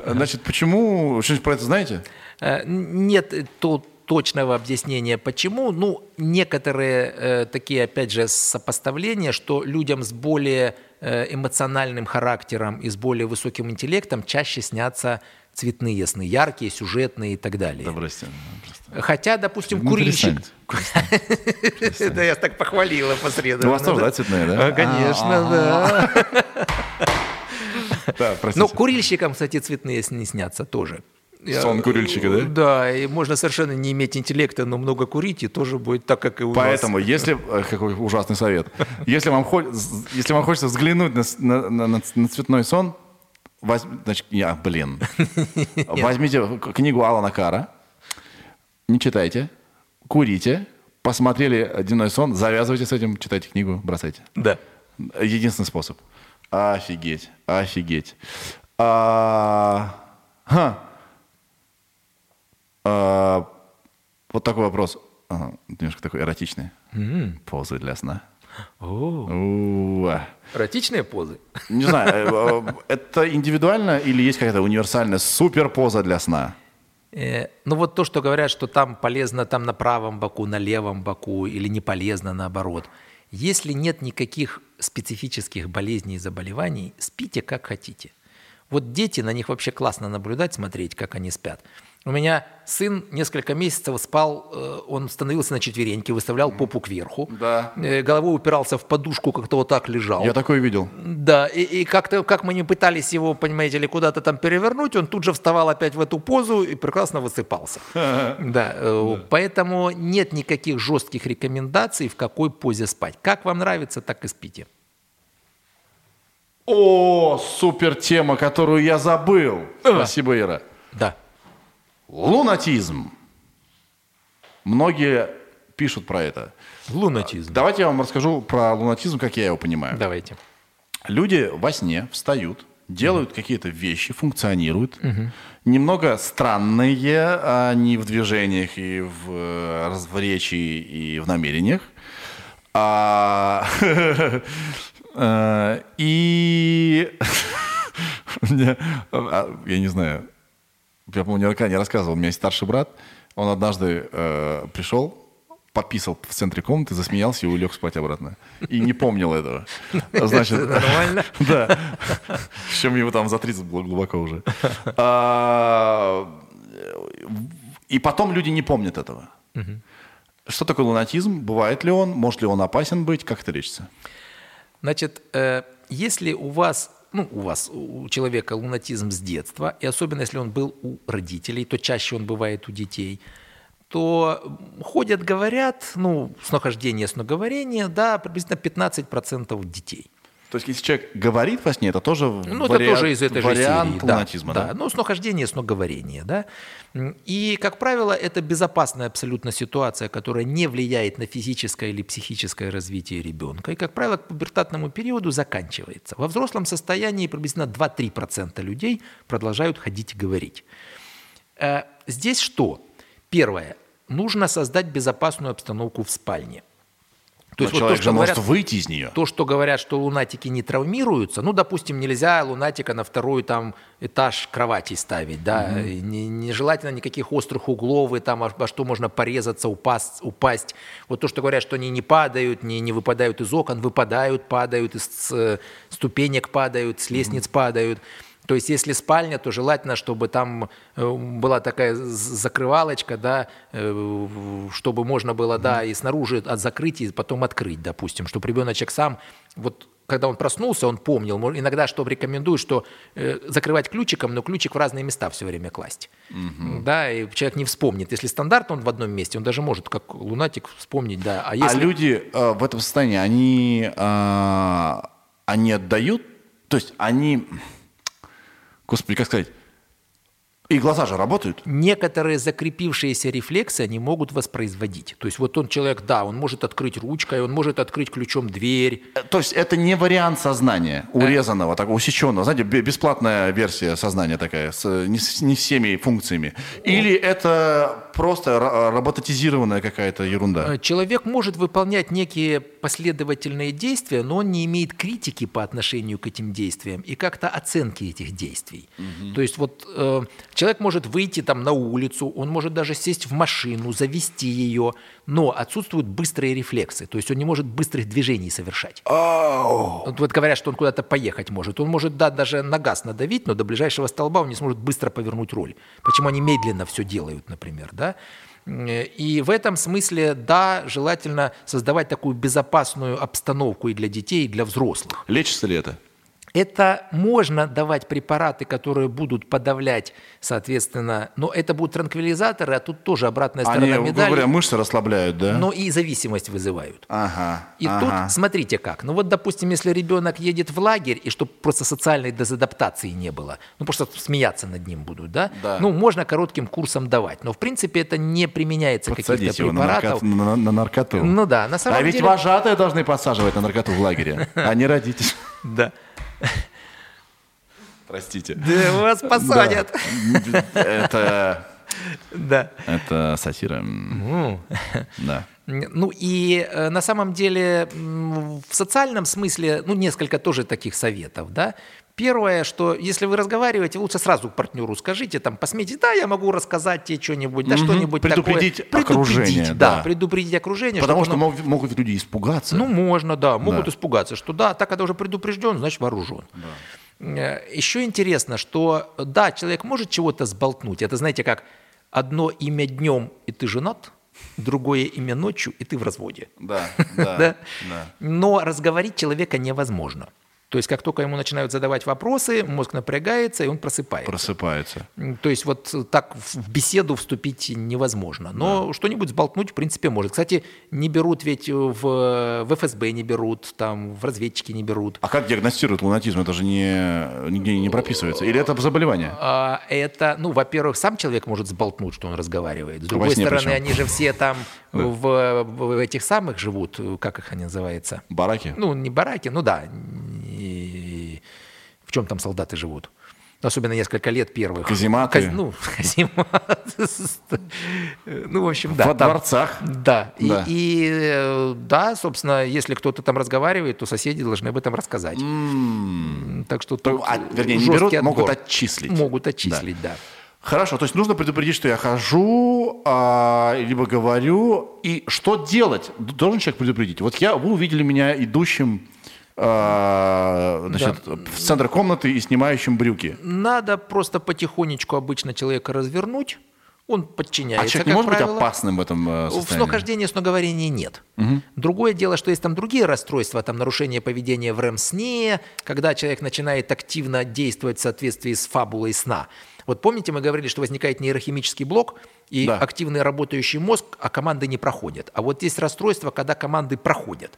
Значит, почему? Что-нибудь про это знаете? Э, Нет то- точного объяснения, почему. Ну, некоторые э, такие, опять же, сопоставления, что людям с более эмоциональным характером и с более высоким интеллектом чаще снятся цветные сны, яркие, сюжетные и так далее. Да, бросьте. просто. Хотя, допустим, Ну, курильщик... Это я так похвалила посредственно. У вас тоже, да, цветные, да? А, Конечно, да. Да, простите. Ну, курильщикам, кстати, цветные сны снятся тоже. Сон курильщика, да? Да, и можно совершенно не иметь интеллекта, но много курить, и тоже будет так, как и у Поэтому, вас. если э, какой ужасный совет, если вам, если вам хочется взглянуть на, на- на- на- цветной сон, возь- значит, я, блин, возьмите книгу Алана Кара, не читайте, курите, посмотрели «Дневной сон», завязывайте с этим, читайте книгу, бросайте. Да. Единственный способ. Офигеть, офигеть. А, ха. А, вот такой вопрос. Немножко такой эротичный. Позы для сна. Эротичные позы. Не знаю, э, э, это индивидуально или есть какая-то универсальная суперпоза для сна? Э, Ну вот то, что говорят, что там полезно там на правом боку, на левом боку или не полезно наоборот. Если нет никаких специфических болезней и заболеваний, спите как хотите. Вот дети, на них вообще классно наблюдать, смотреть, как они спят. У меня сын несколько месяцев спал, э, он становился на четвереньки, выставлял попу кверху, Да. э, головой упирался в подушку, как-то вот так лежал. Я такое видел. Да, и, и как-то, как мы не пытались его, понимаете ли, куда-то там перевернуть, он тут же вставал опять в эту позу и прекрасно высыпался. Да, э, поэтому нет никаких жестких рекомендаций, в какой позе спать. Как вам нравится, так и спите. О, супер тема, которую я забыл. Спасибо, Ира. Да. Лунатизм. Многие пишут про это. Лунатизм. Давайте я вам расскажу про лунатизм, как я его понимаю. Давайте. Люди во сне встают, делают какие-то вещи, функционируют. Немного странные, они в движениях и в, э, в речи и в намерениях. А, э, И а, я не знаю, я, по-моему, никогда не рассказывал. У меня есть старший брат. Он однажды э, пришел, пописал в центре комнаты, засмеялся и улег спать обратно. И не помнил этого. Значит, Нормально. да. Причем ему там за 30 было глубоко уже. А, И потом люди не помнят этого. Что такое лунатизм? Бывает ли он? Может ли он опасен быть? Как это лечится? Значит, э, если у вас, ну, у вас, у человека лунатизм с детства, и особенно если он был у родителей, то чаще он бывает у детей, то ходят, говорят, ну, снохождение, сноговорение, да, приблизительно 15% детей. То есть, если человек говорит во сне, это тоже Ну, вариант, это тоже из этой же вариант серии. да, лунатизма, да? да? Ну, снохождение, сноговорение, да. И, как правило, это безопасная абсолютно ситуация, которая не влияет на физическое или психическое развитие ребенка. И, как правило, к пубертатному периоду заканчивается. Во взрослом состоянии приблизительно 2-3% людей продолжают ходить и говорить. Э, Здесь что? Первое. Нужно создать безопасную обстановку в спальне. То есть человек же говорят- может выйти из нее. то, что говорят, что лунатики не травмируются, ну, допустим, нельзя лунатика на второй там этаж кровати ставить, да, и не- нежелательно никаких острых углов, и там во что можно порезаться, упасть, упасть. Вот то, что говорят, что они не падают, не, не выпадают из окон, выпадают, падают из э, ступенек падают, с лестниц падают. То есть, если спальня, то желательно, чтобы там э, была такая закрывалочка, да, э, чтобы можно было, да, и снаружи от закрыть, и потом открыть, допустим, чтобы ребеночек сам, вот когда он проснулся, он помнил. Иногда, что рекомендую, что э, закрывать ключиком, но ключик в разные места все время класть. Да, и человек не вспомнит. Если стандарт он в одном месте, он даже может, как лунатик, вспомнить, да. А если... А люди э, в этом состоянии, они, э, они отдают, то есть они, господи, как сказать, и глаза же работают. Некоторые закрепившиеся рефлексы они могут воспроизводить. То есть вот он человек, да, он может открыть ручкой, он может открыть ключом дверь. Э, То есть это не вариант сознания урезанного, такого усеченного, знаете, бе- бесплатная версия сознания такая, с э, не, с- не всеми функциями. Или это просто роботизированная какая-то ерунда. Э, Человек может выполнять некие последовательные действия, но он не имеет критики по отношению к этим действиям и как-то оценки этих действий. То есть вот э, человек может выйти там на улицу, он может даже сесть в машину, завести ее, но отсутствуют быстрые рефлексы. То есть он не может быстрых движений совершать. Вот, вот говорят, что он куда-то поехать может. Он может, да, даже на газ надавить, но до ближайшего столба он не сможет быстро повернуть руль. Почему они медленно все делают, например, да? И в этом смысле, да, желательно создавать такую безопасную обстановку и для детей, и для взрослых. Лечится ли это? Это можно давать препараты, которые будут подавлять, соответственно, но это будут транквилизаторы, а тут тоже обратная Они, сторона грубо медали, говоря, мышцы расслабляют, да? но и зависимость вызывают. Ага. И ага. тут смотрите как. Ну вот, допустим, если ребенок едет в лагерь, и чтобы просто социальной дезадаптации не было, ну просто смеяться над ним будут, да? Да. Ну, можно коротким курсом давать. Но, в принципе, это не применяется каких-то его на, препаратов. нарко- на- на наркоту. Ну да, на самом а ведь деле... вожатые должны подсаживать на наркоту в лагере, а не родители. Да. Простите. Да вас посадят. Да. Это, Да. это сатира. М, Да. Ну и э, на самом деле в социальном смысле, ну несколько тоже таких советов, да. Первое, что если вы разговариваете, лучше сразу партнеру скажите, там, посмейтесь, да, я могу рассказать тебе что-нибудь, да Мгм. что-нибудь Предупредить такое. окружение, да. да. предупредить окружение. Потому что оно- мог- могут люди испугаться. Ну, можно, да, могут Да. испугаться, что да, так когда уже предупрежден, значит вооружен. Э, Еще интересно, что да, человек может чего-то сболтнуть. Это знаете, как одно имя днем, и ты женат, другое имя ночью, и ты в разводе. Да, да, Да? да. Но разговорить человека невозможно. То есть, как только ему начинают задавать вопросы, мозг напрягается, и он просыпается. Просыпается. То есть вот так в беседу вступить невозможно. Но что-нибудь сболтнуть, в принципе, может. Кстати, не берут ведь в, в ФСБ не берут, там в разведчики не берут. А как диагностируют лунатизм? Это же не, нигде не прописывается. Или это заболевание? А, это, ну, во-первых, сам человек может сболтнуть, что он разговаривает. С другой стороны, причем. они же все там в, в этих самых живут, как их они называются? Бараки? Ну, не бараки, ну да. И в чем там солдаты живут? Особенно несколько лет первых. Казематы. Каз- ну, каземат. Ну, в общем, да. Во там- дворцах? Да. И- Да. И, да, собственно, если кто-то там разговаривает, то соседи должны об этом рассказать. Так что То- а, вернее, не берут, могут отбор. отчислить. Могут отчислить, да. Хорошо, то есть нужно предупредить, что я хожу, а, либо говорю. И что делать? Должен человек предупредить. Вот я, вы увидели меня идущим а, значит, в центр комнаты и снимающим брюки. Надо просто потихонечку обычно человека развернуть, он подчиняется, А человек не может быть правило. опасным в этом э, В состоянии? снохождении, сноговорении нет. Другое дело, что есть там другие расстройства, там нарушение поведения в РЕМ-сне, когда человек начинает активно действовать в соответствии с фабулой сна. Вот помните, мы говорили, что возникает нейрохимический блок, и Да. активный работающий мозг, а команды не проходят. А вот есть расстройство, когда команды проходят.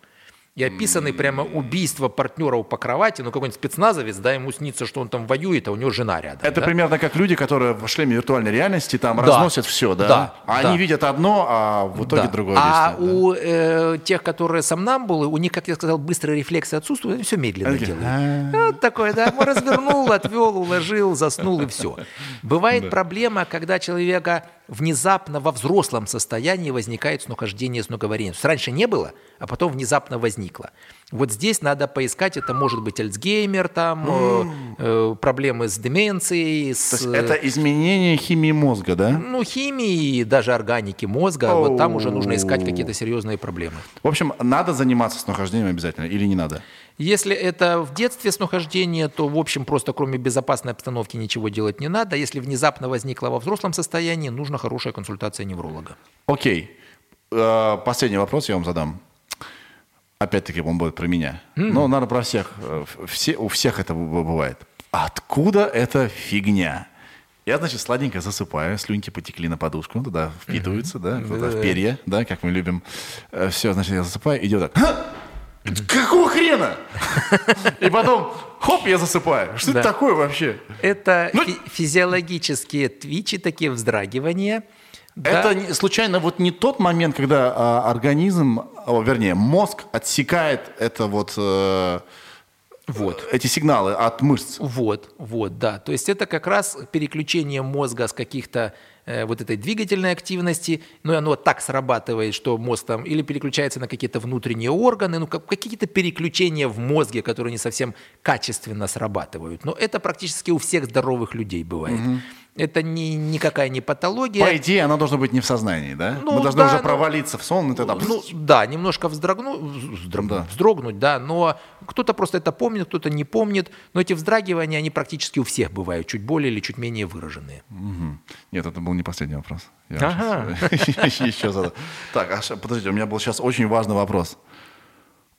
И описаны прямо убийства партнеров по кровати, ну какой-нибудь спецназовец, да, ему снится, что он там воюет, а у него жена рядом. Это да? примерно как люди, которые в шлеме виртуальной реальности там Да. разносят все, да? Да, А да. они видят одно, а в итоге Да. другое А действие. да. у э, тех, которые сомнамбулы, у них, как я сказал, быстрые рефлексы отсутствуют, они все медленно такие, делают. Вот такое, да, развернул, отвел, уложил, заснул и все. Бывает проблема, когда человека внезапно во взрослом состоянии возникает снохождение, снуговарение. То есть раньше не было, а потом внезапно возникло. Вот здесь надо поискать, это может быть Альцгеймер, там, э, э, проблемы с деменцией, с... То есть это изменение химии мозга, да? Ну, химии, даже органики мозга, вот там уже нужно искать какие-то серьезные проблемы. В общем, надо заниматься снохождением обязательно или не надо? Если это в детстве снохождение, то, в общем, просто кроме безопасной обстановки ничего делать не надо. Если внезапно возникло во взрослом состоянии, нужна хорошая консультация невролога. Окей. Э, Последний вопрос я вам задам. Опять-таки, он будет про меня. Но, наверное, про всех. Э, Все, у всех это бывает. Откуда эта фигня? Я, значит, сладенько засыпаю, слюньки потекли на подушку, туда впитываются, да, туда в перья, да, как мы любим. Все, значит, я засыпаю, идет так. «Ха! Какого хрена? И потом, хоп, я засыпаю. Что Да. это такое вообще? Это Ну- фи- физиологические твичи, такие вздрагивания. Да. Это не- случайно вот не тот момент, когда а, организм, о, вернее, мозг отсекает это вот, э, Вот. эти сигналы от мышц. Вот, вот, да. То есть это как раз переключение мозга с каких-то вот этой двигательной активности, ну и оно так срабатывает, что мозг там или переключается на какие-то внутренние органы, ну как, какие-то переключения в мозге, которые не совсем качественно срабатывают. Но это практически у всех здоровых людей бывает. Это не, никакая не патология. По идее, оно должно быть не в сознании, да? Ну, Мы должны да, уже ну, провалиться в сон, и тогда... Ну, да, немножко вздрогну, вздр- Да. вздрогнуть, да, но кто-то просто это помнит, кто-то не помнит, но эти вздрагивания, они практически у всех бывают, чуть более или чуть менее выраженные. Мгм. Нет, это был не последний вопрос. Я Ага. еще задам. Так, подождите, у меня был сейчас очень важный вопрос.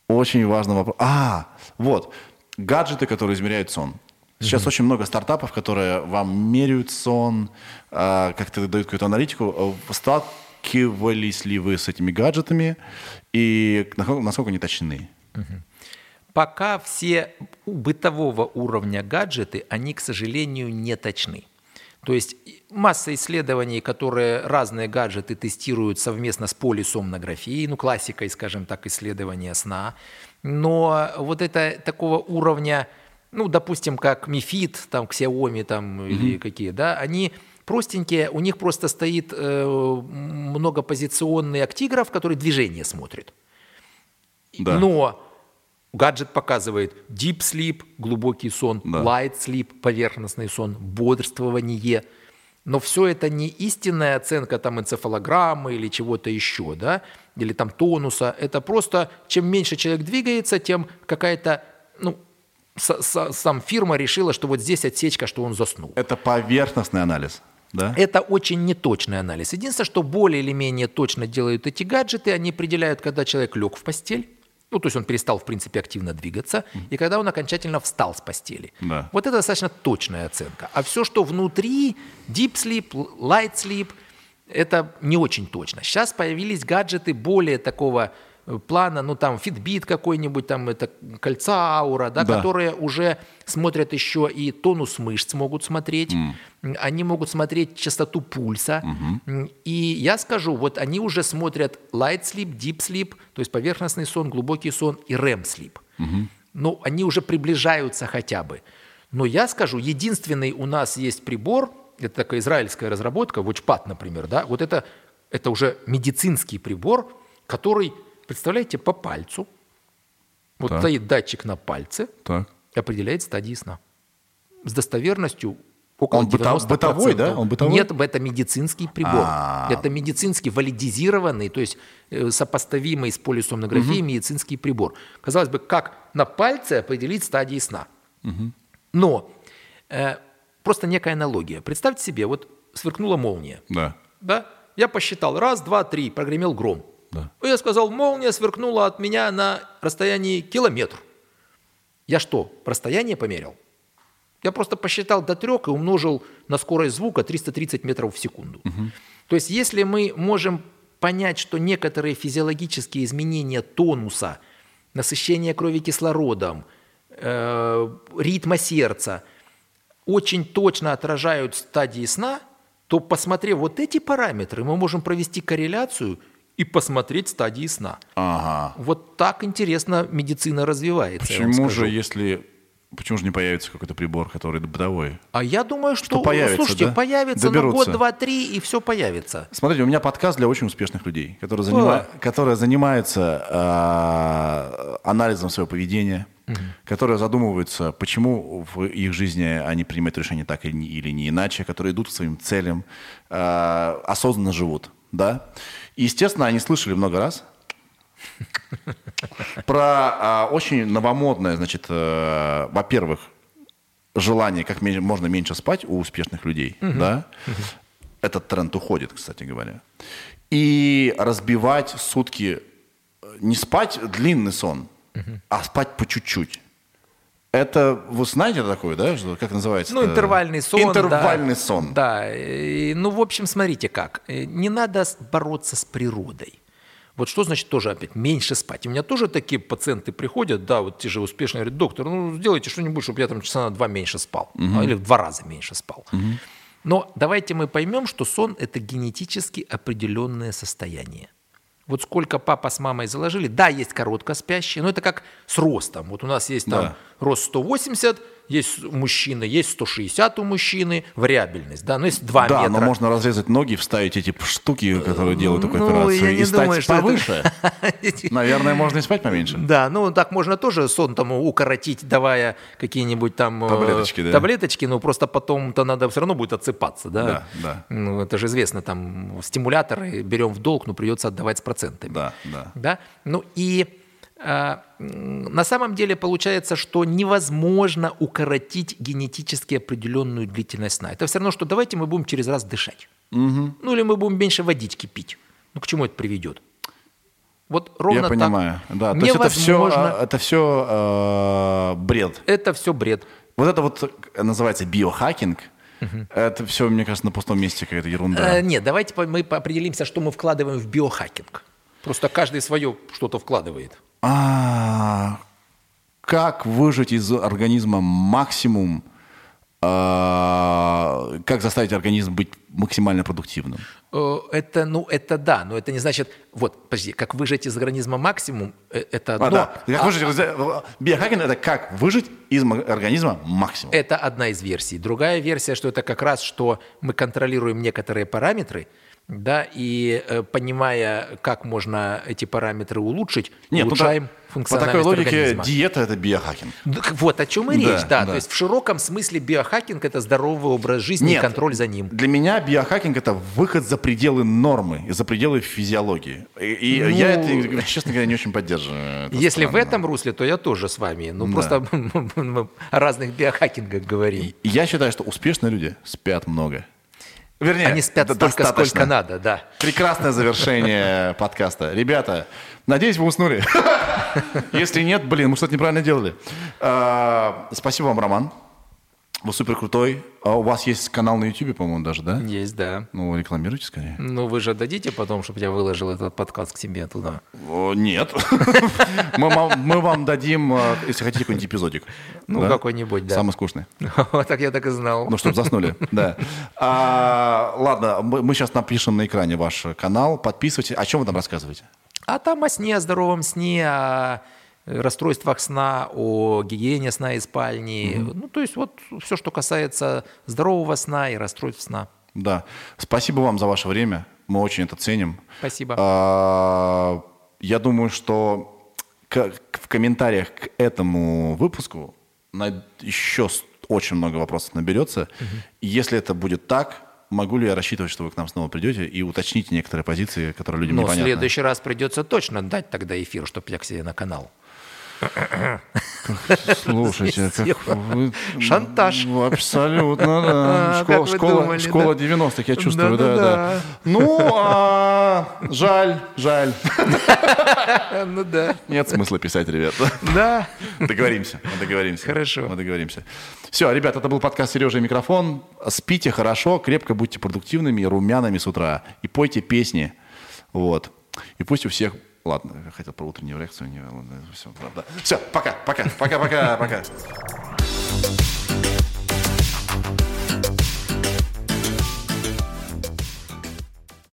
Очень важный вопрос. А, вот, гаджеты, которые измеряют сон. Сейчас очень много стартапов, которые вам меряют сон, а, как-то дают какую-то аналитику. Э, Сталкивались ли вы с этими гаджетами и насколько, насколько они точны? Пока все бытового уровня гаджеты, они, к сожалению, не точны. То есть масса исследований, которые разные гаджеты тестируют совместно с полисомнографией, ну, классикой, скажем так, исследования сна. Но вот это такого уровня, ну, допустим, как Мифит, там, Xiaomi там, или какие, да, они простенькие, у них просто стоит э, многопозиционный актиграф, который движение смотрит. Да. Но гаджет показывает deep sleep, глубокий сон, Да. light sleep, поверхностный сон, бодрствование. Но все это не истинная оценка там энцефалограммы или чего-то еще, да, или там тонуса. Это просто чем меньше человек двигается, тем какая-то, ну, с- с- сам фирма решила, что вот здесь отсечка, что он заснул. Это поверхностный анализ, да? Это очень неточный анализ. Единственное, что более или менее точно делают эти гаджеты, они определяют, когда человек лег в постель, ну, то есть он перестал, в принципе, активно двигаться, и когда он окончательно встал с постели. Да. Вот это достаточно точная оценка. А все, что внутри, deep sleep, light sleep, это не очень точно. Сейчас появились гаджеты более такого плана, ну там Fitbit какой-нибудь, там это кольца аура, да, Да. которые уже смотрят еще и тонус мышц могут смотреть, М, они могут смотреть частоту пульса. М, И я скажу, вот они уже смотрят light sleep, deep sleep, то есть поверхностный сон, глубокий сон и REM sleep. Ну, они уже приближаются хотя бы. Но я скажу, единственный у нас есть прибор, это такая израильская разработка, WatchPad, например, да, вот это, это уже медицинский прибор, который, представляете, по пальцу, вот Так. стоит датчик на пальце, Так. определяет стадии сна. С достоверностью около Он быто- 90%. бытовой, да? Он бытовой? Нет, это медицинский прибор. А. Это медицинский валидизированный, то есть э, сопоставимый с полисомнографией медицинский прибор. Казалось бы, как на пальце определить стадии сна? Но э, просто некая аналогия. Представьте себе, вот сверкнула молния. Да. Да? Я посчитал. Раз, два, три. Прогремел гром. Да. И Я сказал, молния сверкнула от меня на расстоянии километр. Я что, расстояние померил? Я просто посчитал до трех и умножил на скорость звука 330 метров в секунду. То есть если мы можем понять, что некоторые физиологические изменения тонуса насыщение крови кислородом, э, ритма сердца очень точно отражают стадии сна, то, посмотрев вот эти параметры, мы можем провести корреляцию и посмотреть стадии сна. Ага. Вот так интересно медицина развивается. Почему же, если... Почему же не появится какой-то прибор, который бытовой? А я думаю, что, Что появится, слушайте, да? появится на Доберутся. год, два, три, и все появится. Смотрите, у меня подкаст для очень успешных людей, которые, занима- которые занимаются э, анализом своего поведения, которые задумываются, почему в их жизни они принимают решения так или не, или не иначе, которые идут к своим целям, э, осознанно живут. Да? И, естественно, они слышали много раз про а, очень новомодное, значит, э, во-первых, желание как можно меньше спать у успешных людей, да? Этот тренд уходит, кстати говоря. И разбивать сутки, э, не спать длинный сон, а спать по чуть-чуть. Это, вы знаете такое, да? Что, как называется? Ну, интервальный сон. Интервальный да. сон. Да. И, ну, в общем, смотрите как. Э, Не надо бороться с природой. Вот что значит тоже опять меньше спать? У меня тоже такие пациенты приходят, да, вот те же успешные, говорят, доктор, ну сделайте что-нибудь, чтобы я там часа на два меньше спал. А, Или в два раза меньше спал. Но давайте мы поймем, что сон – это генетически определенное состояние. Вот сколько папа с мамой заложили, да, есть короткоспящие, но это как с ростом. Вот у нас есть там Да. рост 180, есть у мужчины, есть 160 у мужчины, вариабельность, да, но есть 2 Да, метра. но можно разрезать ноги, вставить эти штуки, которые делают такую Ну, операцию, и стать думаю, что это- повыше. Наверное, можно и спать поменьше. Да, ну так можно тоже сон там укоротить, давая какие-нибудь там э, Таблеточки, да. таблеточки, но просто потом-то надо все равно будет отсыпаться, да? Да, да. Ну, это же известно, там стимуляторы берем в долг, но придется отдавать с процентами. Да, да. Да? Ну и на самом деле получается, что невозможно укоротить генетически определенную длительность сна. Это все равно, что давайте мы будем через раз дышать. Ну или мы будем меньше водички пить. Ну к чему это приведет? Вот ровно Я так. понимаю. Да, то есть это все, Невозможно. это все бред. Это все бред. Вот это вот э, называется биохакинг. Это все, мне кажется, на пустом месте какая-то ерунда. Э, нет, давайте мы определимся, что мы вкладываем в биохакинг. Просто каждый свое что-то вкладывает. А, как выжать из организма максимум? а, как заставить организм быть максимально продуктивным? Э, Это, ну, это да, но это не значит, вот, подожди, как выжать из организма максимум, э, это одно. А, да. Как выжить, из- биохакинг это как выжить из организма максимум. Это одна из версий. Другая версия, что это как раз, что мы контролируем некоторые параметры, да, и э, понимая, как можно эти параметры улучшить, Нет, ну, улучшаем да, по функциональность такой логике организма. диета это биохакинг. Вот о чем и Да, речь, да. да. То есть в широком смысле биохакинг – это здоровый образ жизни и контроль за ним. Для меня биохакинг это выход за пределы нормы, за пределы физиологии. И, и я Ну, это, честно говоря, не очень поддерживаю. Это Если в странно. этом русле, то я тоже с вами. Ну, Да. просто мы о разных биохакингах говорим. Я считаю, что успешные люди спят много. Вернее, Они спят столько, достаточно. сколько надо, да. Прекрасное завершение подкаста. Ребята, надеюсь, вы уснули. Если нет, блин, мы что-то неправильно делали. А, Спасибо вам, Роман. Вы супер крутой. А у вас есть канал на YouTube, по-моему, даже, да? Есть, да. Ну, рекламируйте скорее. Ну, вы же дадите потом, чтобы я выложил этот подкаст к себе туда? О, Нет. Мы вам- дадим, э, если хотите, какой-нибудь эпизодик. Ну, какой-нибудь, да. Самый скучный. Так я так и знал. Ну, чтобы заснули, да. А, ладно, мы сейчас напишем на экране ваш канал. Подписывайтесь. О чем вы там рассказываете? А там о сне, о здоровом сне, о расстройствах сна, о гигиене сна и спальни. Ну, то есть вот все, что касается здорового сна и расстройств сна. Да. Спасибо вам за ваше время. Мы очень это ценим. Спасибо. А, Я думаю, что в комментариях к этому выпуску еще очень много вопросов наберется. И Если это будет так, могу ли я рассчитывать, что вы к нам снова придете и уточните некоторые позиции, которые людям Но в непонятны? следующий раз придется точно дать тогда эфир, чтобы я к себе на канал. Слушайте, как вы... Шантаж. Ну, Абсолютно, да. А, Школа, школа, думали, школа да? 90-х, я чувствую, да, Да-да-да. да. Ну, а, жаль, жаль. Ну да. Нет смысла писать, ребят. Да. Договоримся, мы договоримся. Хорошо. Мы договоримся. Все, ребят, это был подкаст «Сережа и микрофон». Спите хорошо, крепко будьте продуктивными, румяными с утра. И пойте песни. Вот. И пусть у всех Ладно, я хотел про утреннюю лекцию. Не, ну, ладно, все, ладно. Все, пока, пока, пока, пока, пока.